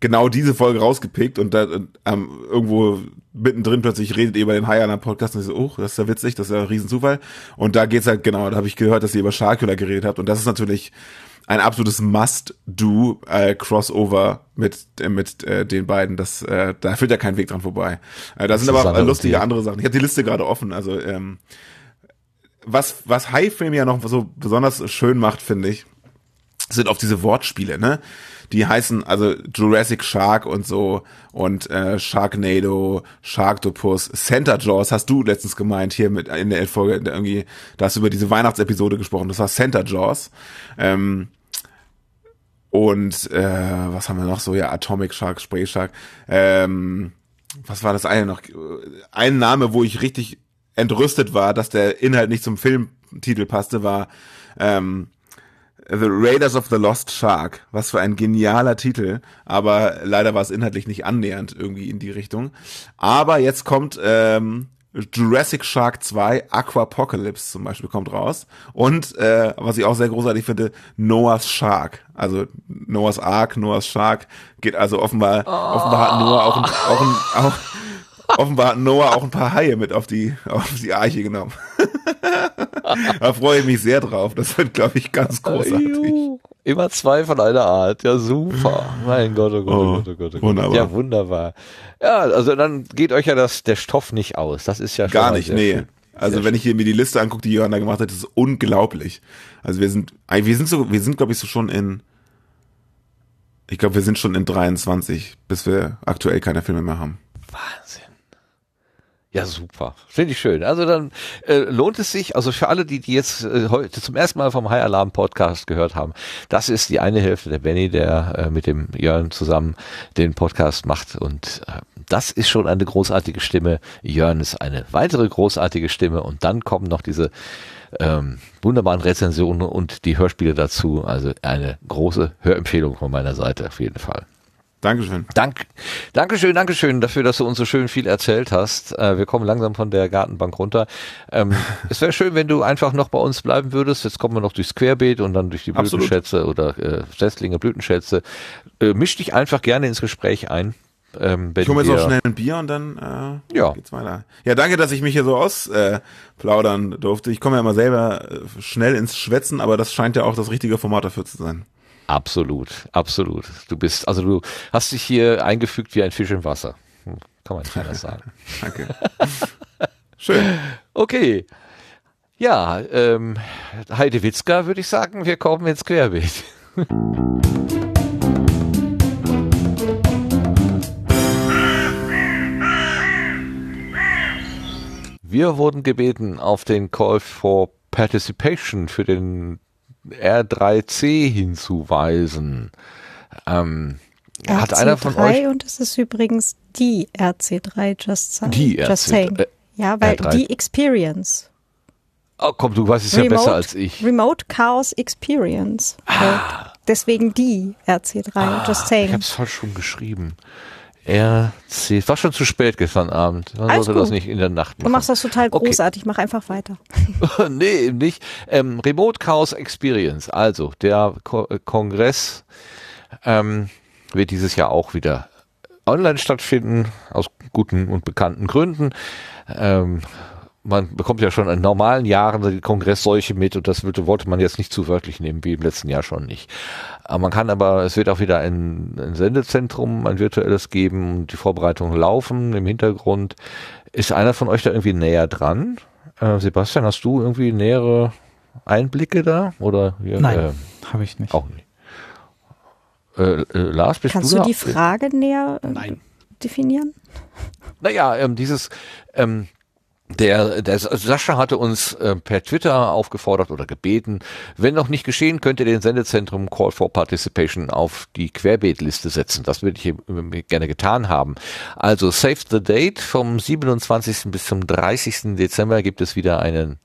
genau diese Folge rausgepickt und da ähm, irgendwo mittendrin plötzlich redet ihr über den High Einer Podcast und ich so, oh, das ist ja witzig, das ist ja ein Riesenzufall. Und da geht's halt, genau, da habe ich gehört, dass ihr über Sharkula geredet habt und das ist natürlich ein absolutes Must-Do äh, Crossover mit äh, mit äh, den beiden. Das äh, da führt ja kein Weg dran vorbei. Äh, da sind aber lustige andere Sachen. Ich habe die Liste gerade offen. Also ähm, was was High Frame ja noch so besonders schön macht, finde ich, sind auf diese Wortspiele, ne? Die heißen also Jurassic Shark und so und äh, Sharknado, Sharktopus, Santa Jaws hast du letztens gemeint hier mit in der Folge irgendwie, da hast du über diese Weihnachtsepisode gesprochen. Das war Santa Jaws. Ähm, und äh, was haben wir noch so? Ja, Atomic Shark, Spray Shark. Ähm, was war das eine noch? Ein Name, wo ich richtig entrüstet war, dass der Inhalt nicht zum Filmtitel passte, war ähm, The Raiders of the Lost Shark. Was für ein genialer Titel, aber leider war es inhaltlich nicht annähernd irgendwie in die Richtung. Aber jetzt kommt ähm, Jurassic Shark 2, Aquapocalypse zum Beispiel kommt raus. Und äh, was ich auch sehr großartig finde, Noah's Shark. Also Noah's Ark, Noah's Shark geht also offenbar, offenbar hat Noah auch ein, auch ein, auch, [laughs] offenbar hat Noah auch ein paar Haie mit auf die, auf die Arche genommen. [laughs] da freue ich mich sehr drauf. Das wird, glaube ich, ganz großartig. Immer zwei von einer Art. Ja, super. Mein Gott, oh Gott, oh, oh Gott, oh Gott, oh Gott. Wunderbar. Ja, wunderbar. Ja, also dann geht euch ja das, der Stoff nicht aus. Das ist ja schon Gar nicht, nee. Cool. Also wenn ich hier mir die Liste angucke, die Johanna gemacht hat, ist es unglaublich. Also wir sind, wir sind so, wir sind glaube ich so schon in, ich glaube wir sind schon in 23, bis wir aktuell keine Filme mehr haben. Wahnsinn. Ja, super. Finde ich schön. Also dann äh, lohnt es sich, also für alle, die, die jetzt äh, heute zum ersten Mal vom High Alarm Podcast gehört haben, das ist die eine Hälfte der Benny, der äh, mit dem Jörn zusammen den Podcast macht. Und äh, das ist schon eine großartige Stimme. Jörn ist eine weitere großartige Stimme. Und dann kommen noch diese ähm, wunderbaren Rezensionen und die Hörspiele dazu. Also eine große Hörempfehlung von meiner Seite auf jeden Fall. Dankeschön. Dank, Dankeschön, Dankeschön dafür, dass du uns so schön viel erzählt hast. Äh, wir kommen langsam von der Gartenbank runter. Ähm, [laughs] es wäre schön, wenn du einfach noch bei uns bleiben würdest. Jetzt kommen wir noch durchs Querbeet und dann durch die Blütenschätze Absolut. oder äh, Setzlinge, Blütenschätze. Äh, misch dich einfach gerne ins Gespräch ein. Ähm, ich hole mir jetzt auch schnell ein Bier und dann äh, ja. geht's weiter. Ja, danke, dass ich mich hier so ausplaudern äh, durfte. Ich komme ja immer selber äh, schnell ins Schwätzen, aber das scheint ja auch das richtige Format dafür zu sein. Absolut, absolut. Du bist, also du hast dich hier eingefügt wie ein Fisch im Wasser. Hm, kann man nicht anders sagen. [laughs] Danke. Schön. Okay. Ja, ähm, Heide Witzka würde ich sagen, wir kommen ins Querbeet. Wir wurden gebeten, auf den Call for Participation für den R3C hinzuweisen. Ähm, RC3 hat einer von euch und es ist übrigens die RC3 Just, saying. die RC, just saying. Äh, ja, weil R3. die Experience. Oh, komm, du weißt es Remote, ja besser als ich. Remote Chaos Experience. Ah. Deswegen die RC3 ah, Just saying. Ich hab's falsch schon geschrieben. RC. Es war schon zu spät gestern Abend. Man Alles sollte gut. das nicht in der Nacht machen. Du machst das total großartig. Okay. Mach einfach weiter. [laughs] nee, eben nicht. Ähm, Remote Chaos Experience. Also, der Ko äh, Kongress ähm, wird dieses Jahr auch wieder online stattfinden, aus guten und bekannten Gründen. Ähm, man bekommt ja schon in normalen Jahren die Kongressseuche mit und das wollte man jetzt nicht zu wörtlich nehmen, wie im letzten Jahr schon nicht. Aber man kann aber, es wird auch wieder ein, ein Sendezentrum, ein virtuelles geben, die Vorbereitungen laufen im Hintergrund. Ist einer von euch da irgendwie näher dran? Äh, Sebastian, hast du irgendwie nähere Einblicke da? Oder, Nein, äh, habe ich nicht. Auch nicht. Äh, äh, Lars, bist Kannst du, du die Frage näher äh, Nein. definieren? Naja, ähm, dieses, ähm, der, der Sascha hatte uns äh, per Twitter aufgefordert oder gebeten, wenn noch nicht geschehen, könnt ihr den Sendezentrum Call for Participation auf die Querbeetliste setzen. Das würde ich äh, gerne getan haben. Also Save the Date vom 27. bis zum 30. Dezember gibt es wieder einen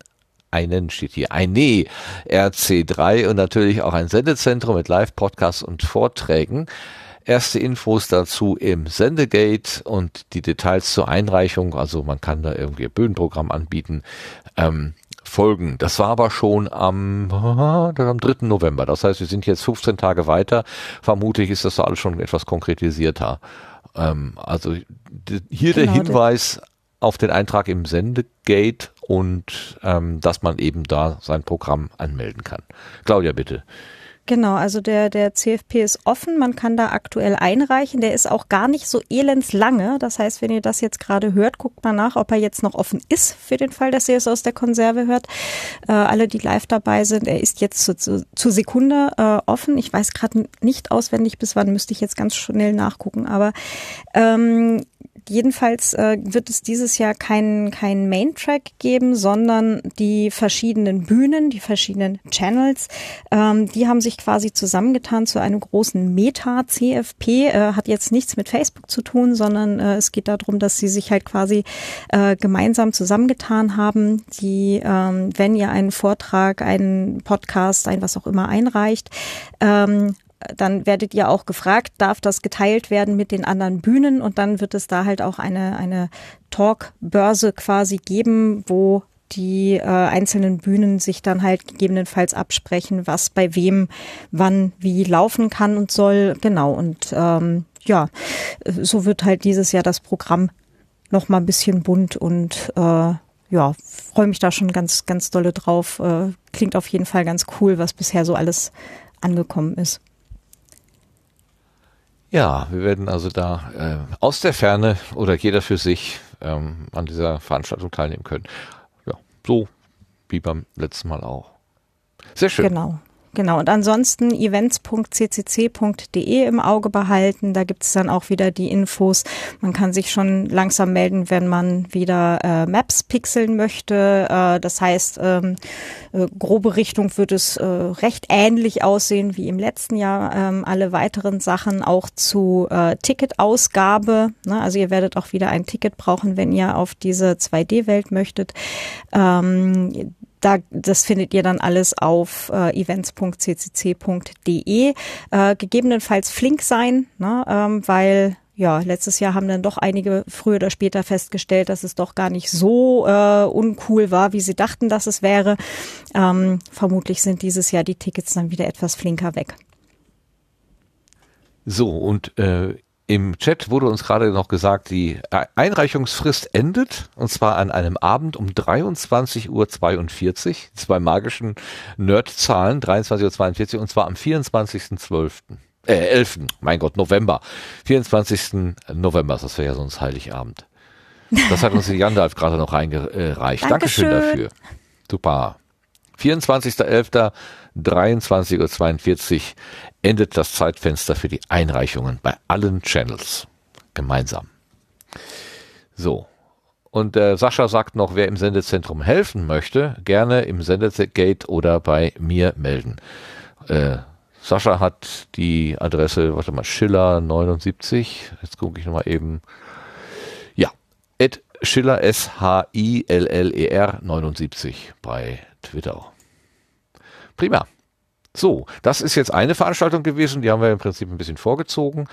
einen steht hier, eine RC3 und natürlich auch ein Sendezentrum mit Live-Podcasts und Vorträgen. Erste Infos dazu im Sendegate und die Details zur Einreichung, also man kann da irgendwie ein Bühnenprogramm anbieten, ähm, folgen. Das war aber schon am, [laughs] am 3. November. Das heißt, wir sind jetzt 15 Tage weiter. Vermutlich ist das alles schon etwas konkretisierter. Ähm, also hier genau, der Hinweis auf den Eintrag im Sendegate und ähm, dass man eben da sein Programm anmelden kann. Claudia, bitte. Genau, also der, der CFP ist offen, man kann da aktuell einreichen. Der ist auch gar nicht so elends lange. Das heißt, wenn ihr das jetzt gerade hört, guckt mal nach, ob er jetzt noch offen ist für den Fall, dass ihr es aus der Konserve hört. Äh, alle, die live dabei sind, er ist jetzt zu, zu, zu Sekunde äh, offen. Ich weiß gerade nicht auswendig, bis wann müsste ich jetzt ganz schnell nachgucken. Aber ähm, Jedenfalls äh, wird es dieses Jahr keinen kein Main-Track geben, sondern die verschiedenen Bühnen, die verschiedenen Channels, ähm, die haben sich quasi zusammengetan zu einem großen Meta-CFP. Äh, hat jetzt nichts mit Facebook zu tun, sondern äh, es geht darum, dass sie sich halt quasi äh, gemeinsam zusammengetan haben. Die, ähm, wenn ihr einen Vortrag, einen Podcast, ein was auch immer einreicht, ähm, dann werdet ihr auch gefragt, darf das geteilt werden mit den anderen Bühnen und dann wird es da halt auch eine, eine Talk-Börse quasi geben, wo die äh, einzelnen Bühnen sich dann halt gegebenenfalls absprechen, was bei wem wann wie laufen kann und soll. Genau. Und ähm, ja, so wird halt dieses Jahr das Programm noch mal ein bisschen bunt und äh, ja, freue mich da schon ganz, ganz dolle drauf. Äh, klingt auf jeden Fall ganz cool, was bisher so alles angekommen ist. Ja, wir werden also da äh, aus der Ferne oder jeder für sich ähm, an dieser Veranstaltung teilnehmen können. Ja, so wie beim letzten Mal auch. Sehr schön. Genau. Genau, und ansonsten events.ccc.de im Auge behalten. Da gibt es dann auch wieder die Infos. Man kann sich schon langsam melden, wenn man wieder äh, Maps pixeln möchte. Äh, das heißt, ähm, äh, grobe Richtung wird es äh, recht ähnlich aussehen wie im letzten Jahr. Ähm, alle weiteren Sachen auch zu äh, Ticketausgabe. Ne? Also ihr werdet auch wieder ein Ticket brauchen, wenn ihr auf diese 2D-Welt möchtet. Ähm, da, das findet ihr dann alles auf äh, events.ccc.de. Äh, gegebenenfalls flink sein, ne, ähm, weil ja, letztes Jahr haben dann doch einige früher oder später festgestellt, dass es doch gar nicht so äh, uncool war, wie sie dachten, dass es wäre. Ähm, vermutlich sind dieses Jahr die Tickets dann wieder etwas flinker weg. So, und äh, im Chat wurde uns gerade noch gesagt, die Einreichungsfrist endet und zwar an einem Abend um 23.42 Uhr. Zwei magischen Nerdzahlen, 23.42 Uhr und zwar am 24.12. Äh, 11. Mein Gott, November. 24. November, das wäre ja sonst Heiligabend. Das hat uns die Jandalf gerade noch reingereicht. Dankeschön. Dankeschön dafür. Super. 24.11. 23.42 Uhr endet das Zeitfenster für die Einreichungen bei allen Channels gemeinsam. So. Und äh, Sascha sagt noch, wer im Sendezentrum helfen möchte, gerne im Sendegate oder bei mir melden. Äh, Sascha hat die Adresse, warte mal, Schiller 79. Jetzt gucke ich nochmal eben. Ja, at Schiller S-H-I-L-L-E-R 79 bei Twitter. Prima. So, das ist jetzt eine Veranstaltung gewesen, die haben wir im Prinzip ein bisschen vorgezogen.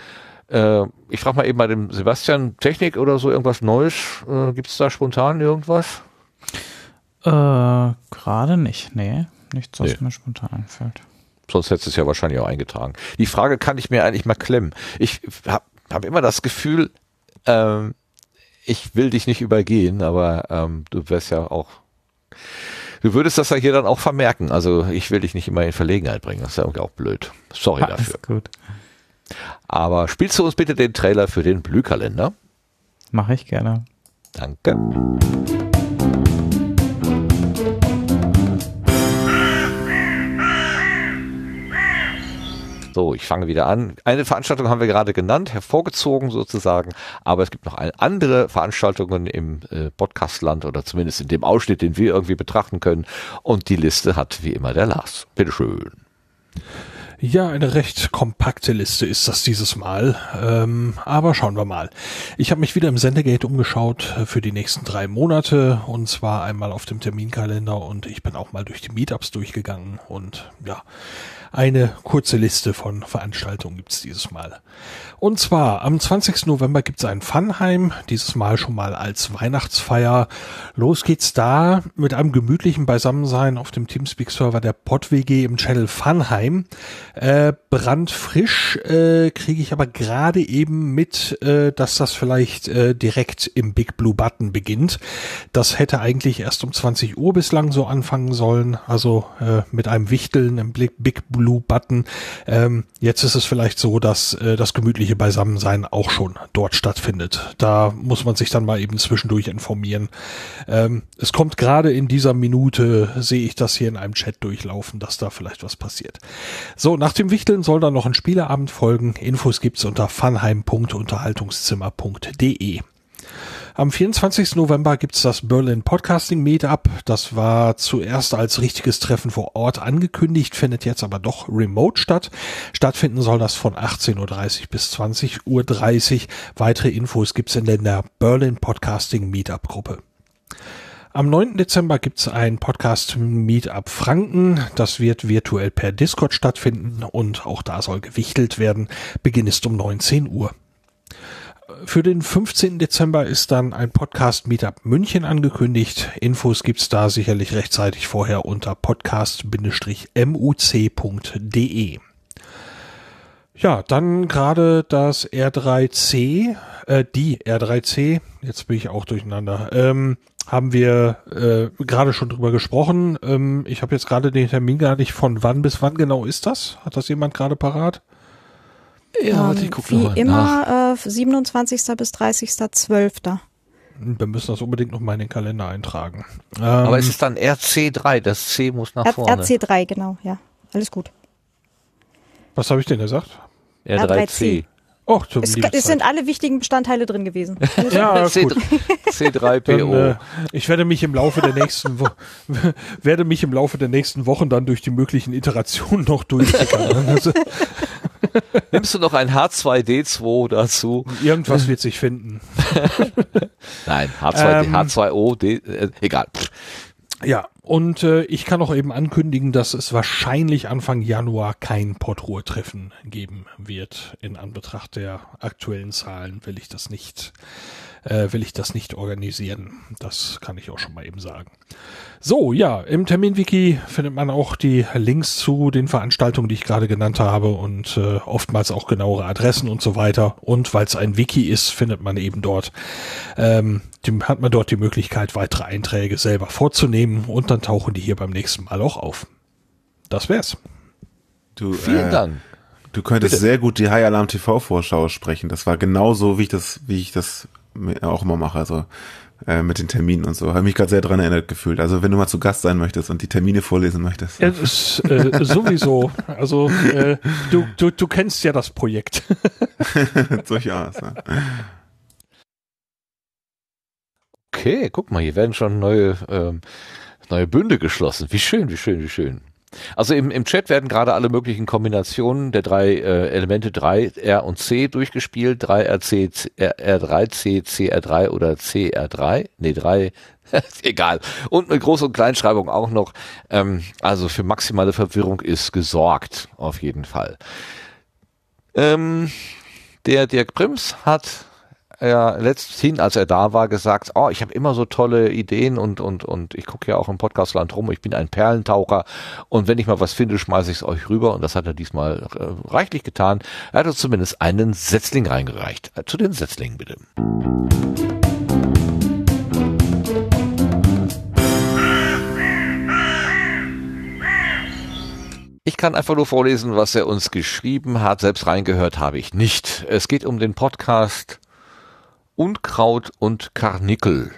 Äh, ich frage mal eben bei dem Sebastian, Technik oder so, irgendwas Neues? Äh, Gibt es da spontan irgendwas? Äh, gerade nicht, nee. Nichts, was nee. mir spontan einfällt. Sonst hättest du es ja wahrscheinlich auch eingetragen. Die Frage kann ich mir eigentlich mal klemmen. Ich habe hab immer das Gefühl, ähm, ich will dich nicht übergehen, aber ähm, du wärst ja auch Du würdest das ja hier dann auch vermerken. Also ich will dich nicht immer in Verlegenheit bringen. Das ist ja auch blöd. Sorry Alles dafür. Gut. Aber spielst du uns bitte den Trailer für den Blühkalender? Mache ich gerne. Danke. So, ich fange wieder an. Eine Veranstaltung haben wir gerade genannt, hervorgezogen sozusagen, aber es gibt noch andere Veranstaltungen im äh, Podcastland oder zumindest in dem Ausschnitt, den wir irgendwie betrachten können. Und die Liste hat wie immer der Lars. Bitteschön. Ja, eine recht kompakte Liste ist das dieses Mal. Ähm, aber schauen wir mal. Ich habe mich wieder im Sendegate umgeschaut für die nächsten drei Monate und zwar einmal auf dem Terminkalender und ich bin auch mal durch die Meetups durchgegangen und ja, eine kurze Liste von Veranstaltungen gibt's dieses Mal. Und zwar am 20. November gibt's ein Funheim, dieses Mal schon mal als Weihnachtsfeier. Los geht's da mit einem gemütlichen Beisammensein auf dem Teamspeak-Server der PodWG im Channel Funheim. Äh, brandfrisch äh, kriege ich aber gerade eben mit, äh, dass das vielleicht äh, direkt im Big Blue Button beginnt. Das hätte eigentlich erst um 20 Uhr bislang so anfangen sollen, also äh, mit einem Wichteln im Big Blue Button. Ähm, jetzt ist es vielleicht so, dass äh, das gemütliche Beisammensein auch schon dort stattfindet. Da muss man sich dann mal eben zwischendurch informieren. Ähm, es kommt gerade in dieser Minute, sehe ich das hier in einem Chat durchlaufen, dass da vielleicht was passiert. So, nach dem Wichteln soll dann noch ein Spieleabend folgen. Infos gibt's unter funheim.unterhaltungszimmer.de. Am 24. November gibt's das Berlin Podcasting Meetup. Das war zuerst als richtiges Treffen vor Ort angekündigt, findet jetzt aber doch remote statt. Stattfinden soll das von 18.30 Uhr bis 20.30 Uhr. Weitere Infos gibt's in der Berlin Podcasting Meetup Gruppe. Am 9. Dezember gibt's ein Podcast Meetup Franken. Das wird virtuell per Discord stattfinden und auch da soll gewichtelt werden. Beginn ist um 19 Uhr. Für den 15. Dezember ist dann ein Podcast Meetup München angekündigt. Infos gibt's da sicherlich rechtzeitig vorher unter podcast-muc.de. Ja, dann gerade das R3C, äh, die R3C, jetzt bin ich auch durcheinander, ähm, haben wir äh, gerade schon drüber gesprochen. Ähm, ich habe jetzt gerade den Termin gar nicht von wann bis wann genau ist das? Hat das jemand gerade parat? Ja, ähm, ich gucke Wie immer äh, 27. bis 30.12. Wir müssen das unbedingt noch mal in den Kalender eintragen. Ähm, Aber es ist dann RC3, das C muss nach vorne. RC3, genau, ja. Alles gut. Was habe ich denn gesagt? R3C. R3C. Oh, es, es sind alle wichtigen Bestandteile drin gewesen. [laughs] ja, [laughs] gut. C3PO. Dann, äh, ich werde mich im Laufe der nächsten Wo [laughs] werde mich im Laufe der nächsten Wochen dann durch die möglichen Iterationen noch durchsickern. [laughs] Nimmst du noch ein H2D2 dazu? Irgendwas wird sich finden. [laughs] Nein, H2, ähm, H2O, D, äh, egal. Ja, und äh, ich kann auch eben ankündigen, dass es wahrscheinlich Anfang Januar kein Portruhe-Treffen geben wird. In Anbetracht der aktuellen Zahlen will ich das nicht äh, will ich das nicht organisieren. Das kann ich auch schon mal eben sagen. So, ja, im Terminwiki findet man auch die Links zu den Veranstaltungen, die ich gerade genannt habe und äh, oftmals auch genauere Adressen und so weiter. Und weil es ein Wiki ist, findet man eben dort, ähm, die, hat man dort die Möglichkeit, weitere Einträge selber vorzunehmen und dann tauchen die hier beim nächsten Mal auch auf. Das wär's. Du, Vielen äh, Dank. Du könntest Bitte. sehr gut die High Alarm TV Vorschau sprechen. Das war genauso, wie ich das, wie ich das auch immer mache, also äh, mit den Terminen und so. Habe mich gerade sehr dran erinnert gefühlt. Also wenn du mal zu Gast sein möchtest und die Termine vorlesen möchtest. Äh, sowieso. Also äh, du, du, du kennst ja das Projekt. [laughs] Durchaus. Ja. Okay, guck mal, hier werden schon neue, ähm, neue Bünde geschlossen. Wie schön, wie schön, wie schön. Also im, im Chat werden gerade alle möglichen Kombinationen der drei äh, Elemente 3, R und C durchgespielt. 3RC, R3C, CR3 oder CR3. Nee, 3, [laughs] egal. Und eine Groß- und Kleinschreibung auch noch. Ähm, also für maximale Verwirrung ist gesorgt, auf jeden Fall. Ähm, der Dirk Prims hat ja letzthin, als er da war, gesagt, oh, ich habe immer so tolle Ideen und und und ich gucke ja auch im Podcastland rum, ich bin ein Perlentaucher und wenn ich mal was finde, schmeiße ich es euch rüber und das hat er diesmal äh, reichlich getan. Er hat uns zumindest einen Setzling reingereicht. Äh, zu den Setzlingen bitte. Ich kann einfach nur vorlesen, was er uns geschrieben hat. Selbst reingehört habe ich nicht. Es geht um den Podcast Unkraut und Karnickel.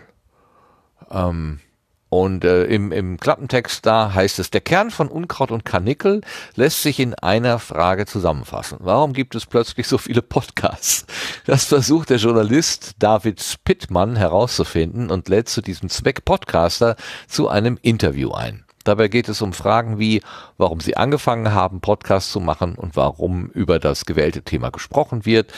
Ähm, und äh, im, im Klappentext da heißt es, der Kern von Unkraut und Karnickel lässt sich in einer Frage zusammenfassen. Warum gibt es plötzlich so viele Podcasts? Das versucht der Journalist David Spittmann herauszufinden und lädt zu diesem Zweck Podcaster zu einem Interview ein. Dabei geht es um Fragen wie, warum Sie angefangen haben, Podcasts zu machen und warum über das gewählte Thema gesprochen wird.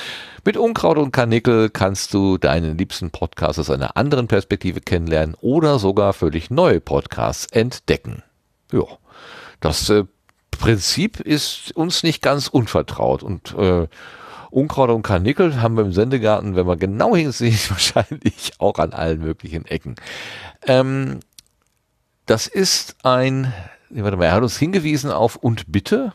Mit Unkraut und Karnickel kannst du deinen liebsten Podcast aus einer anderen Perspektive kennenlernen oder sogar völlig neue Podcasts entdecken. Ja, das äh, Prinzip ist uns nicht ganz unvertraut und äh, Unkraut und Karnickel haben wir im Sendegarten, wenn man genau hinsieht, [laughs] wahrscheinlich auch an allen möglichen Ecken. Ähm, das ist ein, warte mal, er hat uns hingewiesen auf und bitte.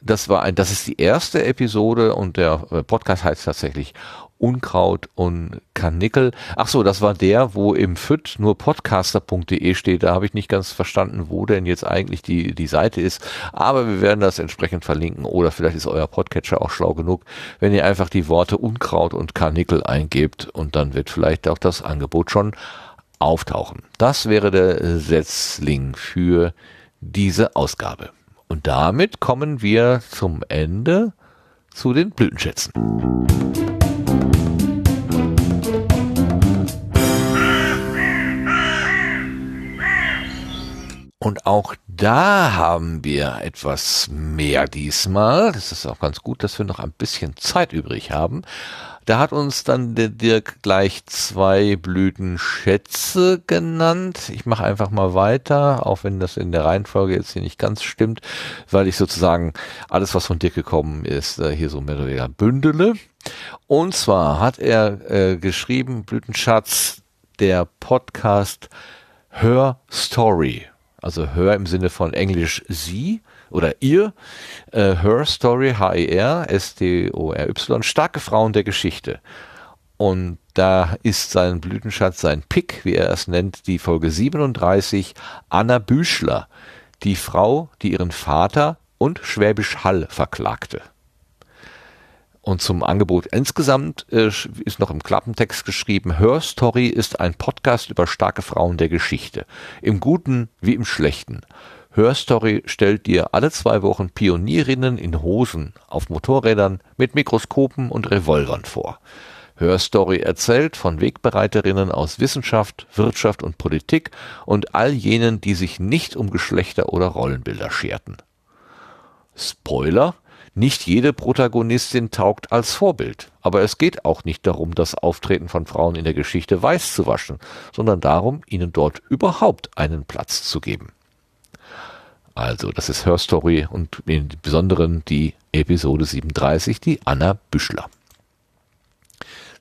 Das war ein, das ist die erste Episode und der äh, Podcast heißt tatsächlich Unkraut und Karnickel. Ach so, das war der, wo im FIT nur podcaster.de steht. Da habe ich nicht ganz verstanden, wo denn jetzt eigentlich die, die Seite ist. Aber wir werden das entsprechend verlinken. Oder vielleicht ist euer Podcatcher auch schlau genug, wenn ihr einfach die Worte Unkraut und Karnickel eingebt und dann wird vielleicht auch das Angebot schon auftauchen. Das wäre der Setzling für diese Ausgabe. Und damit kommen wir zum Ende zu den Blütenschätzen. Und auch da haben wir etwas mehr diesmal. Das ist auch ganz gut, dass wir noch ein bisschen Zeit übrig haben. Da hat uns dann der Dirk gleich zwei Blütenschätze genannt. Ich mache einfach mal weiter, auch wenn das in der Reihenfolge jetzt hier nicht ganz stimmt, weil ich sozusagen alles, was von Dirk gekommen ist, äh, hier so mehr oder weniger bündele. Und zwar hat er äh, geschrieben, Blütenschatz, der Podcast Hör Story. Also Hör im Sinne von Englisch sie oder ihr, äh, Her Story, H-E-R, S-T-O-R-Y, starke Frauen der Geschichte. Und da ist sein Blütenschatz, sein Pick, wie er es nennt, die Folge 37, Anna Büschler, die Frau, die ihren Vater und Schwäbisch Hall verklagte. Und zum Angebot insgesamt äh, ist noch im Klappentext geschrieben, Her Story ist ein Podcast über starke Frauen der Geschichte, im Guten wie im Schlechten. Hörstory stellt dir alle zwei Wochen Pionierinnen in Hosen auf Motorrädern mit Mikroskopen und Revolvern vor. Hörstory erzählt von Wegbereiterinnen aus Wissenschaft, Wirtschaft und Politik und all jenen, die sich nicht um Geschlechter oder Rollenbilder scherten. Spoiler, nicht jede Protagonistin taugt als Vorbild, aber es geht auch nicht darum, das Auftreten von Frauen in der Geschichte weiß zu waschen, sondern darum, ihnen dort überhaupt einen Platz zu geben. Also, das ist Her Story und im Besonderen die Episode 37, die Anna Büschler.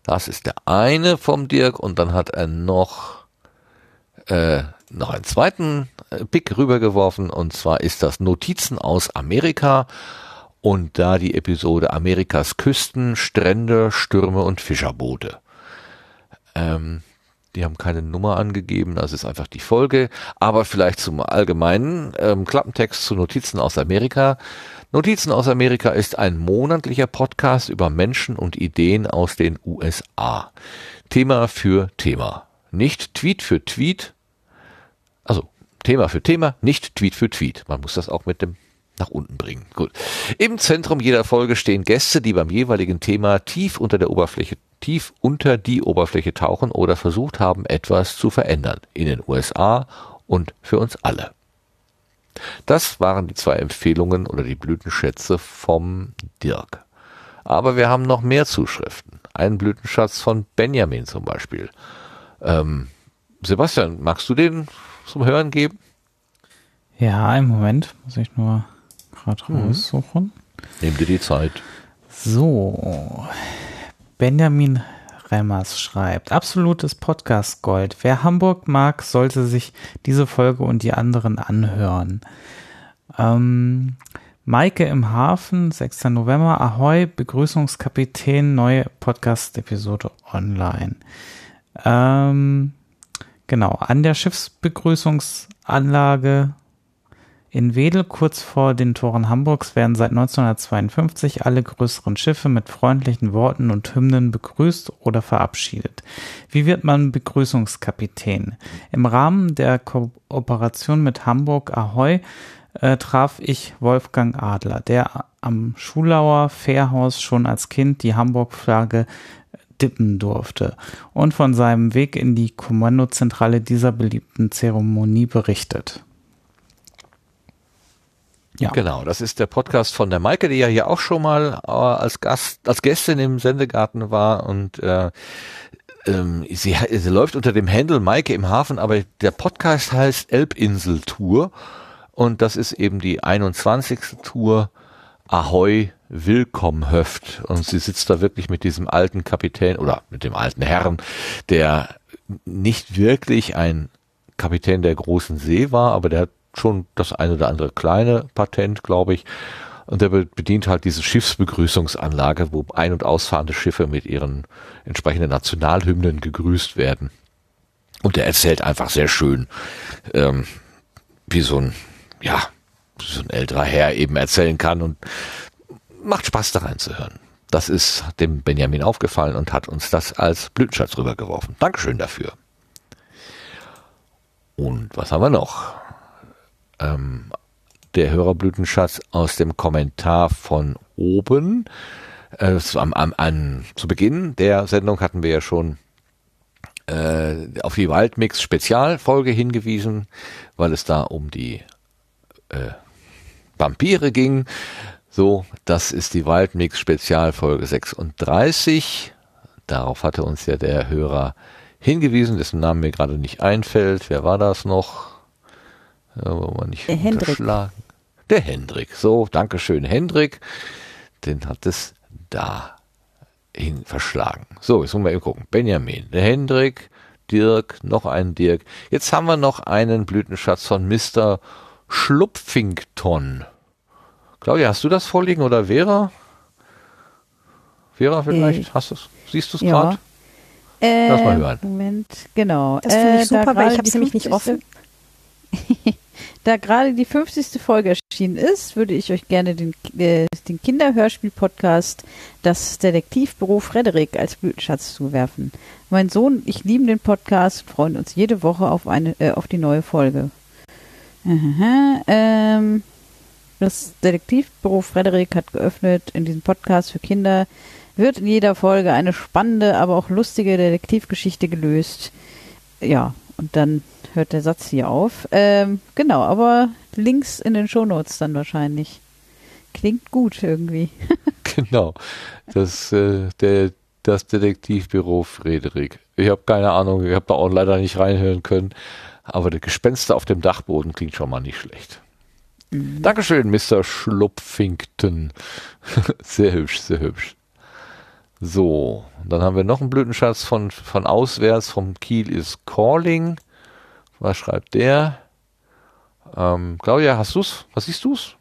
Das ist der eine vom Dirk und dann hat er noch, äh, noch einen zweiten äh, Pick rübergeworfen und zwar ist das Notizen aus Amerika und da die Episode Amerikas Küsten, Strände, Stürme und Fischerboote. Ähm, die haben keine Nummer angegeben, das ist einfach die Folge. Aber vielleicht zum allgemeinen ähm, Klappentext zu Notizen aus Amerika. Notizen aus Amerika ist ein monatlicher Podcast über Menschen und Ideen aus den USA. Thema für Thema. Nicht Tweet für Tweet. Also Thema für Thema, nicht Tweet für Tweet. Man muss das auch mit dem nach unten bringen. Gut. Im Zentrum jeder Folge stehen Gäste, die beim jeweiligen Thema tief unter der Oberfläche tief unter die Oberfläche tauchen oder versucht haben, etwas zu verändern in den USA und für uns alle. Das waren die zwei Empfehlungen oder die Blütenschätze vom Dirk. Aber wir haben noch mehr Zuschriften. Einen Blütenschatz von Benjamin zum Beispiel. Ähm, Sebastian, magst du den zum Hören geben? Ja, einen Moment, muss ich nur gerade mhm. raussuchen. Nimm dir die Zeit. So, Benjamin Remmers schreibt, absolutes Podcast Gold. Wer Hamburg mag, sollte sich diese Folge und die anderen anhören. Ähm, Maike im Hafen, 6. November, Ahoi, Begrüßungskapitän, neue Podcast-Episode online. Ähm, genau, an der Schiffsbegrüßungsanlage in Wedel, kurz vor den Toren Hamburgs, werden seit 1952 alle größeren Schiffe mit freundlichen Worten und Hymnen begrüßt oder verabschiedet. Wie wird man Begrüßungskapitän? Im Rahmen der Kooperation mit Hamburg Ahoy äh, traf ich Wolfgang Adler, der am Schulauer Fährhaus schon als Kind die Hamburg-Flagge dippen durfte und von seinem Weg in die Kommandozentrale dieser beliebten Zeremonie berichtet. Ja. Genau, das ist der Podcast von der Maike, die ja hier auch schon mal äh, als Gast, als Gästin im Sendegarten war und äh, ähm, sie, sie läuft unter dem Handle Maike im Hafen, aber der Podcast heißt Elbinsel Tour und das ist eben die 21. Tour Ahoi Willkommen Höft und sie sitzt da wirklich mit diesem alten Kapitän oder mit dem alten Herrn, der nicht wirklich ein Kapitän der großen See war, aber der hat schon das eine oder andere kleine Patent, glaube ich. Und der bedient halt diese Schiffsbegrüßungsanlage, wo ein- und ausfahrende Schiffe mit ihren entsprechenden Nationalhymnen gegrüßt werden. Und er erzählt einfach sehr schön, ähm, wie so ein, ja, so ein älterer Herr eben erzählen kann und macht Spaß da reinzuhören. Das ist dem Benjamin aufgefallen und hat uns das als Blütenschatz rübergeworfen. Dankeschön dafür. Und was haben wir noch? Ähm, der Hörerblütenschatz aus dem Kommentar von oben. Äh, am, am, an, zu Beginn der Sendung hatten wir ja schon äh, auf die Waldmix Spezialfolge hingewiesen, weil es da um die äh, Vampire ging. So, das ist die Waldmix Spezialfolge 36. Darauf hatte uns ja der Hörer hingewiesen, dessen Namen mir gerade nicht einfällt. Wer war das noch? Ja, wollen wir nicht der Hendrik. Der Hendrik. So, Dankeschön, Hendrik. Den hat es da hin verschlagen. So, jetzt wollen wir eben gucken. Benjamin, der Hendrik, Dirk, noch ein Dirk. Jetzt haben wir noch einen Blütenschatz von Mr. Schlupfington. Claudia, hast du das vorliegen oder Vera? Vera vielleicht? Äh, hast du's? Siehst du es ja. gerade? Äh, Lass mal hören. Moment, genau. Das finde ich äh, super, weil ich habe es nämlich nicht offen. [laughs] [laughs] Da gerade die 50. Folge erschienen ist, würde ich euch gerne den, äh, den Kinderhörspiel-Podcast Das Detektivbüro Frederik als Blütenschatz zuwerfen. Mein Sohn, ich lieben den Podcast und freuen uns jede Woche auf, eine, äh, auf die neue Folge. Aha, ähm, das Detektivbüro Frederik hat geöffnet in diesem Podcast für Kinder. Wird in jeder Folge eine spannende, aber auch lustige Detektivgeschichte gelöst. Ja, und dann hört der Satz hier auf. Ähm, genau, aber Links in den Shownotes dann wahrscheinlich. Klingt gut irgendwie. [laughs] genau. Das, äh, der, das Detektivbüro Frederik. Ich habe keine Ahnung, ich habe da auch leider nicht reinhören können. Aber der Gespenster auf dem Dachboden klingt schon mal nicht schlecht. Mhm. Dankeschön, Mr. Schlupfington. [laughs] sehr hübsch, sehr hübsch. So, dann haben wir noch einen Blütenschatz von, von auswärts, vom Kiel is Calling. Was schreibt der? Ähm, Claudia, hast du's? Was siehst du's?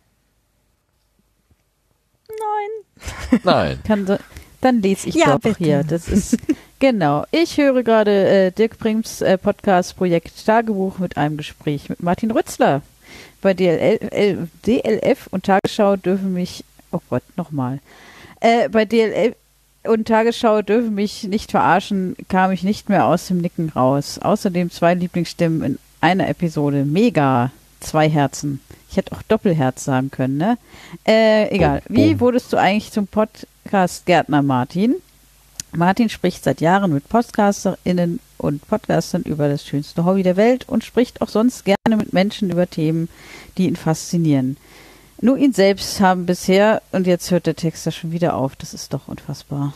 Nein. Nein. [laughs] Kann, dann lese ich ja, doch bitte. hier. Das ist [laughs] genau. Ich höre gerade äh, Dirk Prims äh, Podcast Projekt Tagebuch mit einem Gespräch mit Martin Rützler. Bei DLL, DLF und Tagesschau dürfen mich, oh Gott, nochmal. Äh, bei DLF und Tagesschau dürfen mich nicht verarschen, kam ich nicht mehr aus dem Nicken raus. Außerdem zwei Lieblingsstimmen in einer Episode. Mega. Zwei Herzen. Ich hätte auch Doppelherz sagen können, ne? Äh, egal. Wie wurdest du eigentlich zum Podcast-Gärtner, Martin? Martin spricht seit Jahren mit PodcasterInnen und Podcastern über das schönste Hobby der Welt und spricht auch sonst gerne mit Menschen über Themen, die ihn faszinieren. Nur ihn selbst haben bisher, und jetzt hört der Text da schon wieder auf, das ist doch unfassbar.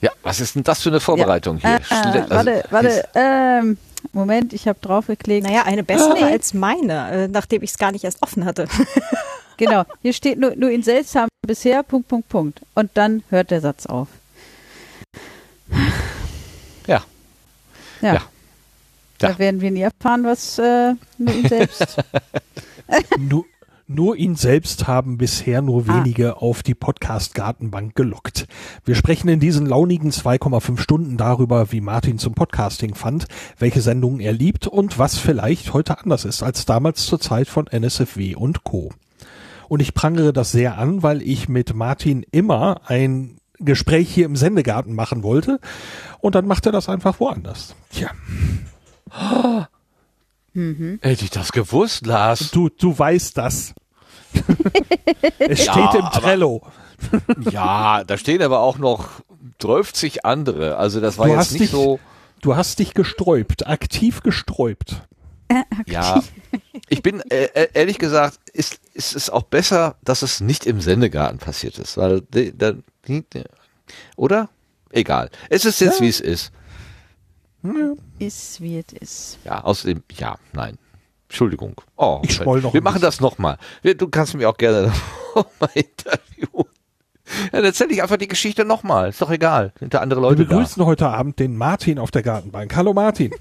Ja, was ist denn das für eine Vorbereitung ja. hier? Äh, äh, also, warte, warte, ähm, Moment, ich habe draufgeklickt. Naja, eine bessere oh. als meine, äh, nachdem ich es gar nicht erst offen hatte. [laughs] genau, hier steht nur, nur ihn selbst haben bisher, Punkt, Punkt, Punkt. Und dann hört der Satz auf. Ja. Ja. ja. Da werden wir nie erfahren, was äh, nur ihn selbst. [laughs] [laughs] nur, nur ihn selbst haben bisher nur ah. wenige ah. auf die Podcast-Gartenbank gelockt. Wir sprechen in diesen launigen 2,5 Stunden darüber, wie Martin zum Podcasting fand, welche Sendungen er liebt und was vielleicht heute anders ist als damals zur Zeit von NSFW und Co. Und ich prangere das sehr an, weil ich mit Martin immer ein Gespräch hier im Sendegarten machen wollte und dann macht er das einfach woanders. Tja. Mhm. Hätte ich das gewusst, Lars? Du, du weißt das. [laughs] es steht ja, im Trello. Aber, [laughs] ja, da stehen aber auch noch 12 andere. Also das war du jetzt nicht dich, so. Du hast dich gesträubt, aktiv gesträubt. Äh, ja, ich bin äh, äh, ehrlich gesagt, ist, ist es auch besser, dass es nicht im Sendegarten passiert ist, weil da, oder? Egal. Es ist jetzt, ja. wie es ist. Ja. Ist, wie es ist. Ja, außerdem, ja, nein. Entschuldigung. Oh, ich schmoll noch Wir machen das nochmal. Du kannst mich auch gerne [laughs] nochmal interviewen. Ja, dann erzähle ich einfach die Geschichte nochmal. Ist doch egal. Sind da andere Leute Wir begrüßen da. heute Abend den Martin auf der Gartenbank. Hallo Martin.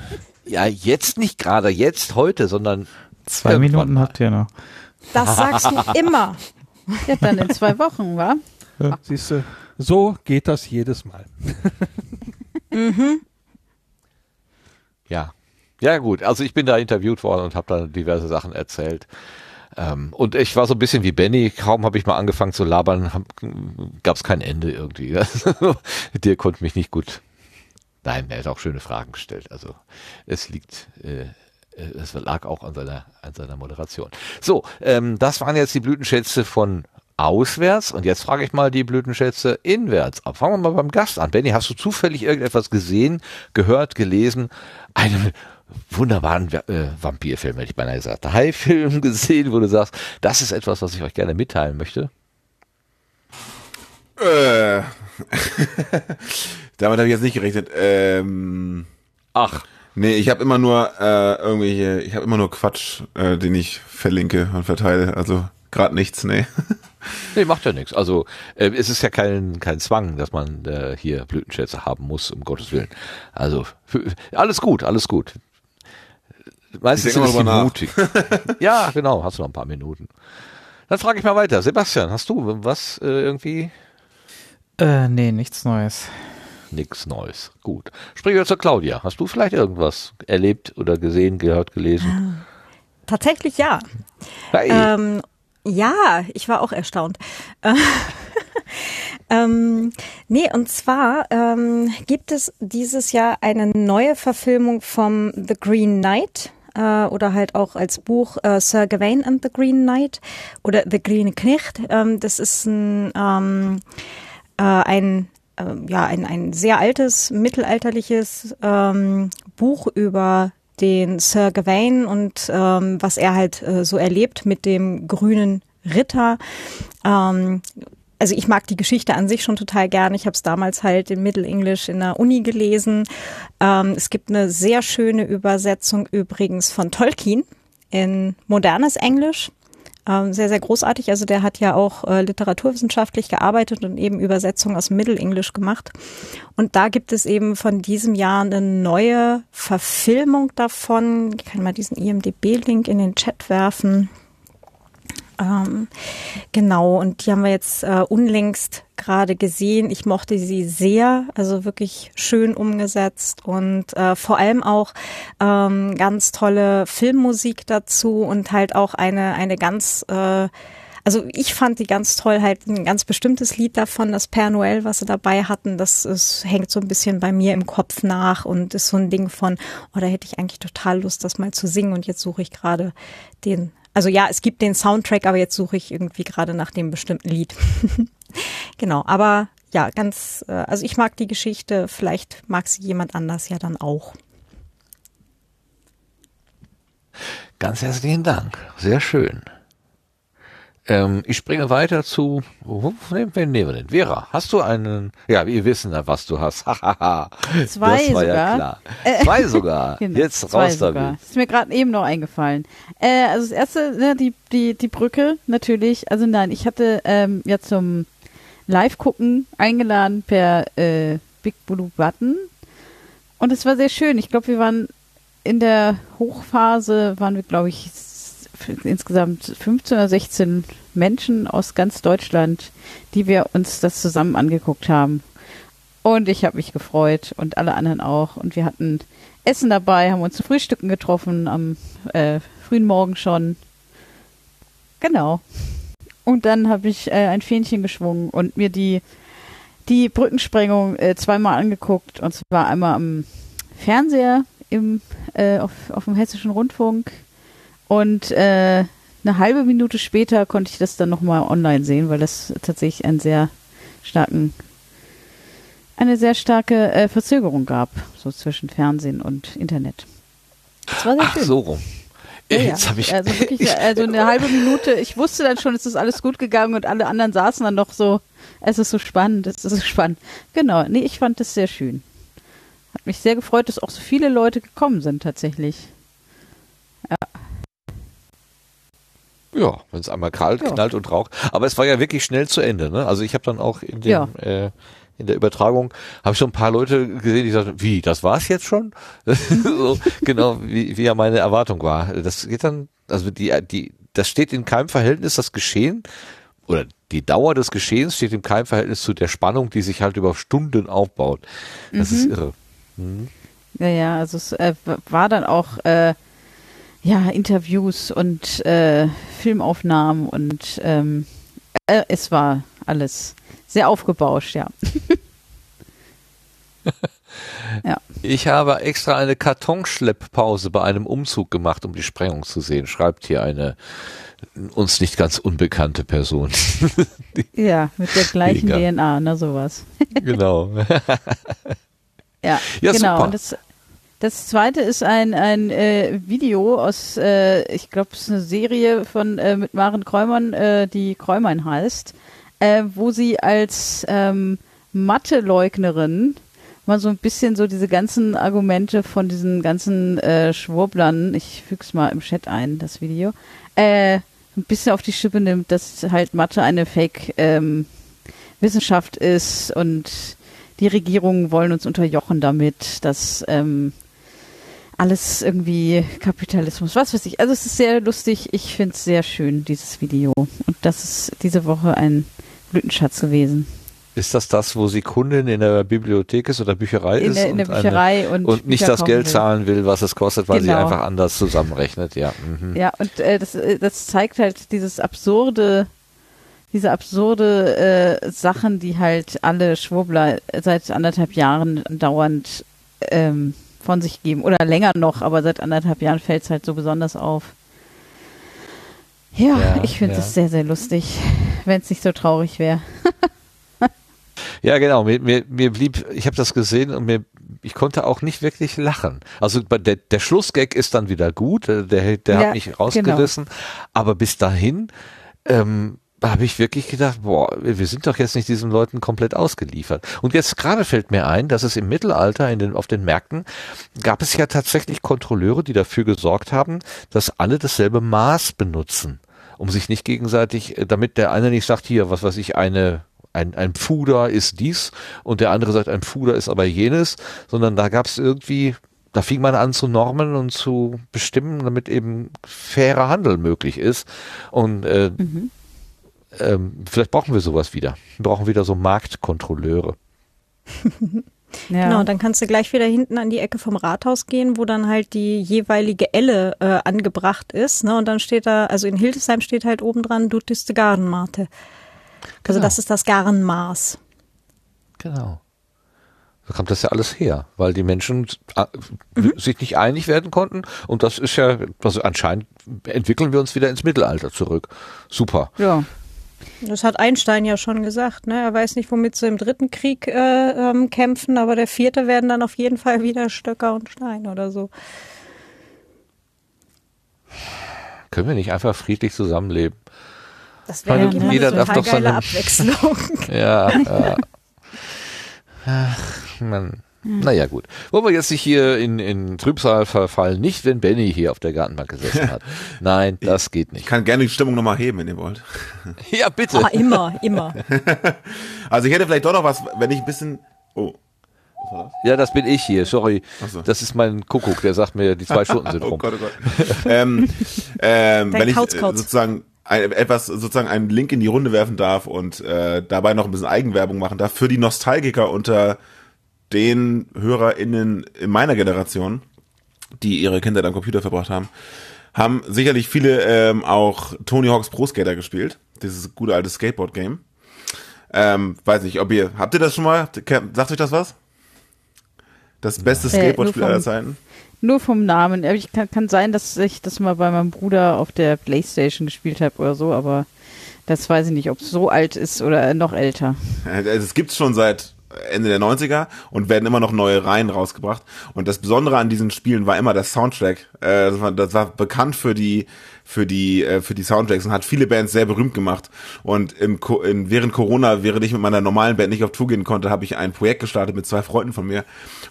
[laughs] ja, jetzt nicht gerade jetzt, heute, sondern zwei Minuten habt ihr noch. Das sagst du [laughs] immer. Ja, dann in zwei Wochen, wa? Ja, siehst du, so geht das jedes Mal. mhm. Ja. Ja gut, also ich bin da interviewt worden und habe da diverse Sachen erzählt. Ähm, und ich war so ein bisschen wie Benny, kaum habe ich mal angefangen zu labern, gab es kein Ende irgendwie. [laughs] Dir konnte mich nicht gut. Nein, er hat auch schöne Fragen gestellt. Also es liegt, äh, es lag auch an seiner, an seiner Moderation. So, ähm, das waren jetzt die Blütenschätze von auswärts und jetzt frage ich mal die Blütenschätze inwärts Fangen wir mal beim Gast an. Benny, hast du zufällig irgendetwas gesehen, gehört, gelesen? Einen wunderbaren äh, Vampirfilm, hätte ich beinahe gesagt. Hai-Film [laughs] gesehen, wo du sagst, das ist etwas, was ich euch gerne mitteilen möchte? Äh. [laughs] Damit habe ich jetzt nicht gerechnet. Ähm, Ach. Nee, ich habe immer nur äh, irgendwelche, ich habe immer nur Quatsch, äh, den ich verlinke und verteile. Also gerade nichts, nee. Nee, macht ja nichts. Also äh, es ist ja kein, kein Zwang, dass man äh, hier Blütenschätze haben muss, um Gottes Willen. Also für, alles gut, alles gut. Meistens ist es mutig. ja, genau, hast du noch ein paar Minuten. Dann frage ich mal weiter. Sebastian, hast du was äh, irgendwie? Äh, nee, nichts Neues. Nichts Neues. Gut. Springen wir zur Claudia. Hast du vielleicht irgendwas erlebt oder gesehen, gehört, gelesen? Tatsächlich ja. Hey. Ähm, ja, ich war auch erstaunt. [laughs] ähm, nee, und zwar ähm, gibt es dieses Jahr eine neue Verfilmung vom The Green Knight äh, oder halt auch als Buch äh, Sir Gawain and the Green Knight oder The Green Knecht. Ähm, das ist ein, ähm, äh, ein äh, ja, ein, ein sehr altes, mittelalterliches ähm, Buch über den Sir Gawain und ähm, was er halt äh, so erlebt mit dem grünen Ritter. Ähm, also ich mag die Geschichte an sich schon total gern. Ich habe es damals halt in Middle English in der Uni gelesen. Ähm, es gibt eine sehr schöne Übersetzung übrigens von Tolkien in modernes Englisch. Ähm, sehr, sehr großartig. Also der hat ja auch äh, literaturwissenschaftlich gearbeitet und eben Übersetzungen aus Middle English gemacht. Und da gibt es eben von diesem Jahr eine neue Verfilmung davon. Ich kann mal diesen IMDB-Link in den Chat werfen. Ähm, genau, und die haben wir jetzt äh, unlängst gerade gesehen. Ich mochte sie sehr, also wirklich schön umgesetzt und äh, vor allem auch ähm, ganz tolle Filmmusik dazu und halt auch eine, eine ganz äh, also ich fand die ganz toll, halt ein ganz bestimmtes Lied davon, das Père Noël, was sie dabei hatten, das ist, hängt so ein bisschen bei mir im Kopf nach und ist so ein Ding von, oh, da hätte ich eigentlich total Lust, das mal zu singen und jetzt suche ich gerade den also ja, es gibt den Soundtrack, aber jetzt suche ich irgendwie gerade nach dem bestimmten Lied. [laughs] [laughs] genau, aber ja, ganz, äh, also ich mag die Geschichte, vielleicht mag sie jemand anders ja dann auch. Ganz herzlichen Dank, sehr schön. Ähm, ich springe weiter zu, wo, wen nehmen wir denn? Vera, hast du einen, ja, wir wissen ja, was du hast. [laughs] Zwei das war sogar. ja klar. Zwei sogar. [laughs] Genau, Jetzt zwei raus sogar. damit. Ist mir gerade eben noch eingefallen. Äh, also das erste, ne, die, die, die Brücke natürlich. Also nein, ich hatte ähm, ja zum Live-Gucken eingeladen per äh, Big Blue Button. Und es war sehr schön. Ich glaube, wir waren in der Hochphase, waren wir, glaube ich, insgesamt 15 oder 16 Menschen aus ganz Deutschland, die wir uns das zusammen angeguckt haben. Und ich habe mich gefreut und alle anderen auch. Und wir hatten Essen dabei, haben uns zu Frühstücken getroffen am äh, frühen Morgen schon. Genau. Und dann habe ich äh, ein Fähnchen geschwungen und mir die, die Brückensprengung äh, zweimal angeguckt. Und zwar einmal am Fernseher im, äh, auf, auf dem Hessischen Rundfunk. Und äh, eine halbe Minute später konnte ich das dann nochmal online sehen, weil das tatsächlich einen sehr starken eine sehr starke äh, Verzögerung gab, so zwischen Fernsehen und Internet. Das war sehr Ach, schön. so rum. Ja, ja. Jetzt habe ich, also wirklich, [laughs] also eine halbe Minute. Ich wusste dann schon, es ist alles gut gegangen und alle anderen saßen dann noch so. Es ist so spannend, es ist so spannend. Genau, nee, ich fand das sehr schön. Hat mich sehr gefreut, dass auch so viele Leute gekommen sind tatsächlich. Ja, wenn es einmal kalt, Ja. knallt und raucht. Aber es war ja wirklich schnell zu Ende. Ne? Also ich habe dann auch in dem Ja. äh, in der Übertragung habe ich so ein paar Leute gesehen, die sagten, wie, das war's jetzt schon? [laughs] so, genau, wie, wie ja meine Erwartung war. Das geht dann, also die, die, das steht in keinem Verhältnis, das Geschehen oder die Dauer des Geschehens steht in keinem Verhältnis zu der Spannung, die sich halt über Stunden aufbaut. Das ist irre. Ja, ja, also es äh, war dann auch äh, ja Interviews und äh, Filmaufnahmen und ähm, äh, es war alles sehr aufgebauscht, [laughs] ja. Ich habe extra eine Kartonschlepppause bei einem Umzug gemacht, um die Sprengung zu sehen, schreibt hier eine uns nicht ganz unbekannte Person. [laughs] Ja, mit der gleichen Mega. DNA, ne, sowas. [laughs] genau. Ja, Ja, genau. das, das zweite ist ein, ein äh, Video aus, äh, ich glaube, es ist eine Serie von äh, mit Maren Kräumann, äh, die Kräumann heißt, äh, wo sie als ähm, Mathe-Leugnerin mal so ein bisschen so diese ganzen Argumente von diesen ganzen äh, Schwurblern, ich füg's mal im Chat ein, das Video, äh, ein bisschen auf die Schippe nimmt, dass halt Mathe eine Fake ähm, ist und die Regierungen wollen uns unterjochen damit, dass ähm, alles irgendwie Kapitalismus, was weiß ich. Also es ist sehr lustig. Ich finde es sehr schön, dieses Video. Und das ist diese Woche ein Blütenschatz gewesen. Ist das das, wo sie Kundin in der Bibliothek ist oder Bücherei in ist? Der, in der Bücherei eine, und, und nicht das Geld will. zahlen will, was es kostet, weil genau. sie einfach anders zusammenrechnet, ja. Mhm. Ja, und äh, das, äh, das zeigt halt dieses absurde, diese absurde äh, Sachen, die halt alle Schwurbler seit anderthalb Jahren dauernd ähm, von sich geben. Oder länger noch, aber seit anderthalb Jahren fällt es halt so besonders auf. Ja, ja ich finde es ja. sehr, sehr lustig, wenn es nicht so traurig wäre. [laughs] Ja, genau. Mir, mir, mir blieb, ich habe das gesehen und mir, ich konnte auch nicht wirklich lachen. Also der, der Schlussgag ist dann wieder gut, äh, der, der ja, hat mich rausgerissen. Genau. Aber bis dahin ähm, habe ich wirklich gedacht, boah, wir sind doch jetzt nicht diesen Leuten komplett ausgeliefert. Und jetzt gerade fällt mir ein, dass es im Mittelalter in den, auf den Märkten gab es ja tatsächlich Kontrolleure, die dafür gesorgt haben, dass alle dasselbe Maß benutzen um sich nicht gegenseitig, äh, damit der eine nicht sagt, hier, was weiß ich, eine ein, ein Pfuder ist dies und der andere sagt, ein Pfuder ist aber jenes, sondern da gab es irgendwie, da fing man an zu normen und zu bestimmen, damit eben fairer Handel möglich ist. Und äh, mhm. Ähm, vielleicht brauchen wir sowas wieder. Wir brauchen wieder so Marktkontrolleure. [laughs] Ja. Genau, dann kannst du gleich wieder hinten an die Ecke vom Rathaus gehen, wo dann halt die jeweilige Elle äh, angebracht ist. Ne? Und dann steht da, also in Hildesheim steht halt oben dran, du tiste Gardenmate. Also genau. das ist das Garnmaß. Genau. Da kommt das ja alles her, weil die Menschen äh, mhm. sich nicht einig werden konnten und das ist ja, also anscheinend entwickeln wir uns wieder ins Mittelalter zurück. Super. Ja. Das hat Einstein ja schon gesagt. Ne? Er weiß nicht, womit sie im dritten Krieg äh, ähm, kämpfen, aber der vierte werden dann auf jeden Fall wieder Stöcker und Stein oder so. Können wir nicht einfach friedlich zusammenleben? Das wäre ja jeder darf doch seine Abwechslung. [laughs] ja, ja. [laughs] Ach, man. Naja, gut. Wollen wir jetzt nicht hier in, in Trübsal verfallen? Nicht, wenn Benny hier auf der Gartenbank gesessen hat. [laughs] Nein, das geht nicht. Ich kann gerne die Stimmung nochmal heben, wenn ihr wollt. [laughs] ja, bitte. Ah, immer, immer. [laughs] also ich hätte vielleicht doch noch was, wenn ich ein bisschen, oh. Ja, das bin ich hier, sorry. So. Das ist mein Kuckuck, der sagt mir, die zwei Stunden sind oh rum. oh Gott, oh Gott. ähm, ähm, wenn ich sozusagen ein, etwas sozusagen einen Link in die Runde werfen darf und äh, dabei noch ein bisschen Eigenwerbung machen darf für die Nostalgiker unter den HörerInnen in meiner Generation, die ihre Kinder am Computer verbracht haben, haben sicherlich viele ähm, auch Tony Hawk's Pro Skater gespielt. Dieses gute alte Skateboard-Game. Ähm, weiß nicht, ob ihr, habt ihr das schon mal? Sagt euch das was? Das beste Skateboard-Spiel aller Zeiten? Nur vom Namen. Ich kann, kann sein, dass ich das mal bei meinem Bruder auf der Playstation gespielt habe oder so, aber das weiß ich nicht, ob es so alt ist oder noch älter. Also es gibt's schon seit Ende der 90er und werden immer noch neue Reihen rausgebracht. Und das Besondere an diesen Spielen war immer das Soundtrack. Äh, das war bekannt für die für die äh, für die Soundtracks und hat viele Bands sehr berühmt gemacht. Und im, in, während Corona, während ich mit meiner normalen Band nicht auf Tour gehen konnte, habe ich ein Projekt gestartet mit zwei Freunden von mir,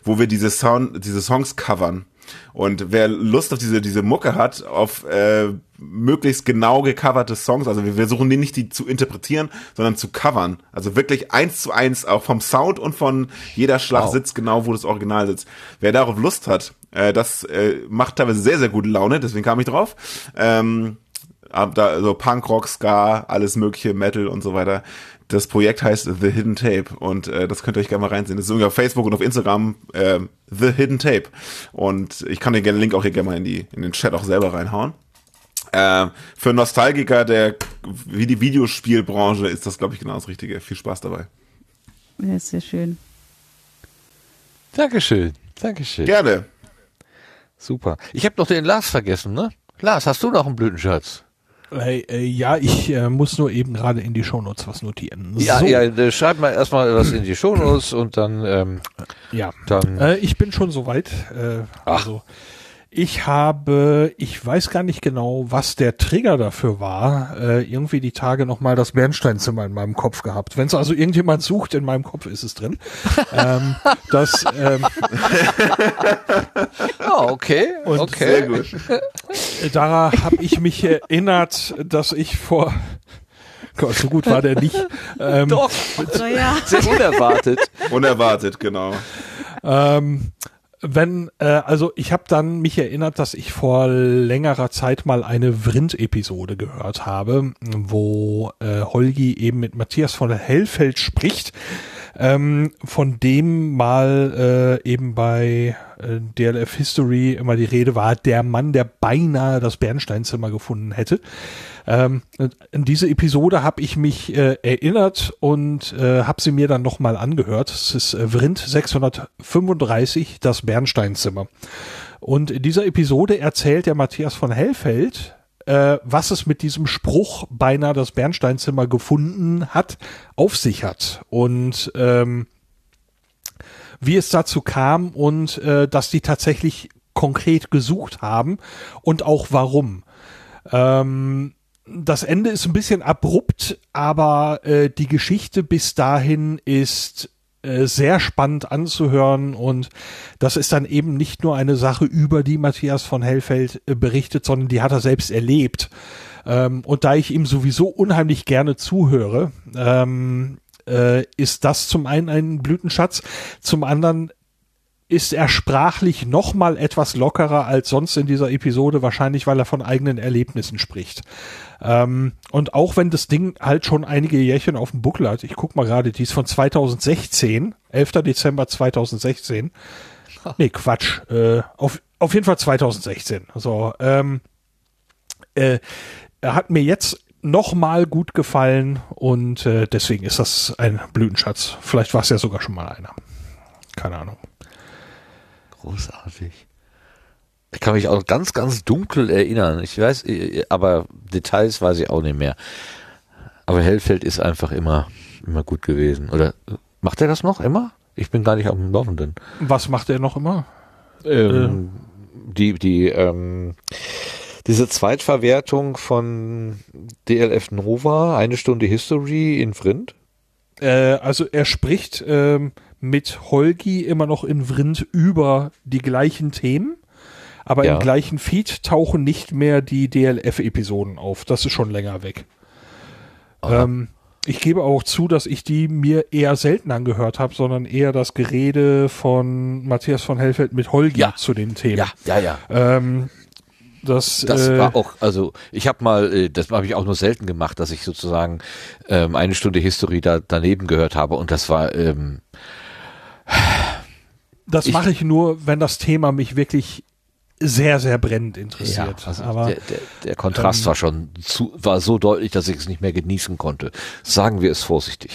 wo wir diese Sound diese Songs covern. Und wer Lust auf diese, diese Mucke hat, auf äh, möglichst genau gecoverte Songs, also wir versuchen die nicht die zu interpretieren, sondern zu covern. Also wirklich eins zu eins, auch vom Sound und von jeder Schlag wow. sitzt genau, wo das Original sitzt. Wer darauf Lust hat, äh, das äh, macht teilweise sehr, sehr gute Laune, deswegen kam ich drauf. Ähm, da, also Punk, Rock, Ska, alles mögliche, Metal und so weiter. Das Projekt heißt The Hidden Tape und äh, das könnt ihr euch gerne mal reinsehen. Das ist irgendwie auf Facebook und auf Instagram äh, The Hidden Tape. Und ich kann den Link auch hier gerne mal in, die, in den Chat auch selber reinhauen. Äh, für Nostalgiker der wie die Videospielbranche ist das, glaube ich, genau das Richtige. Viel Spaß dabei. Ja, sehr schön. Dankeschön. Dankeschön. Gerne. Super. Ich habe noch den Lars vergessen, ne? Lars, hast du noch einen Blütenschatz? Äh, äh, ja, ich äh, muss nur eben gerade in die Shownotes was notieren. Ja, so. ja, äh, schreib mal erstmal was in die Shownotes und dann ähm, ja, dann. Äh, ich bin schon soweit. Äh, also ich habe, ich weiß gar nicht genau, was der Trigger dafür war, äh, irgendwie die Tage nochmal das Bernsteinzimmer in meinem Kopf gehabt. Wenn es also irgendjemand sucht, in meinem Kopf ist es drin. [laughs] ähm, das, ähm, oh, [laughs] okay, und okay. Sehr gut. Daran habe ich mich erinnert, dass ich vor Gott, so gut war der nicht. Ähm, Doch, ja. sehr unerwartet. [laughs] unerwartet, genau. Ähm, wenn, äh, also ich habe dann mich erinnert, dass ich vor längerer Zeit mal eine Vrind-Episode gehört habe, wo äh, Holgi eben mit Matthias von Hellfeld spricht, ähm, von dem mal äh, eben bei äh, DLF History immer die Rede war, der Mann, der beinahe das Bernsteinzimmer gefunden hätte. Ähm, in diese Episode habe ich mich äh, erinnert und äh, habe sie mir dann nochmal angehört. Es ist äh, Vrind 635, das Bernsteinzimmer. Und in dieser Episode erzählt der Matthias von Hellfeld, äh, was es mit diesem Spruch beinahe das Bernsteinzimmer gefunden hat, auf sich hat. Und ähm, wie es dazu kam und äh, dass die tatsächlich konkret gesucht haben und auch warum. Ähm, das Ende ist ein bisschen abrupt, aber äh, die Geschichte bis dahin ist äh, sehr spannend anzuhören und das ist dann eben nicht nur eine Sache, über die Matthias von Hellfeld äh, berichtet, sondern die hat er selbst erlebt. Ähm, und da ich ihm sowieso unheimlich gerne zuhöre, ähm, äh, ist das zum einen ein Blütenschatz, zum anderen ist er sprachlich noch mal etwas lockerer als sonst in dieser Episode, wahrscheinlich weil er von eigenen Erlebnissen spricht. Ähm, und auch wenn das Ding halt schon einige Jährchen auf dem Buckel hat, ich guck mal gerade, die ist von 2016, 11. Dezember 2016. Nee, Quatsch. Äh, auf, auf jeden Fall 2016. So, ähm, äh, er hat mir jetzt noch mal gut gefallen und äh, deswegen ist das ein Blütenschatz. Vielleicht war es ja sogar schon mal einer. Keine Ahnung. Großartig. Ich kann mich auch ganz, ganz dunkel erinnern. Ich weiß, aber Details weiß ich auch nicht mehr. Aber Hellfeld ist einfach immer, immer gut gewesen. Oder macht er das noch immer? Ich bin gar nicht auf dem Laufenden. Was macht er noch immer? Ähm, äh. Die, die, ähm, diese Zweitverwertung von DLF Nova, eine Stunde History in Vrind? Äh, also er spricht ähm, mit Holgi immer noch in Vrind über die gleichen Themen, aber ja. im gleichen Feed tauchen nicht mehr die DLF-Episoden auf. Das ist schon länger weg. Ähm, ich gebe auch zu, dass ich die mir eher selten angehört habe, sondern eher das Gerede von Matthias von Hellfeld mit Holgi ja. zu den Themen. Ja, ja, ja. Ähm, das, das äh, war auch, also ich habe mal, äh, das habe ich auch nur selten gemacht, dass ich sozusagen ähm, eine Stunde History da daneben gehört habe und das war ähm, das mache ich nur, wenn das Thema mich wirklich sehr, sehr brennend interessiert. Ja, also Aber der, der, der Kontrast ähm, war schon zu, war so deutlich, dass ich es nicht mehr genießen konnte. Sagen wir es vorsichtig.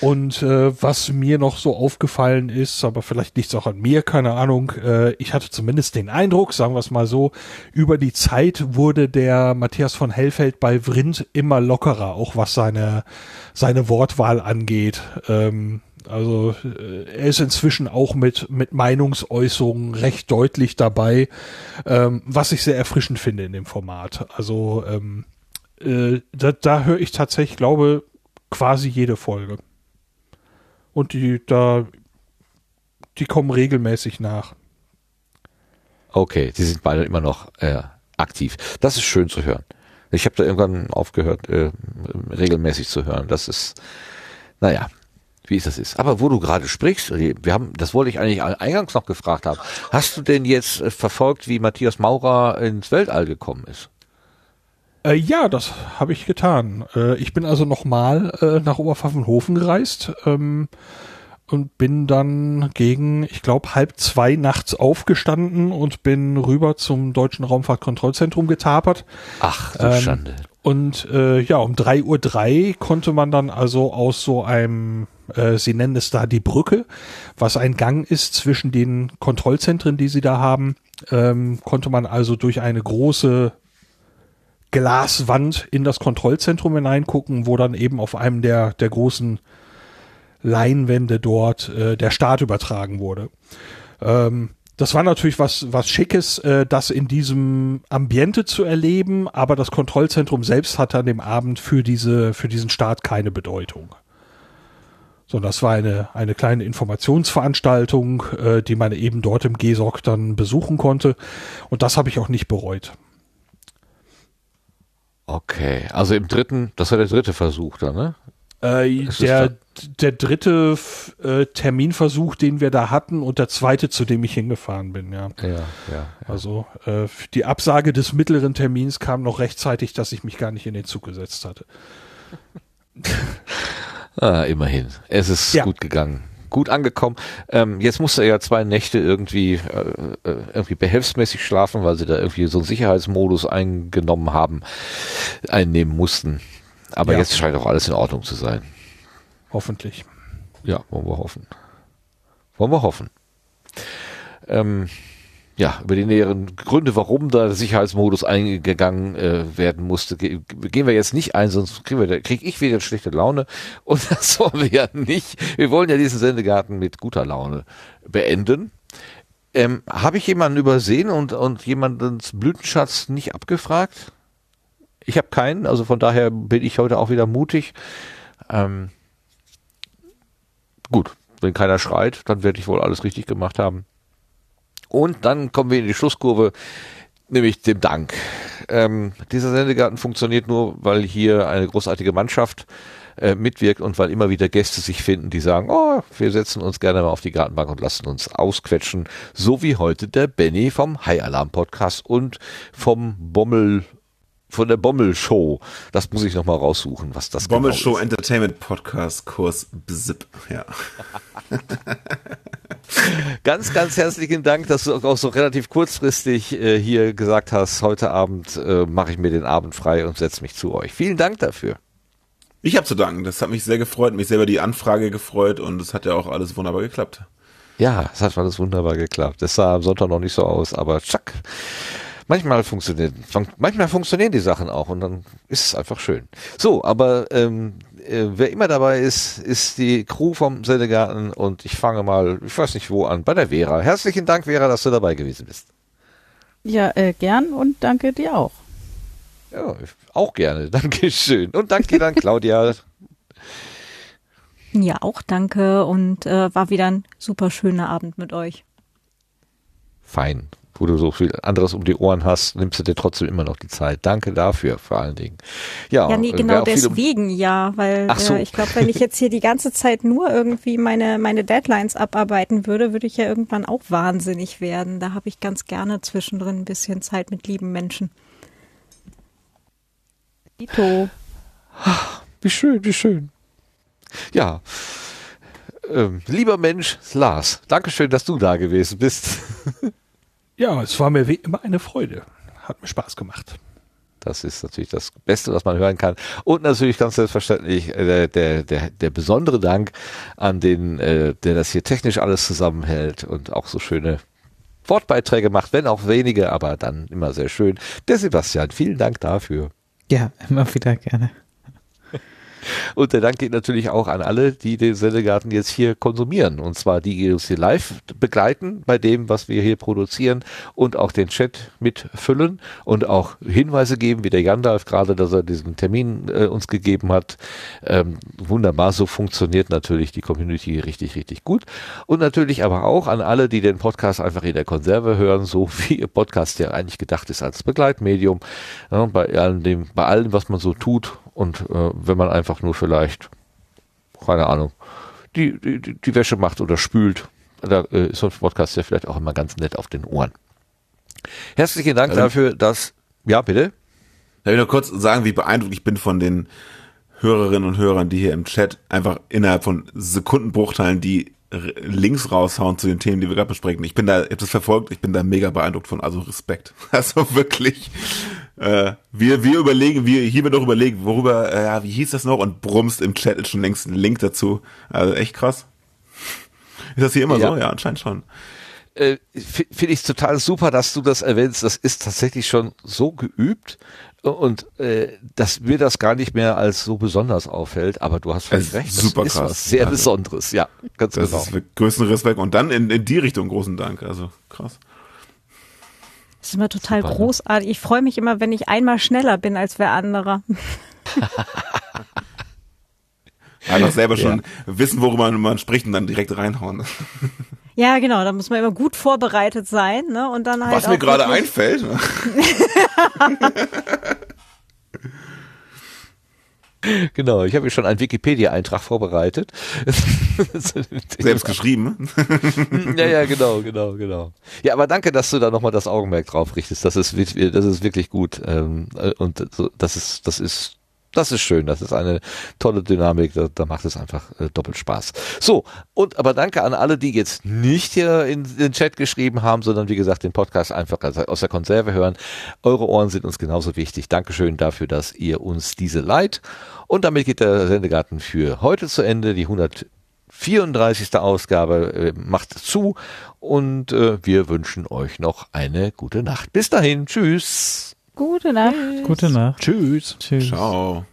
Und äh, was mir noch so aufgefallen ist, aber vielleicht liegt es auch an mir, keine Ahnung, äh, ich hatte zumindest den Eindruck, sagen wir es mal so, über die Zeit wurde der Matthias von Hellfeld bei Vrind immer lockerer, auch was seine, seine Wortwahl angeht. Ähm, also äh, er ist inzwischen auch mit, mit Meinungsäußerungen recht deutlich dabei, ähm, was ich sehr erfrischend finde in dem Format. Also ähm, äh, da, da höre ich tatsächlich, glaube quasi jede Folge. Und die da, die kommen regelmäßig nach. Okay, sie sind beide immer noch äh, aktiv. Das ist schön zu hören. Ich habe da irgendwann aufgehört, äh, regelmäßig zu hören. Das ist, naja, wie es das ist. Aber wo du gerade sprichst, wir haben, das wollte ich eigentlich eingangs noch gefragt haben. Hast du denn jetzt äh, verfolgt, wie Matthias Maurer ins Weltall gekommen ist? Äh, ja, das habe ich getan. Äh, ich bin also nochmal äh, nach Oberpfaffenhofen gereist ähm, und bin dann gegen, ich glaube, halb zwei nachts aufgestanden und bin rüber zum Deutschen Raumfahrtkontrollzentrum getapert. Ach, du ähm, Schande. Und äh, ja, um drei Uhr drei konnte man dann also aus so einem äh, sie nennen es da die Brücke, was ein Gang ist zwischen den Kontrollzentren, die sie da haben. Ähm, konnte man also durch eine große Glaswand in das Kontrollzentrum hineingucken, wo dann eben auf einem der, der großen Leinwände dort äh, der Start übertragen wurde. Ähm, das war natürlich was, was Schickes, äh, das in diesem Ambiente zu erleben, aber das Kontrollzentrum selbst hatte an dem Abend für diese, für diesen Start keine Bedeutung sondern das war eine, eine kleine Informationsveranstaltung, äh, die man eben dort im GESOC dann besuchen konnte. Und das habe ich auch nicht bereut. Okay, also im dritten, das war der dritte Versuch dann, ne? Äh, der, der dritte äh, Terminversuch, den wir da hatten und der zweite, zu dem ich hingefahren bin, ja. Ja, ja. ja. Also äh, die Absage des mittleren Termins kam noch rechtzeitig, dass ich mich gar nicht in den Zug gesetzt hatte. [laughs] ah, immerhin. Es ist ja. gut gegangen gut angekommen. Ähm, jetzt musste er ja zwei Nächte irgendwie, äh, äh, irgendwie behelfsmäßig schlafen, weil sie da irgendwie so einen Sicherheitsmodus eingenommen haben, einnehmen mussten. Aber ja. jetzt scheint auch alles in Ordnung zu sein. Hoffentlich. Ja, wollen wir hoffen. Wollen wir hoffen. Ähm, ja, über die näheren Gründe, warum da der Sicherheitsmodus eingegangen äh, werden musste, ge gehen wir jetzt nicht ein, sonst kriegen krieg ich wieder schlechte Laune. [laughs] Und das wollen wir ja nicht. Wir wollen ja diesen Sendegarten mit guter Laune beenden. Ähm, Habe ich jemanden übersehen und, und jemandens Blütenschatz nicht abgefragt? Ich habe keinen, also von daher bin ich heute auch wieder mutig. Ähm, gut, wenn keiner schreit, dann werde ich wohl alles richtig gemacht haben. Und dann kommen wir in die Schlusskurve, nämlich dem Dank. Ähm, dieser Sendegarten funktioniert nur, weil hier eine großartige Mannschaft äh, mitwirkt und weil immer wieder Gäste sich finden, die sagen, oh, wir setzen uns gerne mal auf die Gartenbank und lassen uns ausquetschen, so wie heute der Benny vom High Alarm Podcast und vom Bommel von der Bommel Show. Das muss ich noch mal raussuchen, was das Bommel genau Show ist. Entertainment Podcast Kurs Bzip. Ja. [laughs] ganz, ganz herzlichen Dank, dass du auch so relativ kurzfristig äh, hier gesagt hast, heute Abend äh, mache ich mir den Abend frei und setze mich zu euch. Vielen Dank dafür. Ich habe zu danken. Das hat mich sehr gefreut, mich selber die Anfrage gefreut und es hat ja auch alles wunderbar geklappt. Ja, es hat alles wunderbar geklappt. Das sah am Sonntag noch nicht so aus, aber tschack manchmal funktioniert, manchmal funktionieren die Sachen auch und dann ist es einfach schön. So, aber ähm, äh, wer immer dabei ist, ist die Crew vom Sendegarten und ich fange mal, ich weiß nicht wo an, bei der Vera. Herzlichen Dank, Vera, dass du dabei gewesen bist. Ja, äh, gern und danke dir auch. Ja, auch gerne. [laughs] Dankeschön. Und danke dann, Claudia. Ja, auch danke und äh, war wieder ein super schöner Abend mit euch. Fein wo du so viel anderes um die Ohren hast, nimmst du dir trotzdem immer noch die Zeit. Danke dafür vor allen Dingen. Ja, ja nee, genau deswegen ja, weil so. äh, ich glaube, wenn ich jetzt hier die ganze Zeit nur irgendwie meine, meine Deadlines abarbeiten würde, würde ich ja irgendwann auch wahnsinnig werden. Da habe ich ganz gerne zwischendrin ein bisschen Zeit mit lieben Menschen. Ito. Wie schön, wie schön. Ja. Ähm, lieber Mensch, Lars, Dankeschön, dass du da gewesen bist. [laughs] Ja, es war mir wie immer eine Freude. Hat mir Spaß gemacht. Das ist natürlich das Beste, was man hören kann. Und natürlich ganz selbstverständlich äh, der, der, der besondere Dank an den, äh, der das hier technisch alles zusammenhält und auch so schöne Wortbeiträge macht, wenn auch wenige, aber dann immer sehr schön. Der Sebastian, vielen Dank dafür. Ja, immer wieder gerne. Und der Dank geht natürlich auch an alle, die den Sendegarten jetzt hier konsumieren. Und zwar die, die uns hier live begleiten bei dem, was wir hier produzieren und auch den Chat mitfüllen und auch Hinweise geben, wie der Gandalf gerade, dass er diesen Termin äh, uns gegeben hat. Ähm, wunderbar, so funktioniert natürlich die Community richtig, richtig gut. Und natürlich aber auch an alle, die den Podcast einfach in der Konserve hören, so [laughs] wie ihr Podcast ja eigentlich gedacht ist als Begleitmedium. Ja, bei allem bei allem, was man so tut und äh, wenn man einfach nur vielleicht, keine Ahnung, die, die, die Wäsche macht oder spült, da äh, ist so ein Podcast ja vielleicht auch immer ganz nett auf den Ohren. Herzlichen Dank also, dafür, dass, ja, bitte. Ich will nur kurz sagen, wie beeindruckt ich bin von den Hörerinnen und Hörern, die hier im Chat einfach innerhalb von Sekundenbruchteilen die Links raushauen zu den Themen, die wir gerade besprechen. Ich bin da, ich habe das verfolgt, ich bin da mega beeindruckt von, also Respekt. [laughs] Also wirklich, äh, wir, wir überlegen, wir, hier wird noch überlegen, worüber, äh, ja, wie hieß das noch? Und brummst im Chat ist schon längst ein Link dazu. Also echt krass. Ist das hier immer ja. so? Ja, anscheinend schon. Äh, Finde ich total super, dass du das erwähnst. Das ist tatsächlich schon so geübt und äh, dass mir das gar nicht mehr als so besonders auffällt, aber du hast völlig recht. Das super ist krass. was sehr also, Besonderes, ja, ganz das genau. Ist größten Respekt und dann in, in die Richtung großen Dank, also krass. Das ist immer total Super, ne? großartig. Ich freue mich immer, wenn ich einmal schneller bin als wer anderer. [laughs] Einfach selber schon ja. wissen, worüber man spricht und dann direkt reinhauen. Ja, genau, da muss man immer gut vorbereitet sein, ne? Und dann halt Was mir gerade einfällt. [laughs] [laughs] [laughs] genau, ich habe hier schon einen Wikipedia-Eintrag vorbereitet. [laughs] Selbst geschrieben. [laughs] ja, ja, genau, genau, genau. Ja, aber danke, dass du da nochmal das Augenmerk drauf richtest. Das ist, das ist wirklich gut. Ähm, und das ist, das ist das ist schön, das ist eine tolle Dynamik, da, da macht es einfach äh, doppelt Spaß. So, und aber danke an alle, die jetzt nicht hier in den Chat geschrieben haben, sondern wie gesagt den Podcast einfach aus der Konserve hören. Eure Ohren sind uns genauso wichtig. Dankeschön dafür, dass ihr uns diese leiht. Und damit geht der Sendegarten für heute zu Ende. Die 134. Ausgabe äh, macht zu und äh, wir wünschen euch noch eine gute Nacht. Bis dahin, tschüss. Gute Nacht. Gute Nacht. Tschüss. Tschüss. Ciao.